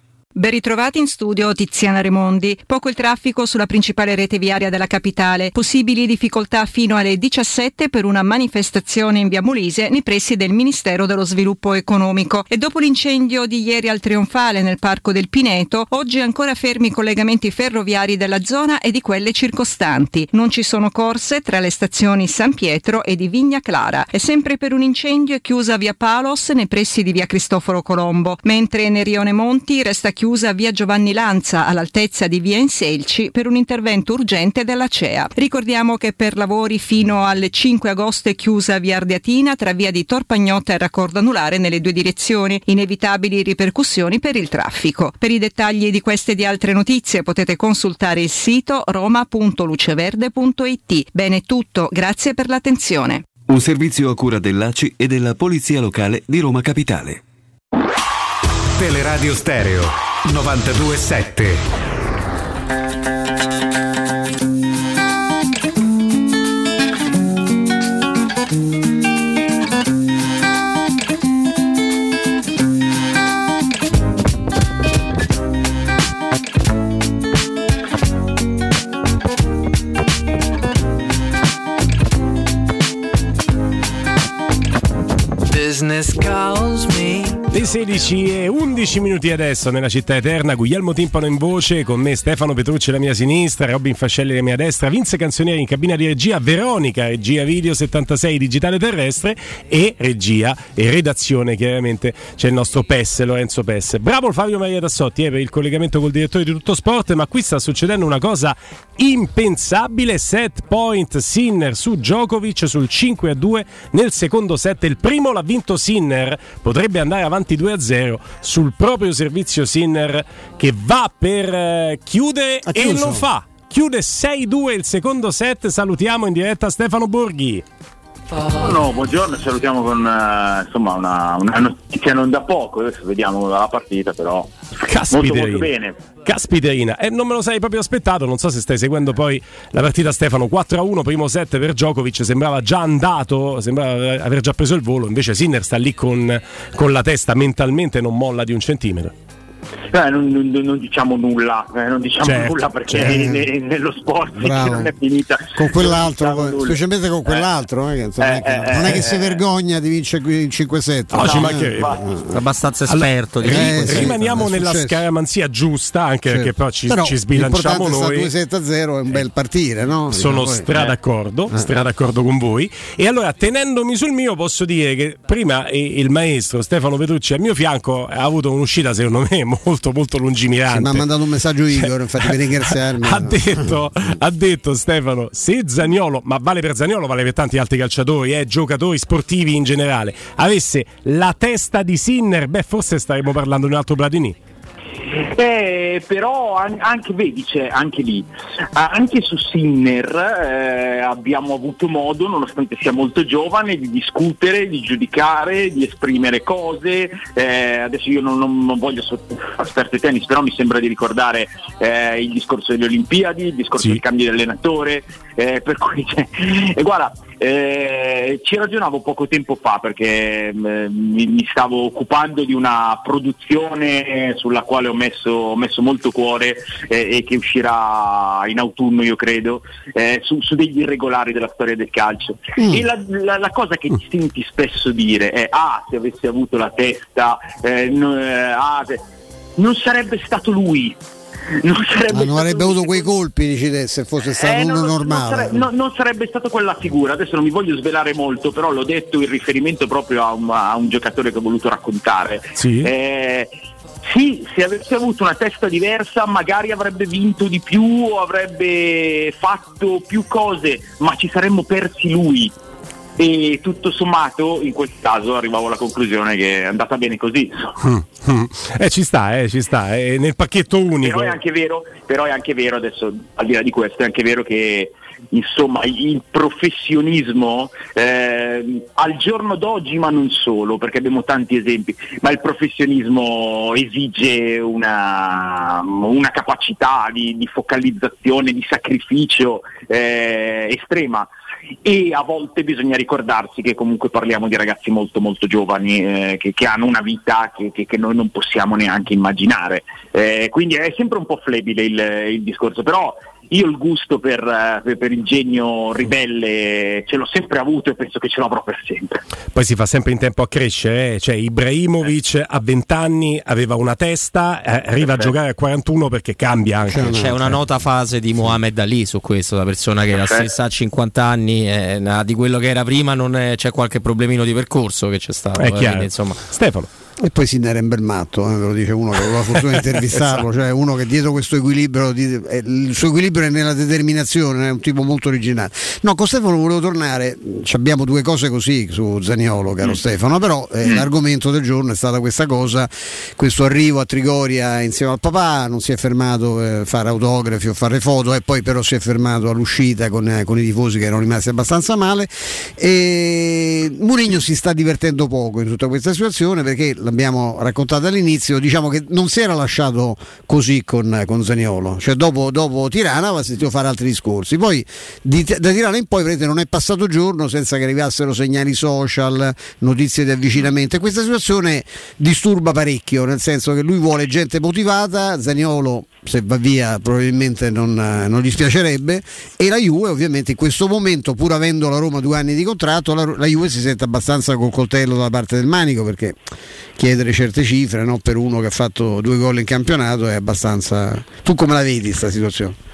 Ben ritrovati in studio Tiziana Remondi. Poco il traffico sulla principale rete viaria della capitale. Possibili difficoltà fino alle 17 per una manifestazione in via Molise nei pressi del Ministero dello Sviluppo Economico. E dopo l'incendio di ieri al Trionfale nel Parco del Pineto, oggi ancora fermi i collegamenti ferroviari della zona e di quelle circostanti. Non ci sono corse tra le stazioni San Pietro e di Vigna Clara. E sempre per un incendio è chiusa via Palos nei pressi di via Cristoforo Colombo, mentre nel Rione Monti resta chiusa chiusa via Giovanni Lanza all'altezza di via Inselci per un intervento urgente della CEA. Ricordiamo che per lavori fino al 5 agosto è chiusa via Ardeatina tra via di Torpagnotta e raccordo anulare nelle due direzioni, inevitabili ripercussioni per il traffico. Per i dettagli di queste e di altre notizie potete consultare il sito roma.luceverde.it. Bene tutto, grazie per l'attenzione. Un servizio a cura dell'ACI e della Polizia Locale di Roma Capitale. Teleradio Stereo 927 business calls me. Le 16 e 11 minuti adesso nella città eterna, Guglielmo Timpano in voce, con me Stefano Petrucci alla mia sinistra, Robin Fascelli alla mia destra, Vince Canzonieri in cabina di regia, Veronica, regia video 76 digitale terrestre e regia e redazione chiaramente c'è il nostro PES, Lorenzo PES. Bravo Fabio Maria Tassotti eh, per il collegamento col direttore di Tutto Sport, ma qui sta succedendo una cosa impensabile, set point Sinner su Djokovic sul 5 a 2 nel secondo set, il primo l'ha vinto Sinner, potrebbe andare avanti 2-0 sul proprio servizio Sinner che va per eh, chiudere e lo fa. Chiude 6-2 il secondo set. Salutiamo in diretta Stefano Borghi. No, buongiorno, salutiamo con uh, insomma una, una, notizia non da poco, adesso vediamo la partita però molto, molto bene. Caspiterina, e eh, non me lo sei proprio aspettato, non so se stai seguendo poi la partita Stefano 4-1, primo set per Djokovic, sembrava già andato, sembrava aver già preso il volo, invece Sinner sta lì con, con la testa mentalmente non molla di un centimetro. Eh, non, non, non, diciamo nulla, eh, non diciamo certo, nulla perché certo. ne, nello sport non è finita. Con quell'altro, diciamo specialmente con quell'altro, eh. non, è che, non è che si vergogna di vincere in 5-7. No, no, no, abbastanza esperto. Allora, eh, sì, rimaniamo nella scaramanzia giusta, anche certo. perché poi ci, Però, ci sbilanciamo noi. 2-7-0 è un bel partire, no? Sono stra d'accordo, eh. stra d'accordo con voi. E allora, tenendomi sul mio, posso dire che prima il maestro Stefano Petrucci al mio fianco ha avuto un'uscita, secondo me, molto molto lungimirante. mi ha mandato un messaggio Igor, infatti per ringraziarmi. ha, detto, ha detto Stefano, se Zagnolo, ma vale per Zagnolo, vale per tanti altri calciatori, eh, giocatori sportivi in generale, avesse la testa di Sinner, beh forse staremmo parlando di un altro Platini. Eh, però an- anche, vedi, c'è anche lì, Ah, anche su Sinner eh, abbiamo avuto modo, nonostante sia molto giovane, di discutere, di giudicare, di esprimere cose. Eh, adesso io non, non- non voglio essere esperto di tennis, però mi sembra di ricordare eh, il discorso delle Olimpiadi, il discorso Sì. del cambio di allenatore, eh, per cui cioè, e guarda, eh, ci ragionavo poco tempo fa perché mm, mi, mi stavo occupando di una produzione sulla quale ho messo, ho messo molto cuore eh, e che uscirà in autunno io credo, eh, su, su degli irregolari della storia del calcio. Mm. E la, la- la cosa che ti senti spesso dire è ah se avessi avuto la testa, eh, no, eh, ah, non sarebbe stato lui. Non sarebbe Ma non stato avrebbe avuto quei colpi, dici te, se fosse stato eh, uno non- non normale. sare- no- non sarebbe stata quella figura, adesso non mi voglio svelare molto, però l'ho detto in riferimento proprio a un, a un giocatore che ho voluto raccontare. Sì. Eh, sì, se avesse avuto una testa diversa magari avrebbe vinto di più o avrebbe fatto più cose, ma ci saremmo persi lui. E tutto sommato in quel caso arrivavo alla conclusione che è andata bene così. Mm, mm. Eh, ci sta, eh, ci sta, è nel pacchetto unico. Però è anche vero, però è anche vero adesso, al di là di questo, è anche vero che insomma il professionismo eh, al giorno d'oggi, ma non solo, perché abbiamo tanti esempi, ma il professionismo esige una, una capacità di, di focalizzazione, di sacrificio eh, estrema. E a volte bisogna ricordarsi che comunque parliamo di ragazzi molto molto giovani eh, che, che hanno una vita che, che- che noi non possiamo neanche immaginare. Eh, quindi è sempre un po' flebile il, il discorso, però io il gusto per, eh, per- per il genio ribelle ce l'ho sempre avuto e penso che ce l'avrò per sempre. Poi si fa sempre in tempo a crescere, eh. cioè Ibrahimovic a 20 anni aveva una testa, eh, arriva a giocare a 41 perché cambia anche. C'è una nota fase di Mohamed Ali su questo, la persona che la stessa a 50 anni eh, di quello che era prima non è- c'è qualche problemino di percorso che c'è stato. È eh, chiaro. quindi, insomma. Stefano. E poi Sinner è un bel matto, eh, ve lo dice uno che aveva la fortuna di intervistarlo, Esatto. cioè uno che dietro questo equilibrio, di- eh, il suo equilibrio è nella determinazione, è un tipo molto originale. No, con Stefano volevo tornare, abbiamo due cose così su Zaniolo, caro Stefano, però eh, l'argomento del giorno è stata questa cosa, questo arrivo a Trigoria insieme al papà, non si è fermato a fare autografi o fare foto e poi però si è fermato all'uscita con, eh, con i tifosi che erano rimasti abbastanza male e Mourinho si sta divertendo poco in tutta questa situazione perché l'abbiamo raccontato all'inizio, diciamo che non si era lasciato così con, con Zaniolo, cioè dopo, dopo Tirana aveva sentito fare altri discorsi, poi di- da Tirana in poi vedete, non è passato giorno senza che arrivassero segnali social, notizie di avvicinamento. E questa situazione disturba parecchio, nel senso che lui vuole gente motivata, Zaniolo se va via probabilmente non, eh, non gli spiacerebbe e la Juve ovviamente in questo momento pur avendo la Roma due anni di contratto la, la Juve si sente abbastanza col coltello dalla parte del manico perché chiedere certe cifre no, per uno che ha fatto due gol in campionato è abbastanza tu come la vedi questa situazione?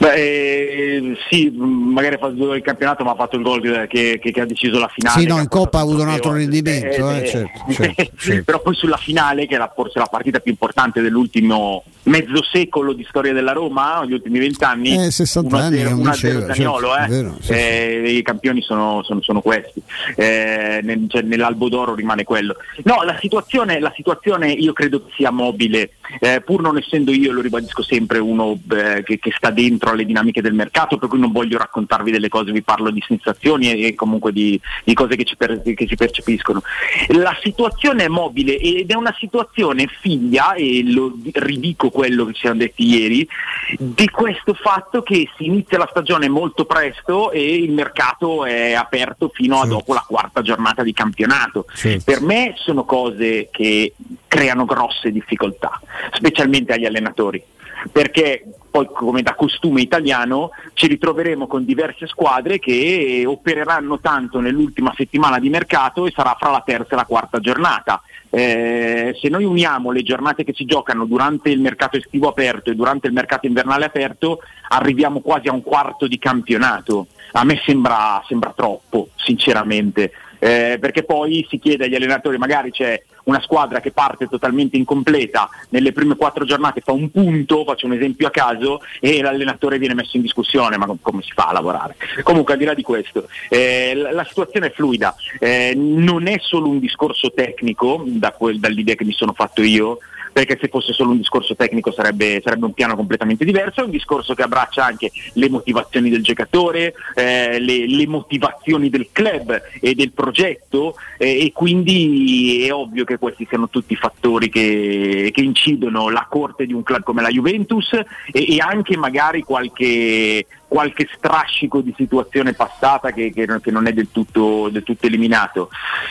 Beh, eh, sì, magari ha fatto il campionato, ma ha fatto il gol che, che- che ha deciso la finale. sì no in Coppa ha avuto un altro rendimento eh, Eh, certo, eh, certo, certo. Però poi sulla finale, che era forse la partita più importante dell'ultimo mezzo secolo di storia della Roma, gli ultimi vent'anni, Eh, 60 anni 1-0 vinceva, Zaniolo, certo, eh. vero, Eh, i campioni sono, sono- sono questi, Eh, nel- cioè, nell'albo d'oro rimane quello. No, la situazione, la situazione io credo sia mobile, eh, pur non essendo io, lo ribadisco sempre, uno eh, che, che sta dentro alle dinamiche del mercato, per cui non voglio raccontarvi delle cose, vi parlo di sensazioni e, e comunque di, di cose che, ci per- che si percepiscono. La situazione è mobile ed è una situazione figlia, e lo ridico quello che ci siamo detti ieri, di questo fatto che si inizia la stagione molto presto e il mercato è aperto fino a dopo la quarta giornata di campionato. Per me sono cose che creano grosse difficoltà, specialmente agli allenatori, perché poi come da costume italiano ci ritroveremo con diverse squadre che opereranno tanto nell'ultima settimana di mercato e sarà fra la terza e la quarta giornata. Eh, se noi uniamo le giornate che si giocano durante il mercato estivo aperto e durante il mercato invernale aperto, arriviamo quasi a un quarto di campionato. A me sembra, sembra troppo, sinceramente, eh, perché poi si chiede agli allenatori, magari c'è una squadra che parte totalmente incompleta, nelle prime quattro giornate fa un punto, faccio un esempio a caso, e l'allenatore viene messo in discussione, ma come si fa a lavorare? Comunque al di là di questo, eh, la, la, situazione è fluida, eh, non è solo un discorso tecnico, da quel, dall'idea che mi sono fatto io, perché se fosse solo un discorso tecnico sarebbe, sarebbe, un piano completamente diverso, è un discorso che abbraccia anche le motivazioni del giocatore, eh, le, le, motivazioni del club e del progetto eh, e quindi è ovvio che questi siano tutti fattori che, che incidono la corte di un club come la Juventus e, e anche magari qualche qualche strascico di situazione passata che, che, che non è del tutto, del tutto, eliminato.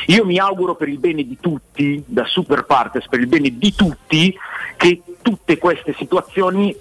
Io mi auguro per il bene di tutti, da super partes, per il bene di tutti, che tutte queste situazioni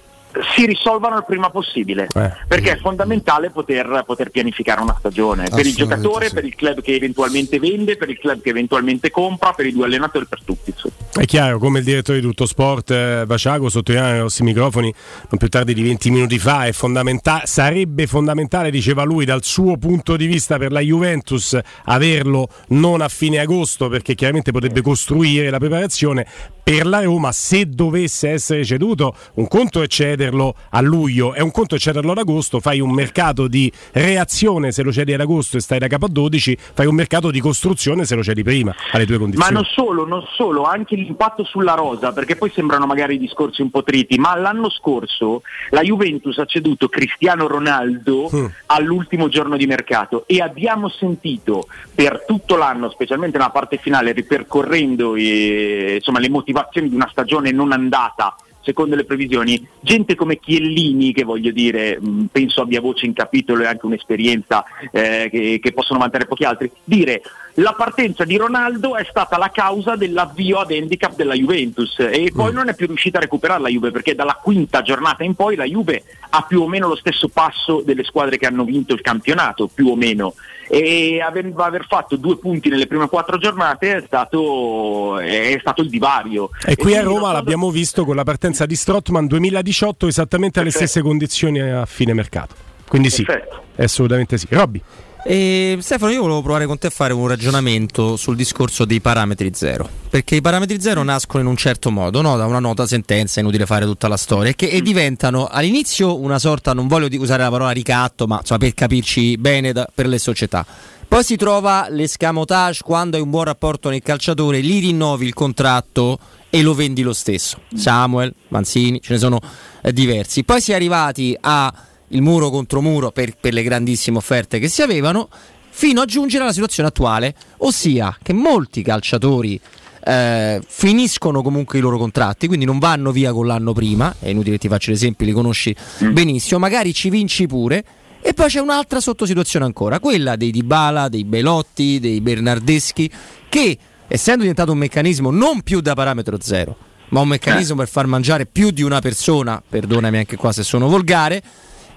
si risolvano il prima possibile eh, perché è fondamentale poter, poter, pianificare una stagione per il giocatore, sì. per il club che eventualmente vende, per il club che eventualmente compra, per i due allenatori, per tutti. È chiaro, come il direttore di Tutto Sport eh, sottolineava nei nostri microfoni non più tardi di 20 minuti fa, fondamentale, sarebbe fondamentale, diceva lui, dal suo punto di vista per la Juventus averlo non a fine agosto perché chiaramente potrebbe costruire la preparazione per la Roma se dovesse essere ceduto un conto è cederlo a luglio e un conto è cederlo ad agosto fai un mercato di reazione se lo cedi ad agosto e stai da capo a 12 fai un mercato di costruzione se lo cedi prima alle tue condizioni ma non solo, non solo anche l'impatto sulla rosa perché poi sembrano magari discorsi un po' triti ma l'anno scorso la Juventus ha ceduto Cristiano Ronaldo mm. all'ultimo giorno di mercato e abbiamo sentito per tutto l'anno specialmente nella parte finale ripercorrendo eh, insomma, le motivazioni di una stagione non andata secondo le previsioni, gente come Chiellini, che voglio dire, mh, penso abbia voce in capitolo e anche un'esperienza eh, che, che, possono vantare pochi altri, dire la partenza di Ronaldo è stata la causa dell'avvio ad handicap della Juventus e poi mm. non è più riuscita a recuperare la Juve perché dalla quinta giornata in poi la Juve ha più o meno lo stesso passo delle squadre che hanno vinto il campionato, più o meno e aver, aver, fatto due punti nelle prime quattro giornate è stato, è stato il divario. E, e qui a Roma l'abbiamo visto con la partenza di Strottman 2018 esattamente alle stesse condizioni a fine mercato. Quindi sì, Perfetto. assolutamente sì. Robby. E Stefano, io volevo provare con te a fare un ragionamento sul discorso dei parametri zero. Perché i parametri zero nascono in un certo modo, no? da una nota sentenza, è inutile fare tutta la storia, che, e mm. diventano all'inizio una sorta, non voglio usare la parola ricatto, ma insomma, per capirci bene da, per le società. Poi si trova l'escamotage quando hai un buon rapporto nel calciatore, gli rinnovi il contratto e lo vendi lo stesso. Samuel, Manzini, ce ne sono eh, diversi. Poi si è arrivati a il muro contro muro per, per le grandissime offerte che si avevano, fino a giungere alla situazione attuale, ossia che molti calciatori eh, finiscono comunque i loro contratti, quindi non vanno via con l'anno prima, è inutile che ti faccio l'esempio, li conosci mm. benissimo, magari ci vinci pure. E poi c'è un'altra sottosituazione ancora, quella dei Dybala, dei Belotti, dei Bernardeschi, che essendo diventato un meccanismo non più da parametro zero, ma un meccanismo eh. per far mangiare più di una persona, perdonami anche qua se sono volgare,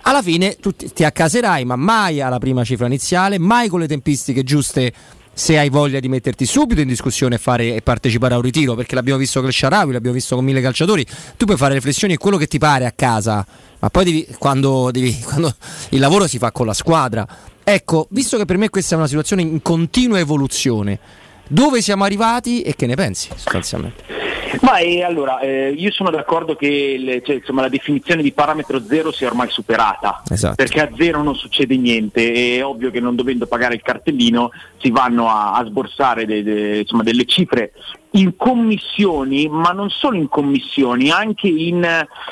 alla fine tu ti accaserai, ma mai alla prima cifra iniziale, mai con le tempistiche giuste se hai voglia di metterti subito in discussione e, fare, e partecipare a un ritiro, perché l'abbiamo visto con il Sharawi, l'abbiamo visto con mille calciatori, tu puoi fare riflessioni e quello che ti pare a casa, ma poi devi, quando, devi, quando il lavoro si fa con la squadra. Ecco, visto che per me questa è una situazione in continua evoluzione, dove siamo arrivati e che ne pensi sostanzialmente? Ma eh, allora, eh, io sono d'accordo che le, cioè, insomma, la definizione di parametro zero sia ormai superata, esatto. perché a zero non succede niente, è ovvio che non dovendo pagare il cartellino si vanno a, a sborsare de, de, insomma, delle cifre in commissioni, ma non solo in commissioni, anche in,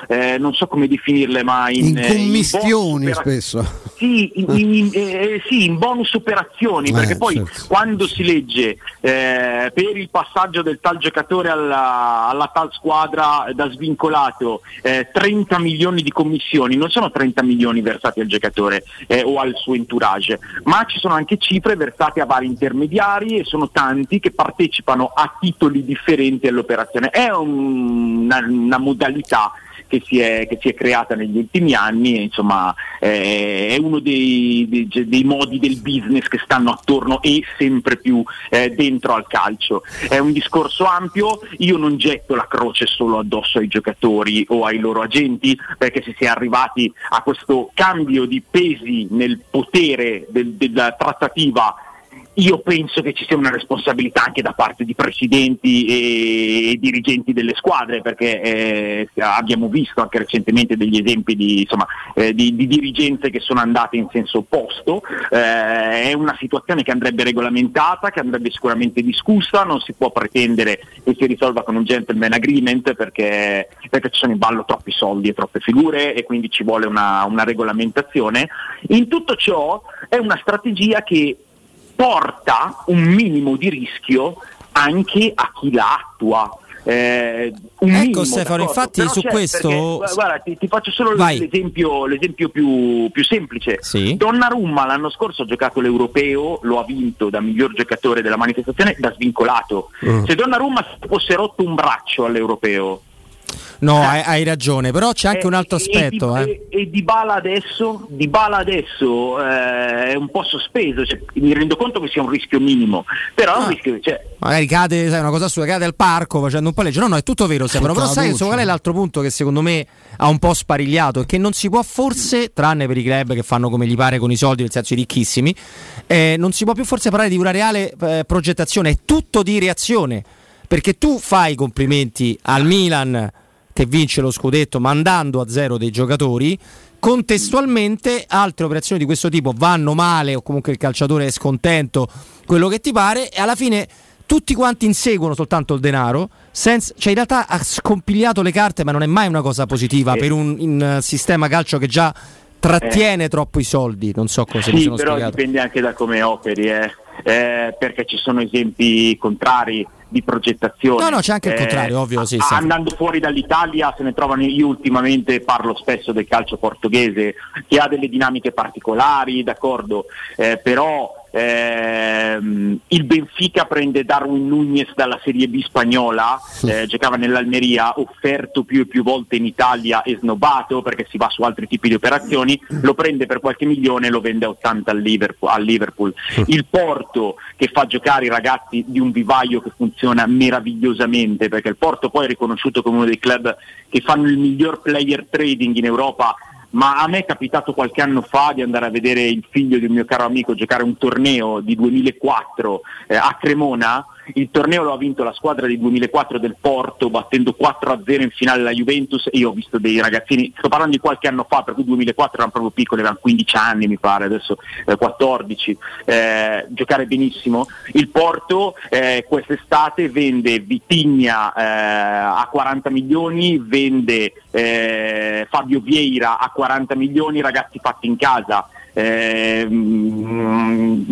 eh, non so come definirle, ma in, in eh, commissioni in spesso. Sì in, in, eh, sì, in, bonus operazioni, perché eh, poi certo. quando si legge eh, per il passaggio del tal giocatore alla, alla tal squadra da svincolato 30 eh, milioni di commissioni, non sono 30 milioni versati al giocatore o al suo entourage, ma ci sono anche cifre versate a vari intermediari e sono tanti che partecipano a titolo titoli differenti all'operazione. È un, una, una, modalità che si, è, che si, è, creata negli ultimi anni insomma eh, è uno dei, dei, dei, modi del business che stanno attorno e sempre più eh, dentro al calcio. È un discorso ampio, io non getto la croce solo addosso ai giocatori o ai loro agenti perché se si è arrivati a questo cambio di pesi nel potere del, della trattativa io penso che ci sia una responsabilità anche da parte di presidenti e, dirigenti delle squadre, perché eh, abbiamo visto anche recentemente degli esempi di, insomma, eh, di, di, dirigenze che sono andate in senso opposto. Eh, è una situazione che andrebbe regolamentata, che andrebbe sicuramente discussa, non si può pretendere che si risolva con un gentleman agreement perché, perché ci sono in ballo troppi soldi e troppe figure e quindi ci vuole una, una regolamentazione. In tutto ciò è una strategia che porta un minimo di rischio anche a chi la attua. Eh, ecco Stefano, infatti Però su questo... Perché, guarda, ti, ti, faccio solo l'esempio, l'esempio più, più, semplice. Sì. Donnarumma l'anno scorso ha giocato l'Europeo, lo ha vinto da miglior giocatore della manifestazione da svincolato. Mm. Se Donnarumma fosse rotto un braccio all'Europeo, No, hai, hai, ragione, però c'è anche un altro aspetto. E, eh. e, e Di Bala adesso, di Bala adesso eh, è un po' sospeso, cioè, mi rendo conto che sia un rischio minimo, però ah. è un ah. rischio cioè... Magari cade, sai, una cosa sua, cade al parco facendo un palleggio. No, no, è tutto vero, Stefano, però sai qual è l'altro punto che secondo me ha un po' sparigliato? È che non si può forse, tranne per i club che fanno come gli pare con i soldi, nel senso i ricchissimi, eh, non si può più forse parlare di una reale eh, progettazione, è tutto di reazione. Perché tu fai i complimenti al Milan che vince lo scudetto mandando a zero dei giocatori. Contestualmente altre operazioni di questo tipo vanno male o comunque il calciatore è scontento, quello che ti pare e alla fine tutti quanti inseguono soltanto il denaro, senza, cioè in realtà ha scompigliato le carte ma non è mai una cosa positiva eh. per un, un sistema calcio che già trattiene eh. troppo i soldi, non so cosa sì, mi sono però spiegato. dipende anche da come operi, eh. Eh, perché ci sono esempi contrari di progettazione. No, no, c'è anche il contrario, eh, ovvio. Sì, sì. Andando fuori dall'Italia se ne trovano, io ultimamente parlo spesso del calcio portoghese, che ha delle dinamiche particolari, d'accordo, eh, però ehm, il Benfica prende Darwin Nunez dalla Serie B spagnola, eh, giocava nell'Almeria, offerto più e più volte in Italia e snobbato perché si va su altri tipi di operazioni, lo prende per qualche milione e lo vende a 80 al Liverpool. Al Liverpool. Il Porto che fa giocare i ragazzi di un vivaio che funziona meravigliosamente perché il Porto poi è riconosciuto come uno dei club che fanno il miglior player trading in Europa ma a me è capitato qualche anno fa di andare a vedere il figlio di un mio caro amico giocare un torneo di 2004 eh, a Cremona il torneo lo ha vinto la squadra del 2004 del Porto battendo 4-0 in finale la Juventus e io ho visto dei ragazzini, sto parlando di qualche anno fa, per cui 2004 erano proprio piccoli, avevano 15 anni mi pare, adesso eh, 14, eh, giocare benissimo. Il Porto eh, quest'estate vende Vitigna eh, a 40 milioni, vende eh, Fabio Vieira a 40 milioni, ragazzi fatti in casa. Eh,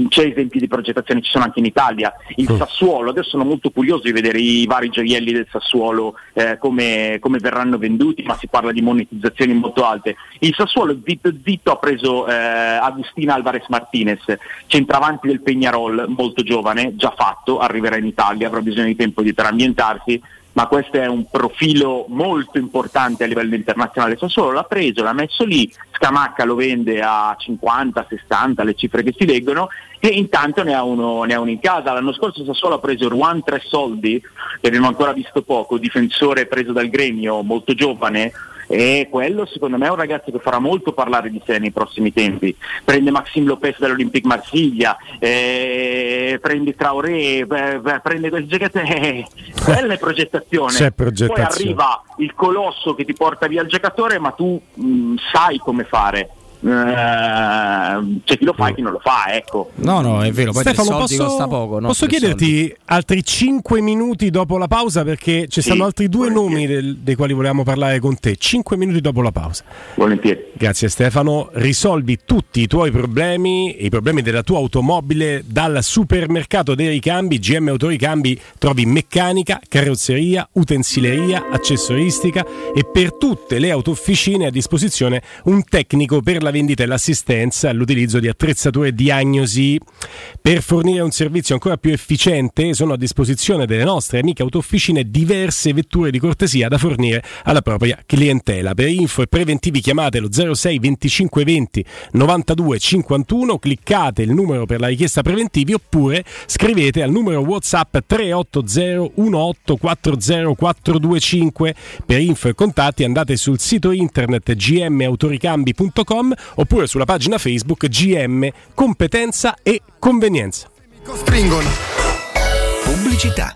c'è esempi di progettazione, ci sono anche in Italia. Il Sassuolo, adesso sono molto curioso di vedere i vari gioielli del Sassuolo eh, come, come, verranno venduti, ma si parla di monetizzazioni molto alte. Il Sassuolo zitto zitto ha preso eh, Agustina Alvarez Martinez, centravanti del Peñarol, molto giovane, già fatto, arriverà in Italia, avrà bisogno di tempo di, per ambientarsi ma questo è un profilo molto importante a livello internazionale. Sassuolo l'ha preso, l'ha messo lì, Scamacca lo vende a 50, 60, le cifre che si leggono, e intanto ne ha uno, ne ha uno in casa. L'anno scorso Sassuolo ha preso Juan Tre Soldi, che abbiamo ancora visto poco, difensore preso dal gremio, molto giovane, e quello secondo me è un ragazzo che farà molto parlare di sé nei prossimi tempi. Prende Maxime Lopez dall'Olympique Marsiglia, eh, prende Traoré, eh, prende quel giocatore, eh, quella è progettazione. C'è progettazione. Poi arriva il colosso che ti porta via il giocatore, ma tu mh, sai come fare. Uh, c'è chi lo fa e chi non lo fa, ecco. No, no, è vero. Poi Stefano, posso, poco, no? posso chiederti soldi. altri 5 minuti dopo la pausa? Perché ci sì, stanno altri due nomi del, dei quali volevamo parlare con te. 5 minuti dopo la pausa. Volentieri. Grazie, Stefano. Risolvi tutti i tuoi problemi, i problemi della tua automobile dal supermercato dei ricambi. GM Autoricambi trovi meccanica, carrozzeria, utensileria, accessoristica e per tutte le autofficine a disposizione un tecnico per la la vendita e l'assistenza all'utilizzo di attrezzature diagnosi. Per fornire un servizio ancora più efficiente sono a disposizione delle nostre amiche autofficine diverse vetture di cortesia da fornire alla propria clientela. Per info e preventivi chiamate lo 06 25 20 92 51, cliccate il numero per la richiesta preventivi oppure scrivete al numero WhatsApp 380 1840 425. Per info e contatti andate sul sito internet gmautoricambi.com oppure sulla pagina Facebook GM Competenza e Convenienza. Costringono. Pubblicità.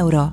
euro.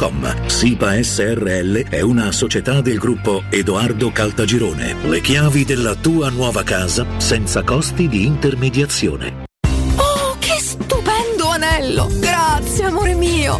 www.keicalt.com. SIPA SRL è una società del gruppo Edoardo Caltagirone. Le chiavi della tua nuova casa senza costi di intermediazione. Oh, che stupendo anello! Grazie, amore mio!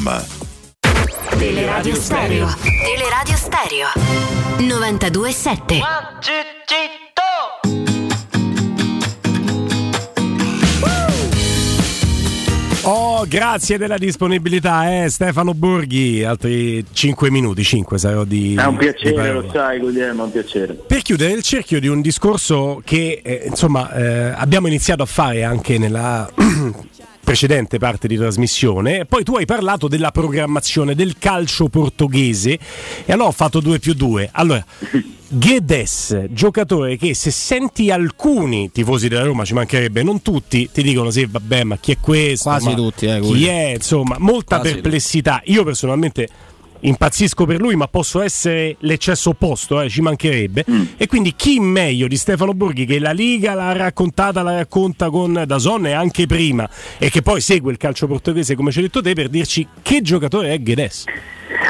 materasso.com Teleradio Stereo. Teleradio Stereo. 92.7. Stefano, grazie della disponibilità, eh, Stefano Borghi. Altri 5 minuti, 5 sarò di. È un piacere, lo sai, Guglielmo, è un piacere. Per chiudere il cerchio di un discorso che eh, insomma eh, abbiamo iniziato a fare anche nella precedente parte di trasmissione, poi tu hai parlato della programmazione del calcio portoghese e allora ho fatto 2 più 2. Allora, Guedes, giocatore che se senti alcuni tifosi della Roma, ci mancherebbe, non tutti, ti dicono sì, vabbè, ma chi è questo? Quasi Ma tutti, eh, chi è? Insomma, molta Quasi perplessità. Io personalmente impazzisco per lui, ma posso essere l'eccesso opposto, eh, ci mancherebbe. E quindi chi meglio di Stefano Borghi che la Liga l'ha raccontata, la racconta con Dazon e anche prima e che poi segue il calcio portoghese come ci hai detto te per dirci che giocatore è Guedes.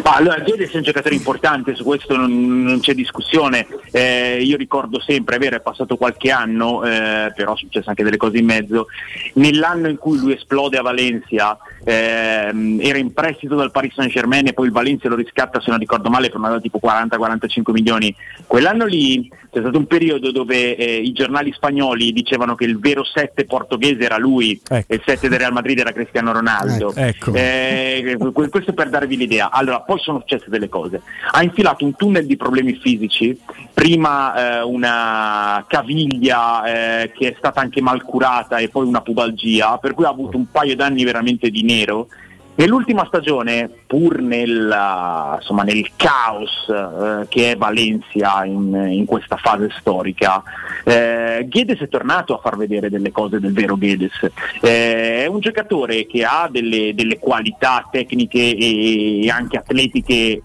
Ma allora, Guedes è un giocatore importante, su questo non, non c'è discussione. Eh, io ricordo sempre, è vero, è passato qualche anno, eh, però sono successe anche delle cose in mezzo. Nell'anno in cui lui esplode a Valencia, ehm, era in prestito dal Paris Saint Germain e poi il Valencia lo riscatta, se non ricordo male, per una tipo 40-45 milioni. Quell'anno lì c'è stato un periodo dove eh, i giornali spagnoli dicevano che il vero 7 portoghese era lui e il 7 del Real Madrid era Cristiano Ronaldo. Ecco. Eh, que- questo per darvi l'idea. Allora, poi sono successe delle cose. Ha infilato un tunnel di problemi fisici, prima eh, una caviglia eh, che è stata anche mal curata e poi una pubalgia, per cui ha avuto un paio d'anni veramente di nero. Nell'ultima stagione, pur nel, insomma, nel caos eh, che è Valencia in, in questa fase storica, eh, Guedes è tornato a far vedere delle cose del vero Guedes. Eh, è un giocatore che ha delle, delle qualità tecniche e anche atletiche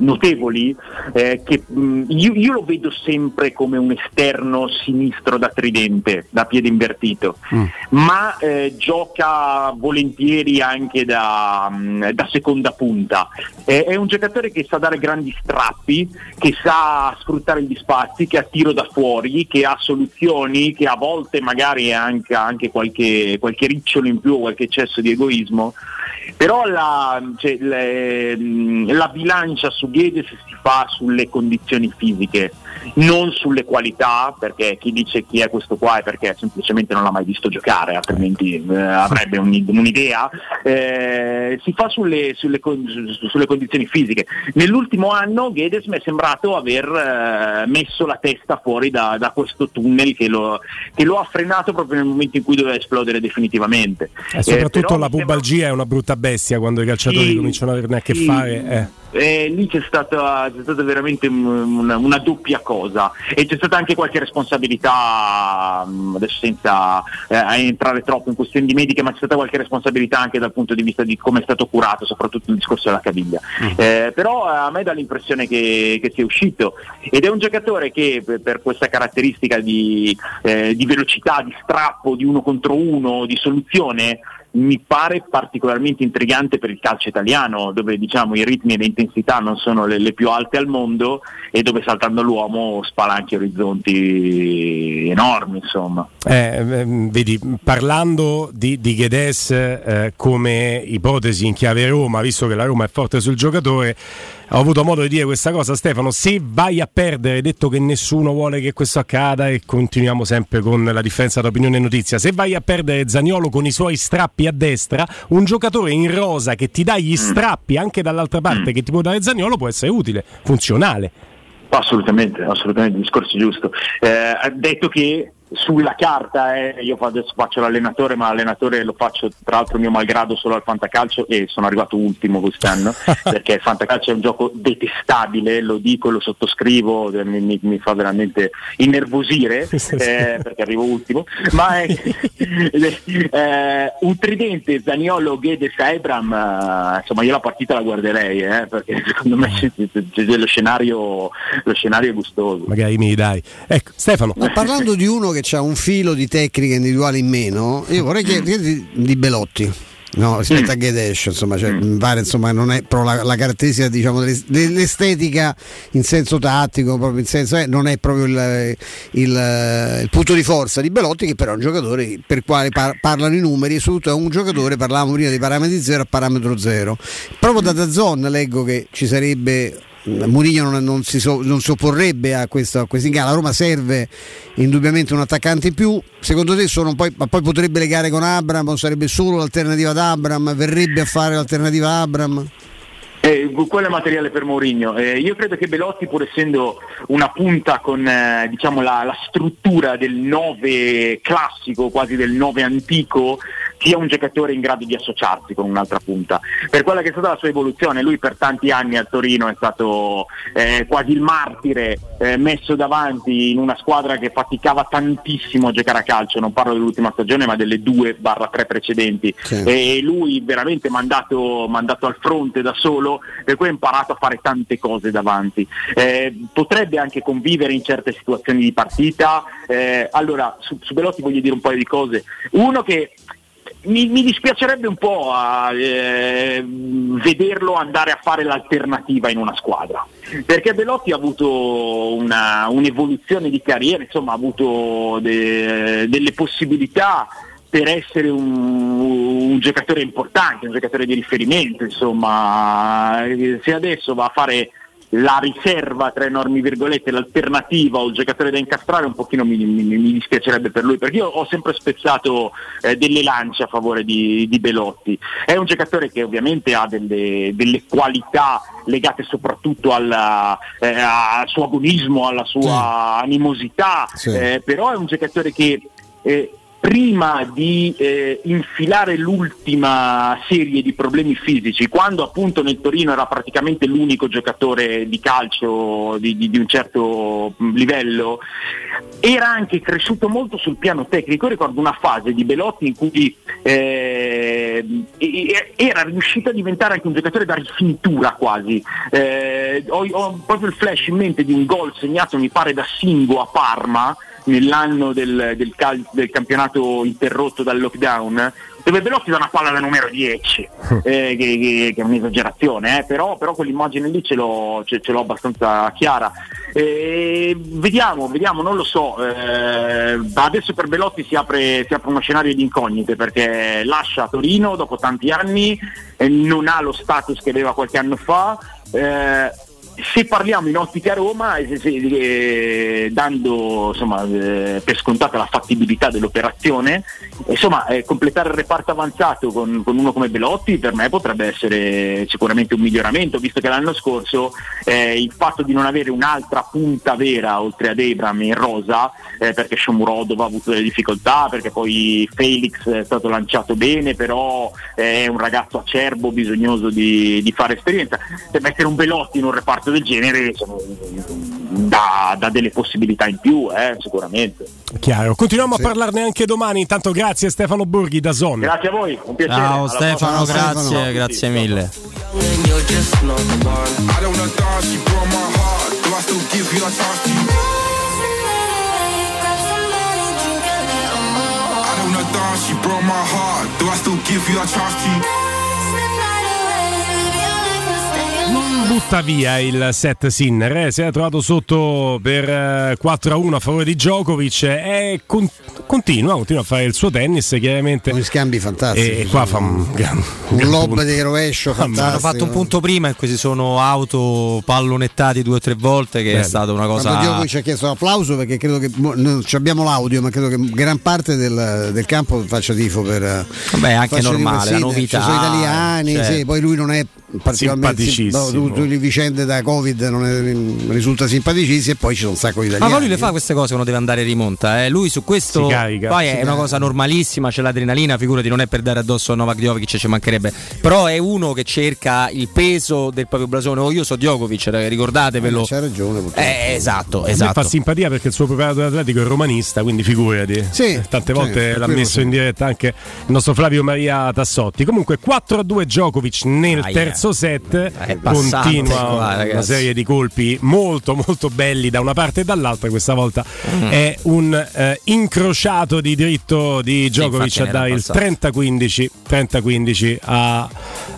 notevoli eh, che mh, io, io lo vedo sempre come un esterno sinistro da tridente, da piede invertito, ma eh, gioca volentieri anche da, mh, da seconda punta. Eh, è un giocatore che sa dare grandi strappi, che sa sfruttare gli spazi, che ha tiro da fuori, che ha soluzioni, che a volte magari ha anche, anche qualche, qualche ricciolo in più o qualche eccesso di egoismo. Però la, cioè, le- mh, la bilancia su Guedes si fa sulle condizioni fisiche, non sulle qualità, perché chi dice chi è questo qua è perché semplicemente non l'ha mai visto giocare, altrimenti eh, avrebbe un- un'idea. Eh, si fa sulle, sulle sulle condizioni fisiche. Nell'ultimo anno Guedes mi è sembrato aver eh, messo la testa fuori da, da questo tunnel che lo, che lo ha frenato proprio nel momento in cui doveva esplodere definitivamente. E Eh, soprattutto però la mi sembra- pubalgia è una brutta bestia quando i calciatori Sì, cominciano ad averne a che sì. fare. Eh. Lì c'è stata, c'è stata veramente un- una, una doppia cosa e c'è stata anche qualche responsabilità, mh, adesso senza eh, entrare troppo in questioni di mediche, ma c'è stata qualche responsabilità anche dal punto di vista di come è stato curato, soprattutto il discorso della caviglia. Eh, però eh, a me dà l'impressione che, che sia uscito ed è un giocatore che per, per questa caratteristica di, eh, di velocità, di strappo, di uno contro uno, di soluzione, mi pare particolarmente intrigante per il calcio italiano, dove diciamo i ritmi e le intensità non sono le, le più alte al mondo e dove saltando l'uomo spalanchi orizzonti enormi, insomma. Eh, ehm, vedi, parlando di, di Guedes eh, come ipotesi in chiave Roma, visto che la Roma è forte sul giocatore, ho avuto modo di dire questa cosa, Stefano. Se vai a perdere, detto che nessuno vuole che questo accada, e continuiamo sempre con la differenza tra opinione e notizia. Se vai a perdere Zaniolo con i suoi strappi a destra, un giocatore in rosa che ti dà gli strappi anche dall'altra parte, che ti può dare Zaniolo, può essere utile, funzionale. Assolutamente, assolutamente, il discorso giusto. Eh, ha detto che sulla carta, eh, io adesso faccio l'allenatore, ma l'allenatore lo faccio tra l'altro mio malgrado solo al fantacalcio e sono arrivato ultimo quest'anno, perché il fantacalcio è un gioco detestabile, lo dico, lo sottoscrivo, eh, mi, mi- mi fa veramente innervosire eh, perché arrivo ultimo, ma è, eh, un tridente Zaniolo, Guedes, Ebram, eh, insomma io la partita la guarderei, eh, perché secondo me c'è, c'è- c'è lo, scenario, lo scenario è gustoso. Magari mi dai. Ecco, Stefano. Ma parlando di uno che ha un filo di tecnica individuale in meno, io vorrei chiederti di Belotti. No, rispetto a Gedesh, insomma, cioè, mi pare insomma, non è proprio la, la caratteristica diciamo, dell'es- dell'estetica in senso tattico, proprio in senso, eh, non è proprio il, il- il punto di forza di Belotti, che però è un giocatore per il quale par- parlano i numeri, e soprattutto è un giocatore, parlavamo prima di parametri 0 a parametro 0. Proprio da Dazzon leggo che ci sarebbe Mourinho non, non, si so, non si opporrebbe a questo, a questo inganno. La Roma serve indubbiamente un attaccante in più. Secondo te sono poi, ma poi potrebbe legare con Abram sarebbe solo l'alternativa ad Abram? Verrebbe a fare l'alternativa a Abram? Eh, quello è materiale per Mourinho. Eh, io credo che Belotti, pur essendo una punta con eh, diciamo la, la, struttura del 9 classico, quasi del 9 antico, sia un giocatore in grado di associarsi con un'altra punta. Per quella che è stata la sua evoluzione, lui per tanti anni a Torino è stato eh, quasi il martire eh, messo davanti in una squadra che faticava tantissimo a giocare a calcio, non parlo dell'ultima stagione ma delle due barra tre precedenti. Sì. E lui veramente mandato, mandato al fronte da solo, per cui ha imparato a fare tante cose davanti. Eh, potrebbe anche convivere in certe situazioni di partita. Eh, allora, su, su Belotti voglio dire un paio di cose. Uno che mi, mi, dispiacerebbe un po' a, eh, vederlo andare a fare l'alternativa in una squadra, perché Belotti ha avuto una, un'evoluzione di carriera, insomma ha avuto de, delle possibilità per essere un, un, giocatore importante, un giocatore di riferimento, insomma. Se adesso va a fare la riserva tra enormi virgolette, l'alternativa o il giocatore da incastrare un pochino mi, mi, mi dispiacerebbe per lui perché io ho sempre spezzato eh, delle lance a favore di, di, Belotti è un giocatore che ovviamente ha delle, delle qualità legate soprattutto alla, eh, al suo agonismo alla sua sì. animosità sì. Eh, però è un giocatore che eh, prima di eh, infilare l'ultima serie di problemi fisici, quando appunto nel Torino era praticamente l'unico giocatore di calcio di, di, di, un certo livello, era anche cresciuto molto sul piano tecnico. Io ricordo una fase di Belotti in cui eh, era riuscito a diventare anche un giocatore da rifintura quasi. Eh, ho, ho proprio il flash in mente di un gol segnato, mi pare, da Singo a Parma nell'anno del, del, cal- del campionato interrotto dal lockdown, dove Belotti da una palla da numero 10, eh, che, che, che, è un'esagerazione, eh, però, però, quell'immagine lì ce l'ho, ce, ce l'ho abbastanza chiara. Eh, vediamo, vediamo, non lo so. Eh, adesso per Belotti si apre, si apre, uno scenario di incognite perché lascia Torino dopo tanti anni, non ha lo status che aveva qualche anno fa. Se parliamo in ottica Roma, eh, eh, dando insomma, eh, per scontata la fattibilità dell'operazione, insomma, eh, completare il reparto avanzato con, con, uno come Belotti per me potrebbe essere sicuramente un miglioramento, visto che l'anno scorso eh, il fatto di non avere un'altra punta vera oltre ad Ebram in rosa, eh, perché Shomurodov ha avuto delle difficoltà, perché poi Felix è stato lanciato bene, però è un ragazzo acerbo, bisognoso di, di fare esperienza, per mettere un Belotti in un reparto del genere sono, dà, dà, delle possibilità in più, eh, sicuramente. Chiaro, continuiamo sì. a parlarne anche domani. Intanto grazie Stefano Borghi da Zon. Grazie a voi, un piacere. Ciao Stefano, grazie, Stefano. grazie mille. She broke my heart. Do I still give you a chance to? Butta via il set Sinner, eh? si è trovato sotto per 4 eh, a 1 a favore di Djokovic e con- continua, continua a fare il suo tennis chiaramente. Con scambi fantastici. E qua fa un, gran, un gran lob punto. di rovescio fantastico. Hanno fatto un punto prima in cui si sono auto pallonettati due o tre volte che Beh, è stata una cosa... Quando Djokovic ha chiesto l'applauso perché credo che non abbiamo l'audio ma credo che gran parte del, del campo faccia tifo per... Vabbè anche normale, la novità. Ci sono italiani, certo. sì, poi lui non è particolarmente simpaticissimo. No, le vicende da Covid non è, risulta simpaticissimo e poi ci sono un sacco di italiani. Ma lui le fa queste cose quando deve andare in rimonta, eh? lui su questo carica, poi è una cosa normalissima, c'è l'adrenalina, figurati non è per dare addosso a Novak Djokovic ci mancherebbe, però è uno che cerca il peso del proprio blasone, oh io so Djokovic, ricordatevelo. Eh, c'ha ragione. Eh, esatto, esatto. fa simpatia perché il suo preparatore atletico è romanista, quindi figurati. Sì, eh, Tante volte l'ha messo sì. in diretta anche il nostro Flavio Maria Tassotti. Comunque 4 a 2 Djokovic nel ah, terzo set continua qua, una serie di colpi molto molto belli da una parte e dall'altra. Questa volta mm. è un eh, incrociato di dritto di Djokovic sì, a dare il 30-15, 30-15 a,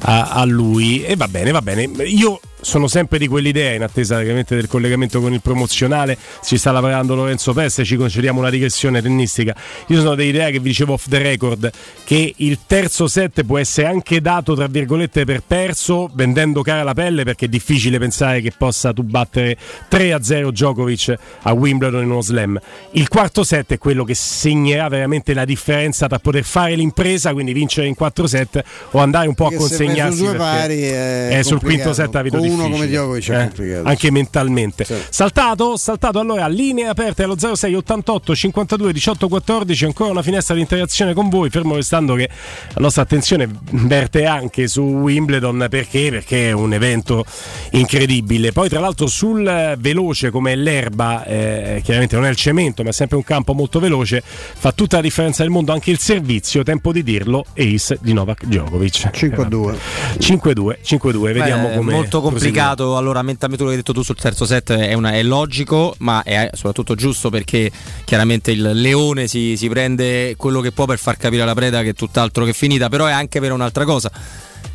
a, a, lui. E va bene va bene. Io sono sempre di quell'idea, in attesa ovviamente del collegamento con il promozionale, ci sta lavorando Lorenzo Peste, ci concediamo una digressione tennistica. Io sono dell'idea che vi dicevo off the record, che il terzo set può essere anche dato, tra virgolette, per perso, vendendo cara la pelle, perché è difficile pensare che possa tu battere 3-0 Djokovic a Wimbledon in uno slam. Il quarto set è quello che segnerà veramente la differenza tra poter fare l'impresa, quindi vincere in 4 set, o andare un po' Perché a consegnarsi. due pari è è sul quinto set vedo Con uno come Djokovic è Eh, complicato. Anche mentalmente. Sì. Saltato, saltato allora, linee aperte allo 06 88 52 18 14, ancora una finestra di interazione con voi, fermo restando che la nostra attenzione verte anche su Wimbledon perché? Perché è un evento incredibile. Poi tra l'altro sul veloce come l'erba, eh, chiaramente non è il cemento, ma è sempre un campo molto veloce, fa tutta la differenza del mondo anche il servizio, tempo di dirlo, ace di Novak Djokovic. 5-2. 5-2, 5-2, vediamo come molto complicato. Allora, mentalmente quello che hai detto tu sul terzo set è, una- è logico, ma è soprattutto giusto perché chiaramente il leone si, si prende quello che può per far capire alla preda che è tutt'altro che finita, però è anche per un'altra cosa.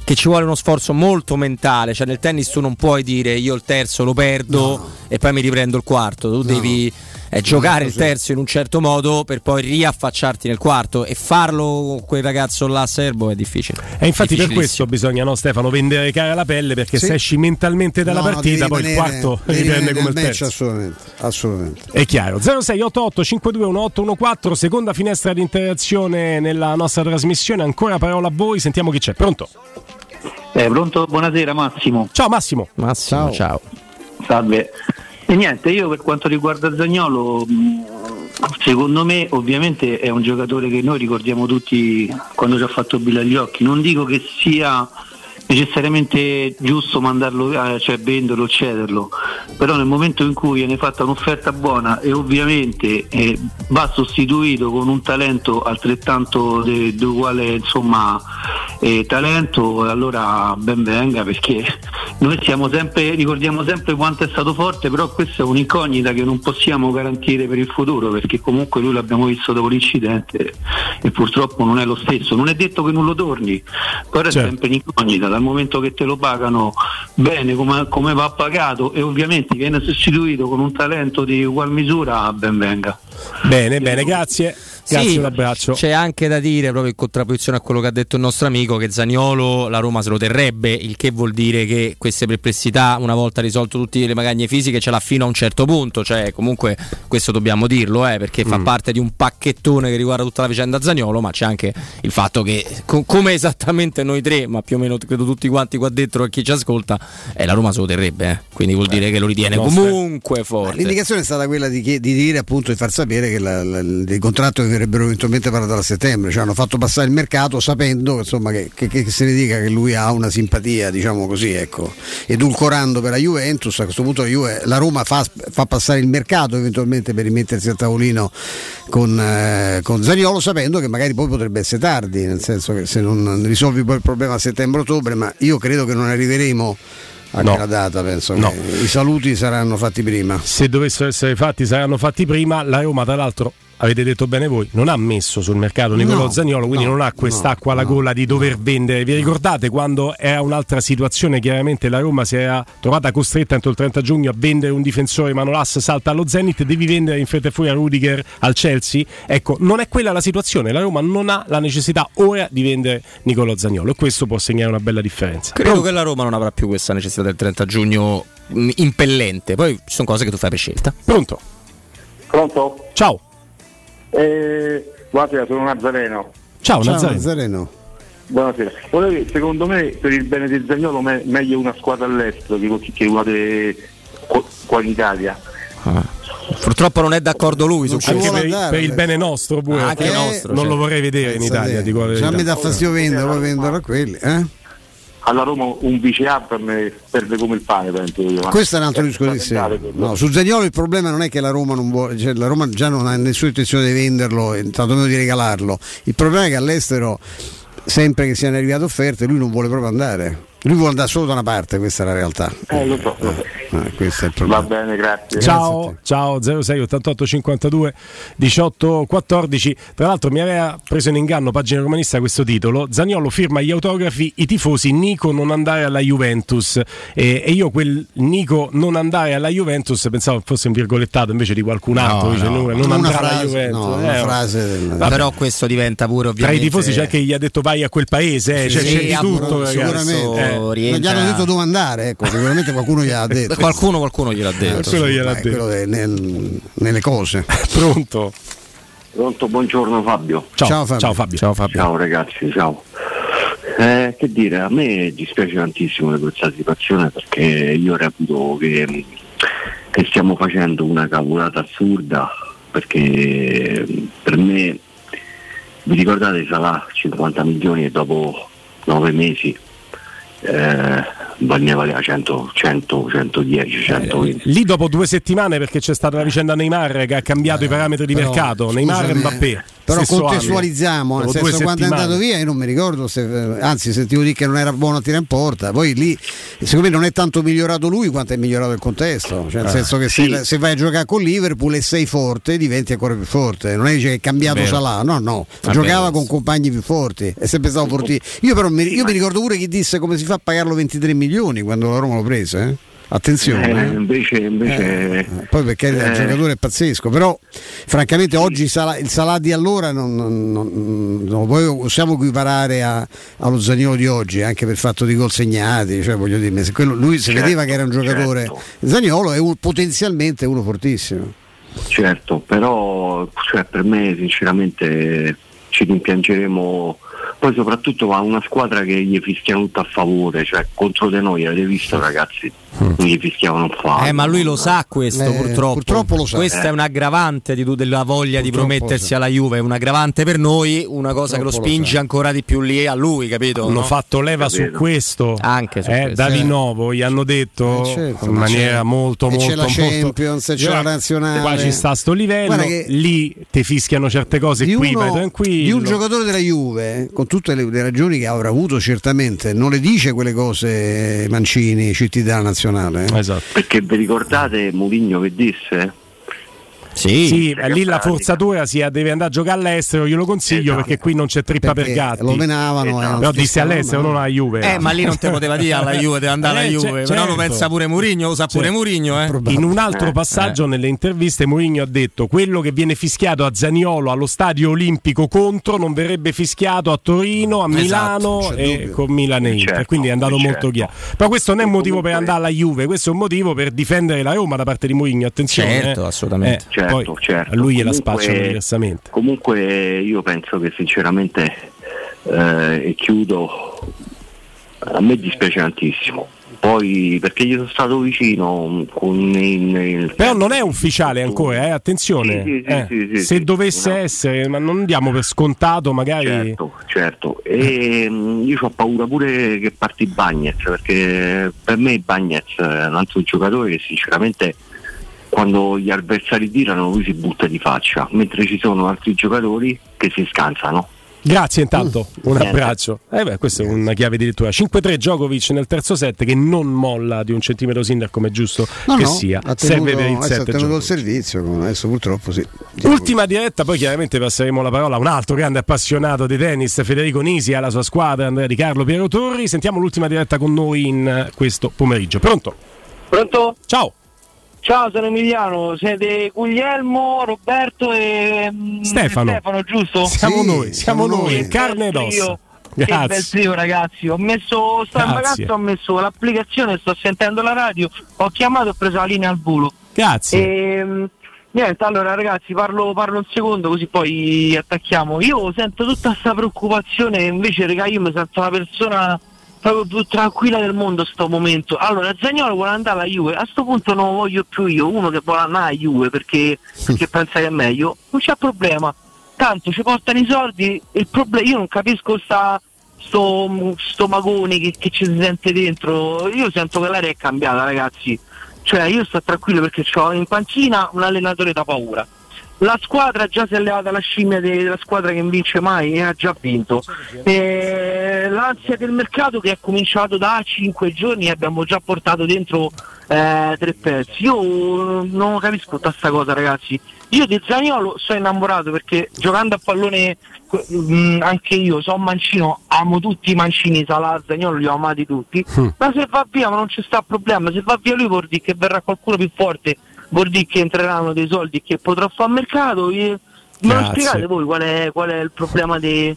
Che ci vuole uno sforzo molto mentale, cioè nel tennis tu non puoi dire io il terzo lo perdo e poi mi riprendo il quarto, tu devi eh, giocare il terzo in un certo modo per poi riaffacciarti nel quarto e farlo quel ragazzo là a serbo è difficile. E infatti per questo bisogna, no, Stefano, vendere cara la pelle perché Sì. se esci mentalmente dalla No, partita, poi il rimanere- quarto devi riprende come il terzo. assolutamente, assolutamente. È chiaro. 0688 521814, seconda finestra di interazione nella nostra trasmissione. Ancora parola a voi, sentiamo chi c'è. Pronto? Eh, pronto? Buonasera Massimo. Ciao Massimo. Massimo, ciao. Salve. E niente, io per quanto riguarda Zagnolo, mh, secondo me ovviamente è un giocatore che noi ricordiamo tutti quando ci ha fatto Bill agli occhi. Non dico che sia necessariamente giusto mandarlo via, cioè venderlo o cederlo, però nel momento in cui viene fatta un'offerta buona e ovviamente eh, va sostituito con un talento altrettanto di uguale insomma, eh, talento, allora ben venga perché noi siamo sempre, ricordiamo sempre quanto è stato forte, però questa è un'incognita che non possiamo garantire per il futuro perché comunque lui l'abbiamo visto dopo l'incidente e purtroppo non è lo stesso. Non è detto che non lo torni, però è Certo. sempre un'incognita dal momento che te lo pagano bene come, come va pagato e ovviamente viene sostituito con un talento di ugual misura, ben venga. Bene, bene, grazie. Grazie, Sì, un abbraccio. C'è anche da dire, proprio in contrapposizione a quello che ha detto il nostro amico, che Zaniolo la Roma se lo terrebbe, il che vuol dire che queste perplessità, una volta risolto tutte le magagne fisiche, ce l'ha fino a un certo punto. Cioè, comunque, questo dobbiamo dirlo, eh, perché Mm. fa parte di un pacchettone che riguarda tutta la vicenda Zaniolo, ma c'è anche il fatto che, co- come esattamente noi tre, ma più o meno credo tutti quanti qua dentro e chi ci ascolta, eh, la Roma se lo terrebbe. eh. Quindi vuol dire che lo ritiene comunque forte. L'indicazione è stata quella di, chie- di dire appunto di far sapere che la, la- il contratto che verrebbero eventualmente parlato a settembre, cioè hanno fatto passare il mercato sapendo insomma, che, che- che se ne dica che lui ha una simpatia, diciamo così, ecco, edulcorando per la Juventus, a questo punto la, Juve- la Roma fa, fa passare il mercato eventualmente per rimettersi a tavolino con, eh, con Zaniolo sapendo che magari poi potrebbe essere tardi, nel senso che se non risolvi poi il problema a settembre-ottobre, ma io credo che non arriveremo a No. quella data, penso No. che i saluti saranno fatti prima. Se dovessero essere fatti, saranno fatti prima. La Roma, tra l'altro, avete detto bene voi, non ha messo sul mercato Nicolò No, Zaniolo, quindi no, non ha quest'acqua alla gola di dover vendere. Vi ricordate quando era un'altra situazione? Chiaramente la Roma si era trovata costretta entro il 30 giugno a vendere un difensore, Manolas salta allo Zenit, devi vendere in fretta e fuori a Rudiger al Chelsea. Ecco, non è quella la situazione. La Roma non ha la necessità ora di vendere Nicolò Zaniolo e questo può segnare una bella differenza. Credo che la Roma non avrà più questa necessità del 30 giugno mh, impellente. Poi ci sono cose che tu fai per scelta. Pronto? Pronto? Ciao. Eh, buonasera, sono Nazareno. Ciao, Ciao Nazareno. Nazareno. Buonasera. Volevo dire, secondo me per il bene di Zagnolo me- meglio una squadra all'estero che, che una de- qua, qua in Italia. Purtroppo non è d'accordo lui su Anche questo. per, il- per il bene nostro pure. Anche perché nostro, non certo. lo vorrei vedere in Italia. Già mi dà fastidio vendere, poi venderlo a quelli. eh? Alla Roma un vice Abram perde come il pane, penso io. Questo è un altro discorso. No, su Zagnolo il problema non è che la Roma non vuole, cioè la Roma già non ha nessuna intenzione di venderlo, tantomeno di regalarlo. Il problema è che all'estero, sempre che siano arrivate offerte, lui non vuole proprio andare. Lui vuole andare solo da una parte, questa è la realtà. Eh, lo so. Eh, questo è il problema. Va bene, grazie. Ciao, ciao 06 88 52 18 14. Tra l'altro mi aveva preso in inganno pagina romanista questo titolo. Zagnolo firma gli autografi, i tifosi Nico non andare alla Juventus. E, e io quel Nico non andare alla Juventus pensavo fosse un virgolettato invece di qualcun altro. No, dice, no. non, Una andrà alla frase, Juventus. no, una Eh, frase del- vabbè. Però questo diventa pure Tra ovviamente i tifosi c'è chi gli ha detto vai a quel paese, eh, cioè, Sì, c'è di tutto. sicuramente. Eh. Non gli hanno detto dove andare, ecco, sicuramente qualcuno gliel'ha detto. Qualcuno, qualcuno gliel'ha detto. quello gliel'ha è quello nel- nelle cose. Pronto? Pronto, buongiorno Fabio. Ciao, Ciao, Fabio. ciao Fabio. Ciao Fabio. Ciao ragazzi, ciao. Eh, che dire, a me dispiace tantissimo di questa situazione perché io reputo che, che stiamo facendo una cavolata assurda perché per me, vi ricordate Salah 50 milioni e dopo 9 mesi eh, ne valeva 100, 100, 110, 120. Lì dopo due settimane perché c'è stata la vicenda Neymar che ha cambiato i parametri di Però, mercato, Neymar e scusami, Mbappé. Però contestualizziamo, nel senso quando è andato via io non mi ricordo se anzi sentivo dire che non era buono a tirare in porta, poi lì secondo me non è tanto migliorato lui quanto è migliorato il contesto, cioè nel Eh, senso che sì. se, se vai a giocare con Liverpool e sei forte diventi ancora più forte, non è che è cambiato. Salah, no no, È giocava con compagni più forti, è sempre stato fortissimo. Io però mi, io mi ricordo pure chi disse come si fa a pagarlo 23 milioni quando la Roma lo prese, eh? Attenzione. Eh, eh. invece, invece Poi perché il eh, giocatore è pazzesco, però francamente oggi il Salah di allora non, non- non- non possiamo equiparare a- allo Zaniolo di oggi, anche per fatto di gol segnati, cioè voglio dire, se quello- lui si Certo, vedeva che era un giocatore. certo. Zaniolo è un- potenzialmente uno fortissimo. Certo, però cioè, per me sinceramente ci rimpiangeremo poi soprattutto a una squadra che gli fischiano tutto a favore, cioè contro di noi avete visto ragazzi, gli fischiavano un fallo. Eh, ma lui lo sa questo Eh, purtroppo. purtroppo lo sa. Questa Eh. è un aggravante di tu- della voglia di Purtroppo promettersi sì. alla Juve, è un aggravante per noi, una cosa che lo Purtroppo lo spinge sa. ancora di più lì a lui, capito? Hanno no? fatto leva su Capito. questo Anche su eh, questo. da rinnovo gli hanno detto Eh, certo, in ma maniera c'è- molto e molto c'è la molto Champions, c'è la nazionale. qua ci sta sto livello che- lì ti fischiano certe cose Di qui uno- vai tranquillo di un giocatore della Juve, con tutte le, le ragioni che avrà avuto certamente, non le dice quelle cose Mancini, CT della nazionale. eh. esatto Perché vi ricordate Mourinho che disse? Sì. sì, lì la forzatura sia deve andare a giocare all'estero, glielo consiglio Esatto. perché qui non c'è trippa Perché per gatti. lo menavano. Esatto. eh, non Però disse all'estero, non alla Juve. Eh, ma lì non te poteva dire alla Juve, deve andare alla Eh, Juve. ce- Però lo certo. pensa pure Mourinho, lo sa pure Certo. Mourinho, eh. In un altro passaggio nelle interviste Mourinho ha detto quello che viene fischiato a Zaniolo allo stadio olimpico contro non verrebbe fischiato a Torino, a Esatto, Milano c'è e dubbio. con Milano e Inter. Certo, quindi è andato certo. molto chiaro. Però questo non è E motivo per andare alla Juve, questo è un motivo per difendere la Roma da parte di Mourinho. Attenzione. Certo, eh. assolutamente. Eh, Certo, poi certo. A lui gliela Comunque- spacciano diversamente. Comunque io penso che sinceramente, eh, e chiudo, a me dispiace tantissimo. Poi perché gli sono stato vicino con il, Però non è ufficiale ancora, eh, attenzione. Sì, sì, Eh, sì, se dovesse No. essere, ma non diamo per scontato magari... Certo, certo. E mh, io ho paura pure che parti Bagnez, perché per me Bagnez è un altro giocatore che sinceramente quando gli avversari tirano lui si butta di faccia, mentre ci sono altri giocatori che si scansano. Grazie intanto, un Niente. abbraccio. Eh beh, questa è una chiave di lettura. 5-3 Djokovic nel terzo set che non molla di un centimetro Sinner come è giusto No, che no, sia. ha Serve tenuto, per il ha set tenuto il servizio, adesso purtroppo sì. Ultima diretta, poi chiaramente passeremo la parola a un altro grande appassionato di tennis, Federico Nisi, alla sua squadra, Andrea Di Carlo, Piero Torri. Sentiamo l'ultima diretta con noi in eh, questo pomeriggio. Pronto? Pronto? Ciao. Ciao, sono Emiliano, siete Guglielmo, Roberto e mm, Stefano. Stefano, giusto? Siamo noi, siamo noi, in carne ed ossa. trio, Che bel Grazie. trio ragazzi, ho messo, sto in Grazie. vacanza, ho messo l'applicazione, sto sentendo la radio, ho chiamato e ho preso la linea al volo. Grazie. E, niente, allora ragazzi, parlo, parlo un secondo così poi attacchiamo. Io sento tutta questa preoccupazione, invece raga, io mi sento una persona proprio più tranquilla del mondo sto momento. Allora, Zagnolo vuole andare alla Juve, a sto punto non lo voglio più io, uno che vuole andare alla Juve perché, perché pensa che è meglio, non c'è problema. Tanto ci portano i soldi, il problema, io non capisco sta sto, sto magone che, che ci si sente dentro, io sento che l'aria è cambiata ragazzi, cioè io sto tranquillo perché ho in panchina un allenatore da paura. La squadra già si è levata la scimmia de- della squadra che non vince mai e ha già vinto. E l'ansia del mercato che è cominciato da 5 giorni e abbiamo già portato dentro eh, tre pezzi. Io non capisco tutta sta cosa ragazzi. Io di Zagnolo sono innamorato perché giocando a pallone mh, anche io sono mancino, amo tutti i mancini, Salah, Zagnolo li ho amati tutti, Mm. ma se va via ma non c'è sta problema, se va via lui vuol dire che verrà qualcuno più forte, vuol dire che entreranno dei soldi che potrò fare mercato. e- Grazie. spiegate voi qual è, qual è il problema dei...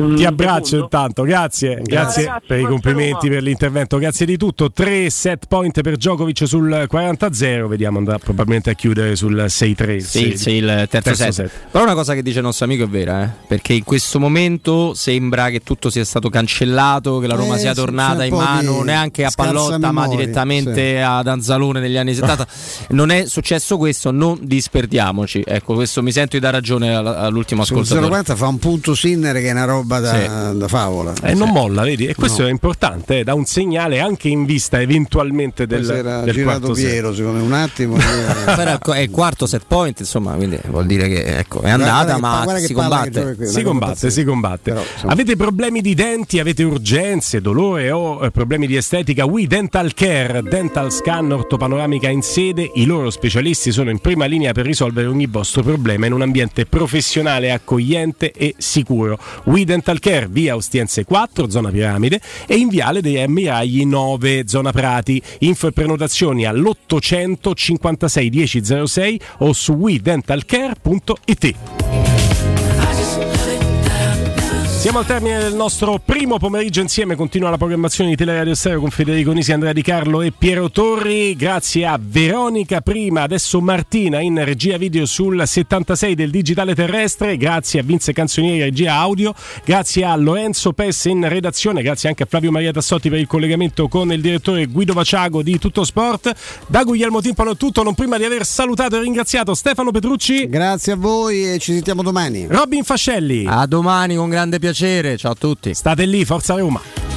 mm, Ti abbraccio intanto, grazie, grazie ragazzi, per i complimenti, per l'intervento, grazie di tutto. 3 set point per Djokovic sul 40-0, vediamo andrà probabilmente a chiudere sul 6-3. il Sì, sei- sì, il terzo, set. Però una cosa che dice il nostro amico è vera, eh? perché in questo momento sembra che tutto sia stato cancellato, che la Roma Eh, sia tornata in mano di neanche a Pallotta, ma memoria, direttamente sì. ad Anzalone negli anni 70. non è successo questo, non disperdiamoci. Ecco, questo mi sento di dar ragione all- all'ultimo Sul ascoltatore. 040 fa un punto Sinner che è una roba da, da favola. E non molla, vedi? E questo No. è importante, eh, dà un segnale anche in vista eventualmente del, era del girato quarto set. Piero, secondo me, un attimo. Però ecco, è il quarto set point, insomma, quindi vuol dire che ecco, è andata, Guarda che ma guarda che si combatte. qui, Si combatte, si combatte. Però, insomma- Avete problemi di denti, avete urgenze, dolore o eh, problemi di estetica? We Dental Care, Dental Scan ortopanoramica in sede. I loro specialisti sono in prima linea per risolvere ogni vostro problema in un ambiente professionale, accogliente e sicuro. We Dental Care, via Ostiense 4, zona Piramide, e in viale dei Ammiragli 9, zona Prati. Info e prenotazioni all'800 56 1006 o su wedentalcare.it. Siamo al termine del nostro primo pomeriggio insieme, continua la programmazione di Teleradio Stereo con Federico Nisi, Andrea Di Carlo e Piero Torri, grazie a Veronica Prima, adesso Martina in regia video sul 76 del Digitale Terrestre, grazie a Vince Canzonieri regia audio, grazie a Lorenzo Pesse in redazione, grazie anche a Flavio Maria Tassotti per il collegamento con il direttore Guido Vaciago di Tutto Sport, da Guglielmo Timpano è tutto, non prima di aver salutato e ringraziato Stefano Petrucci, Grazie a voi e ci sentiamo domani. Robin Fascelli, A domani con grande piacere, ciao a tutti. state lì, Forza Roma.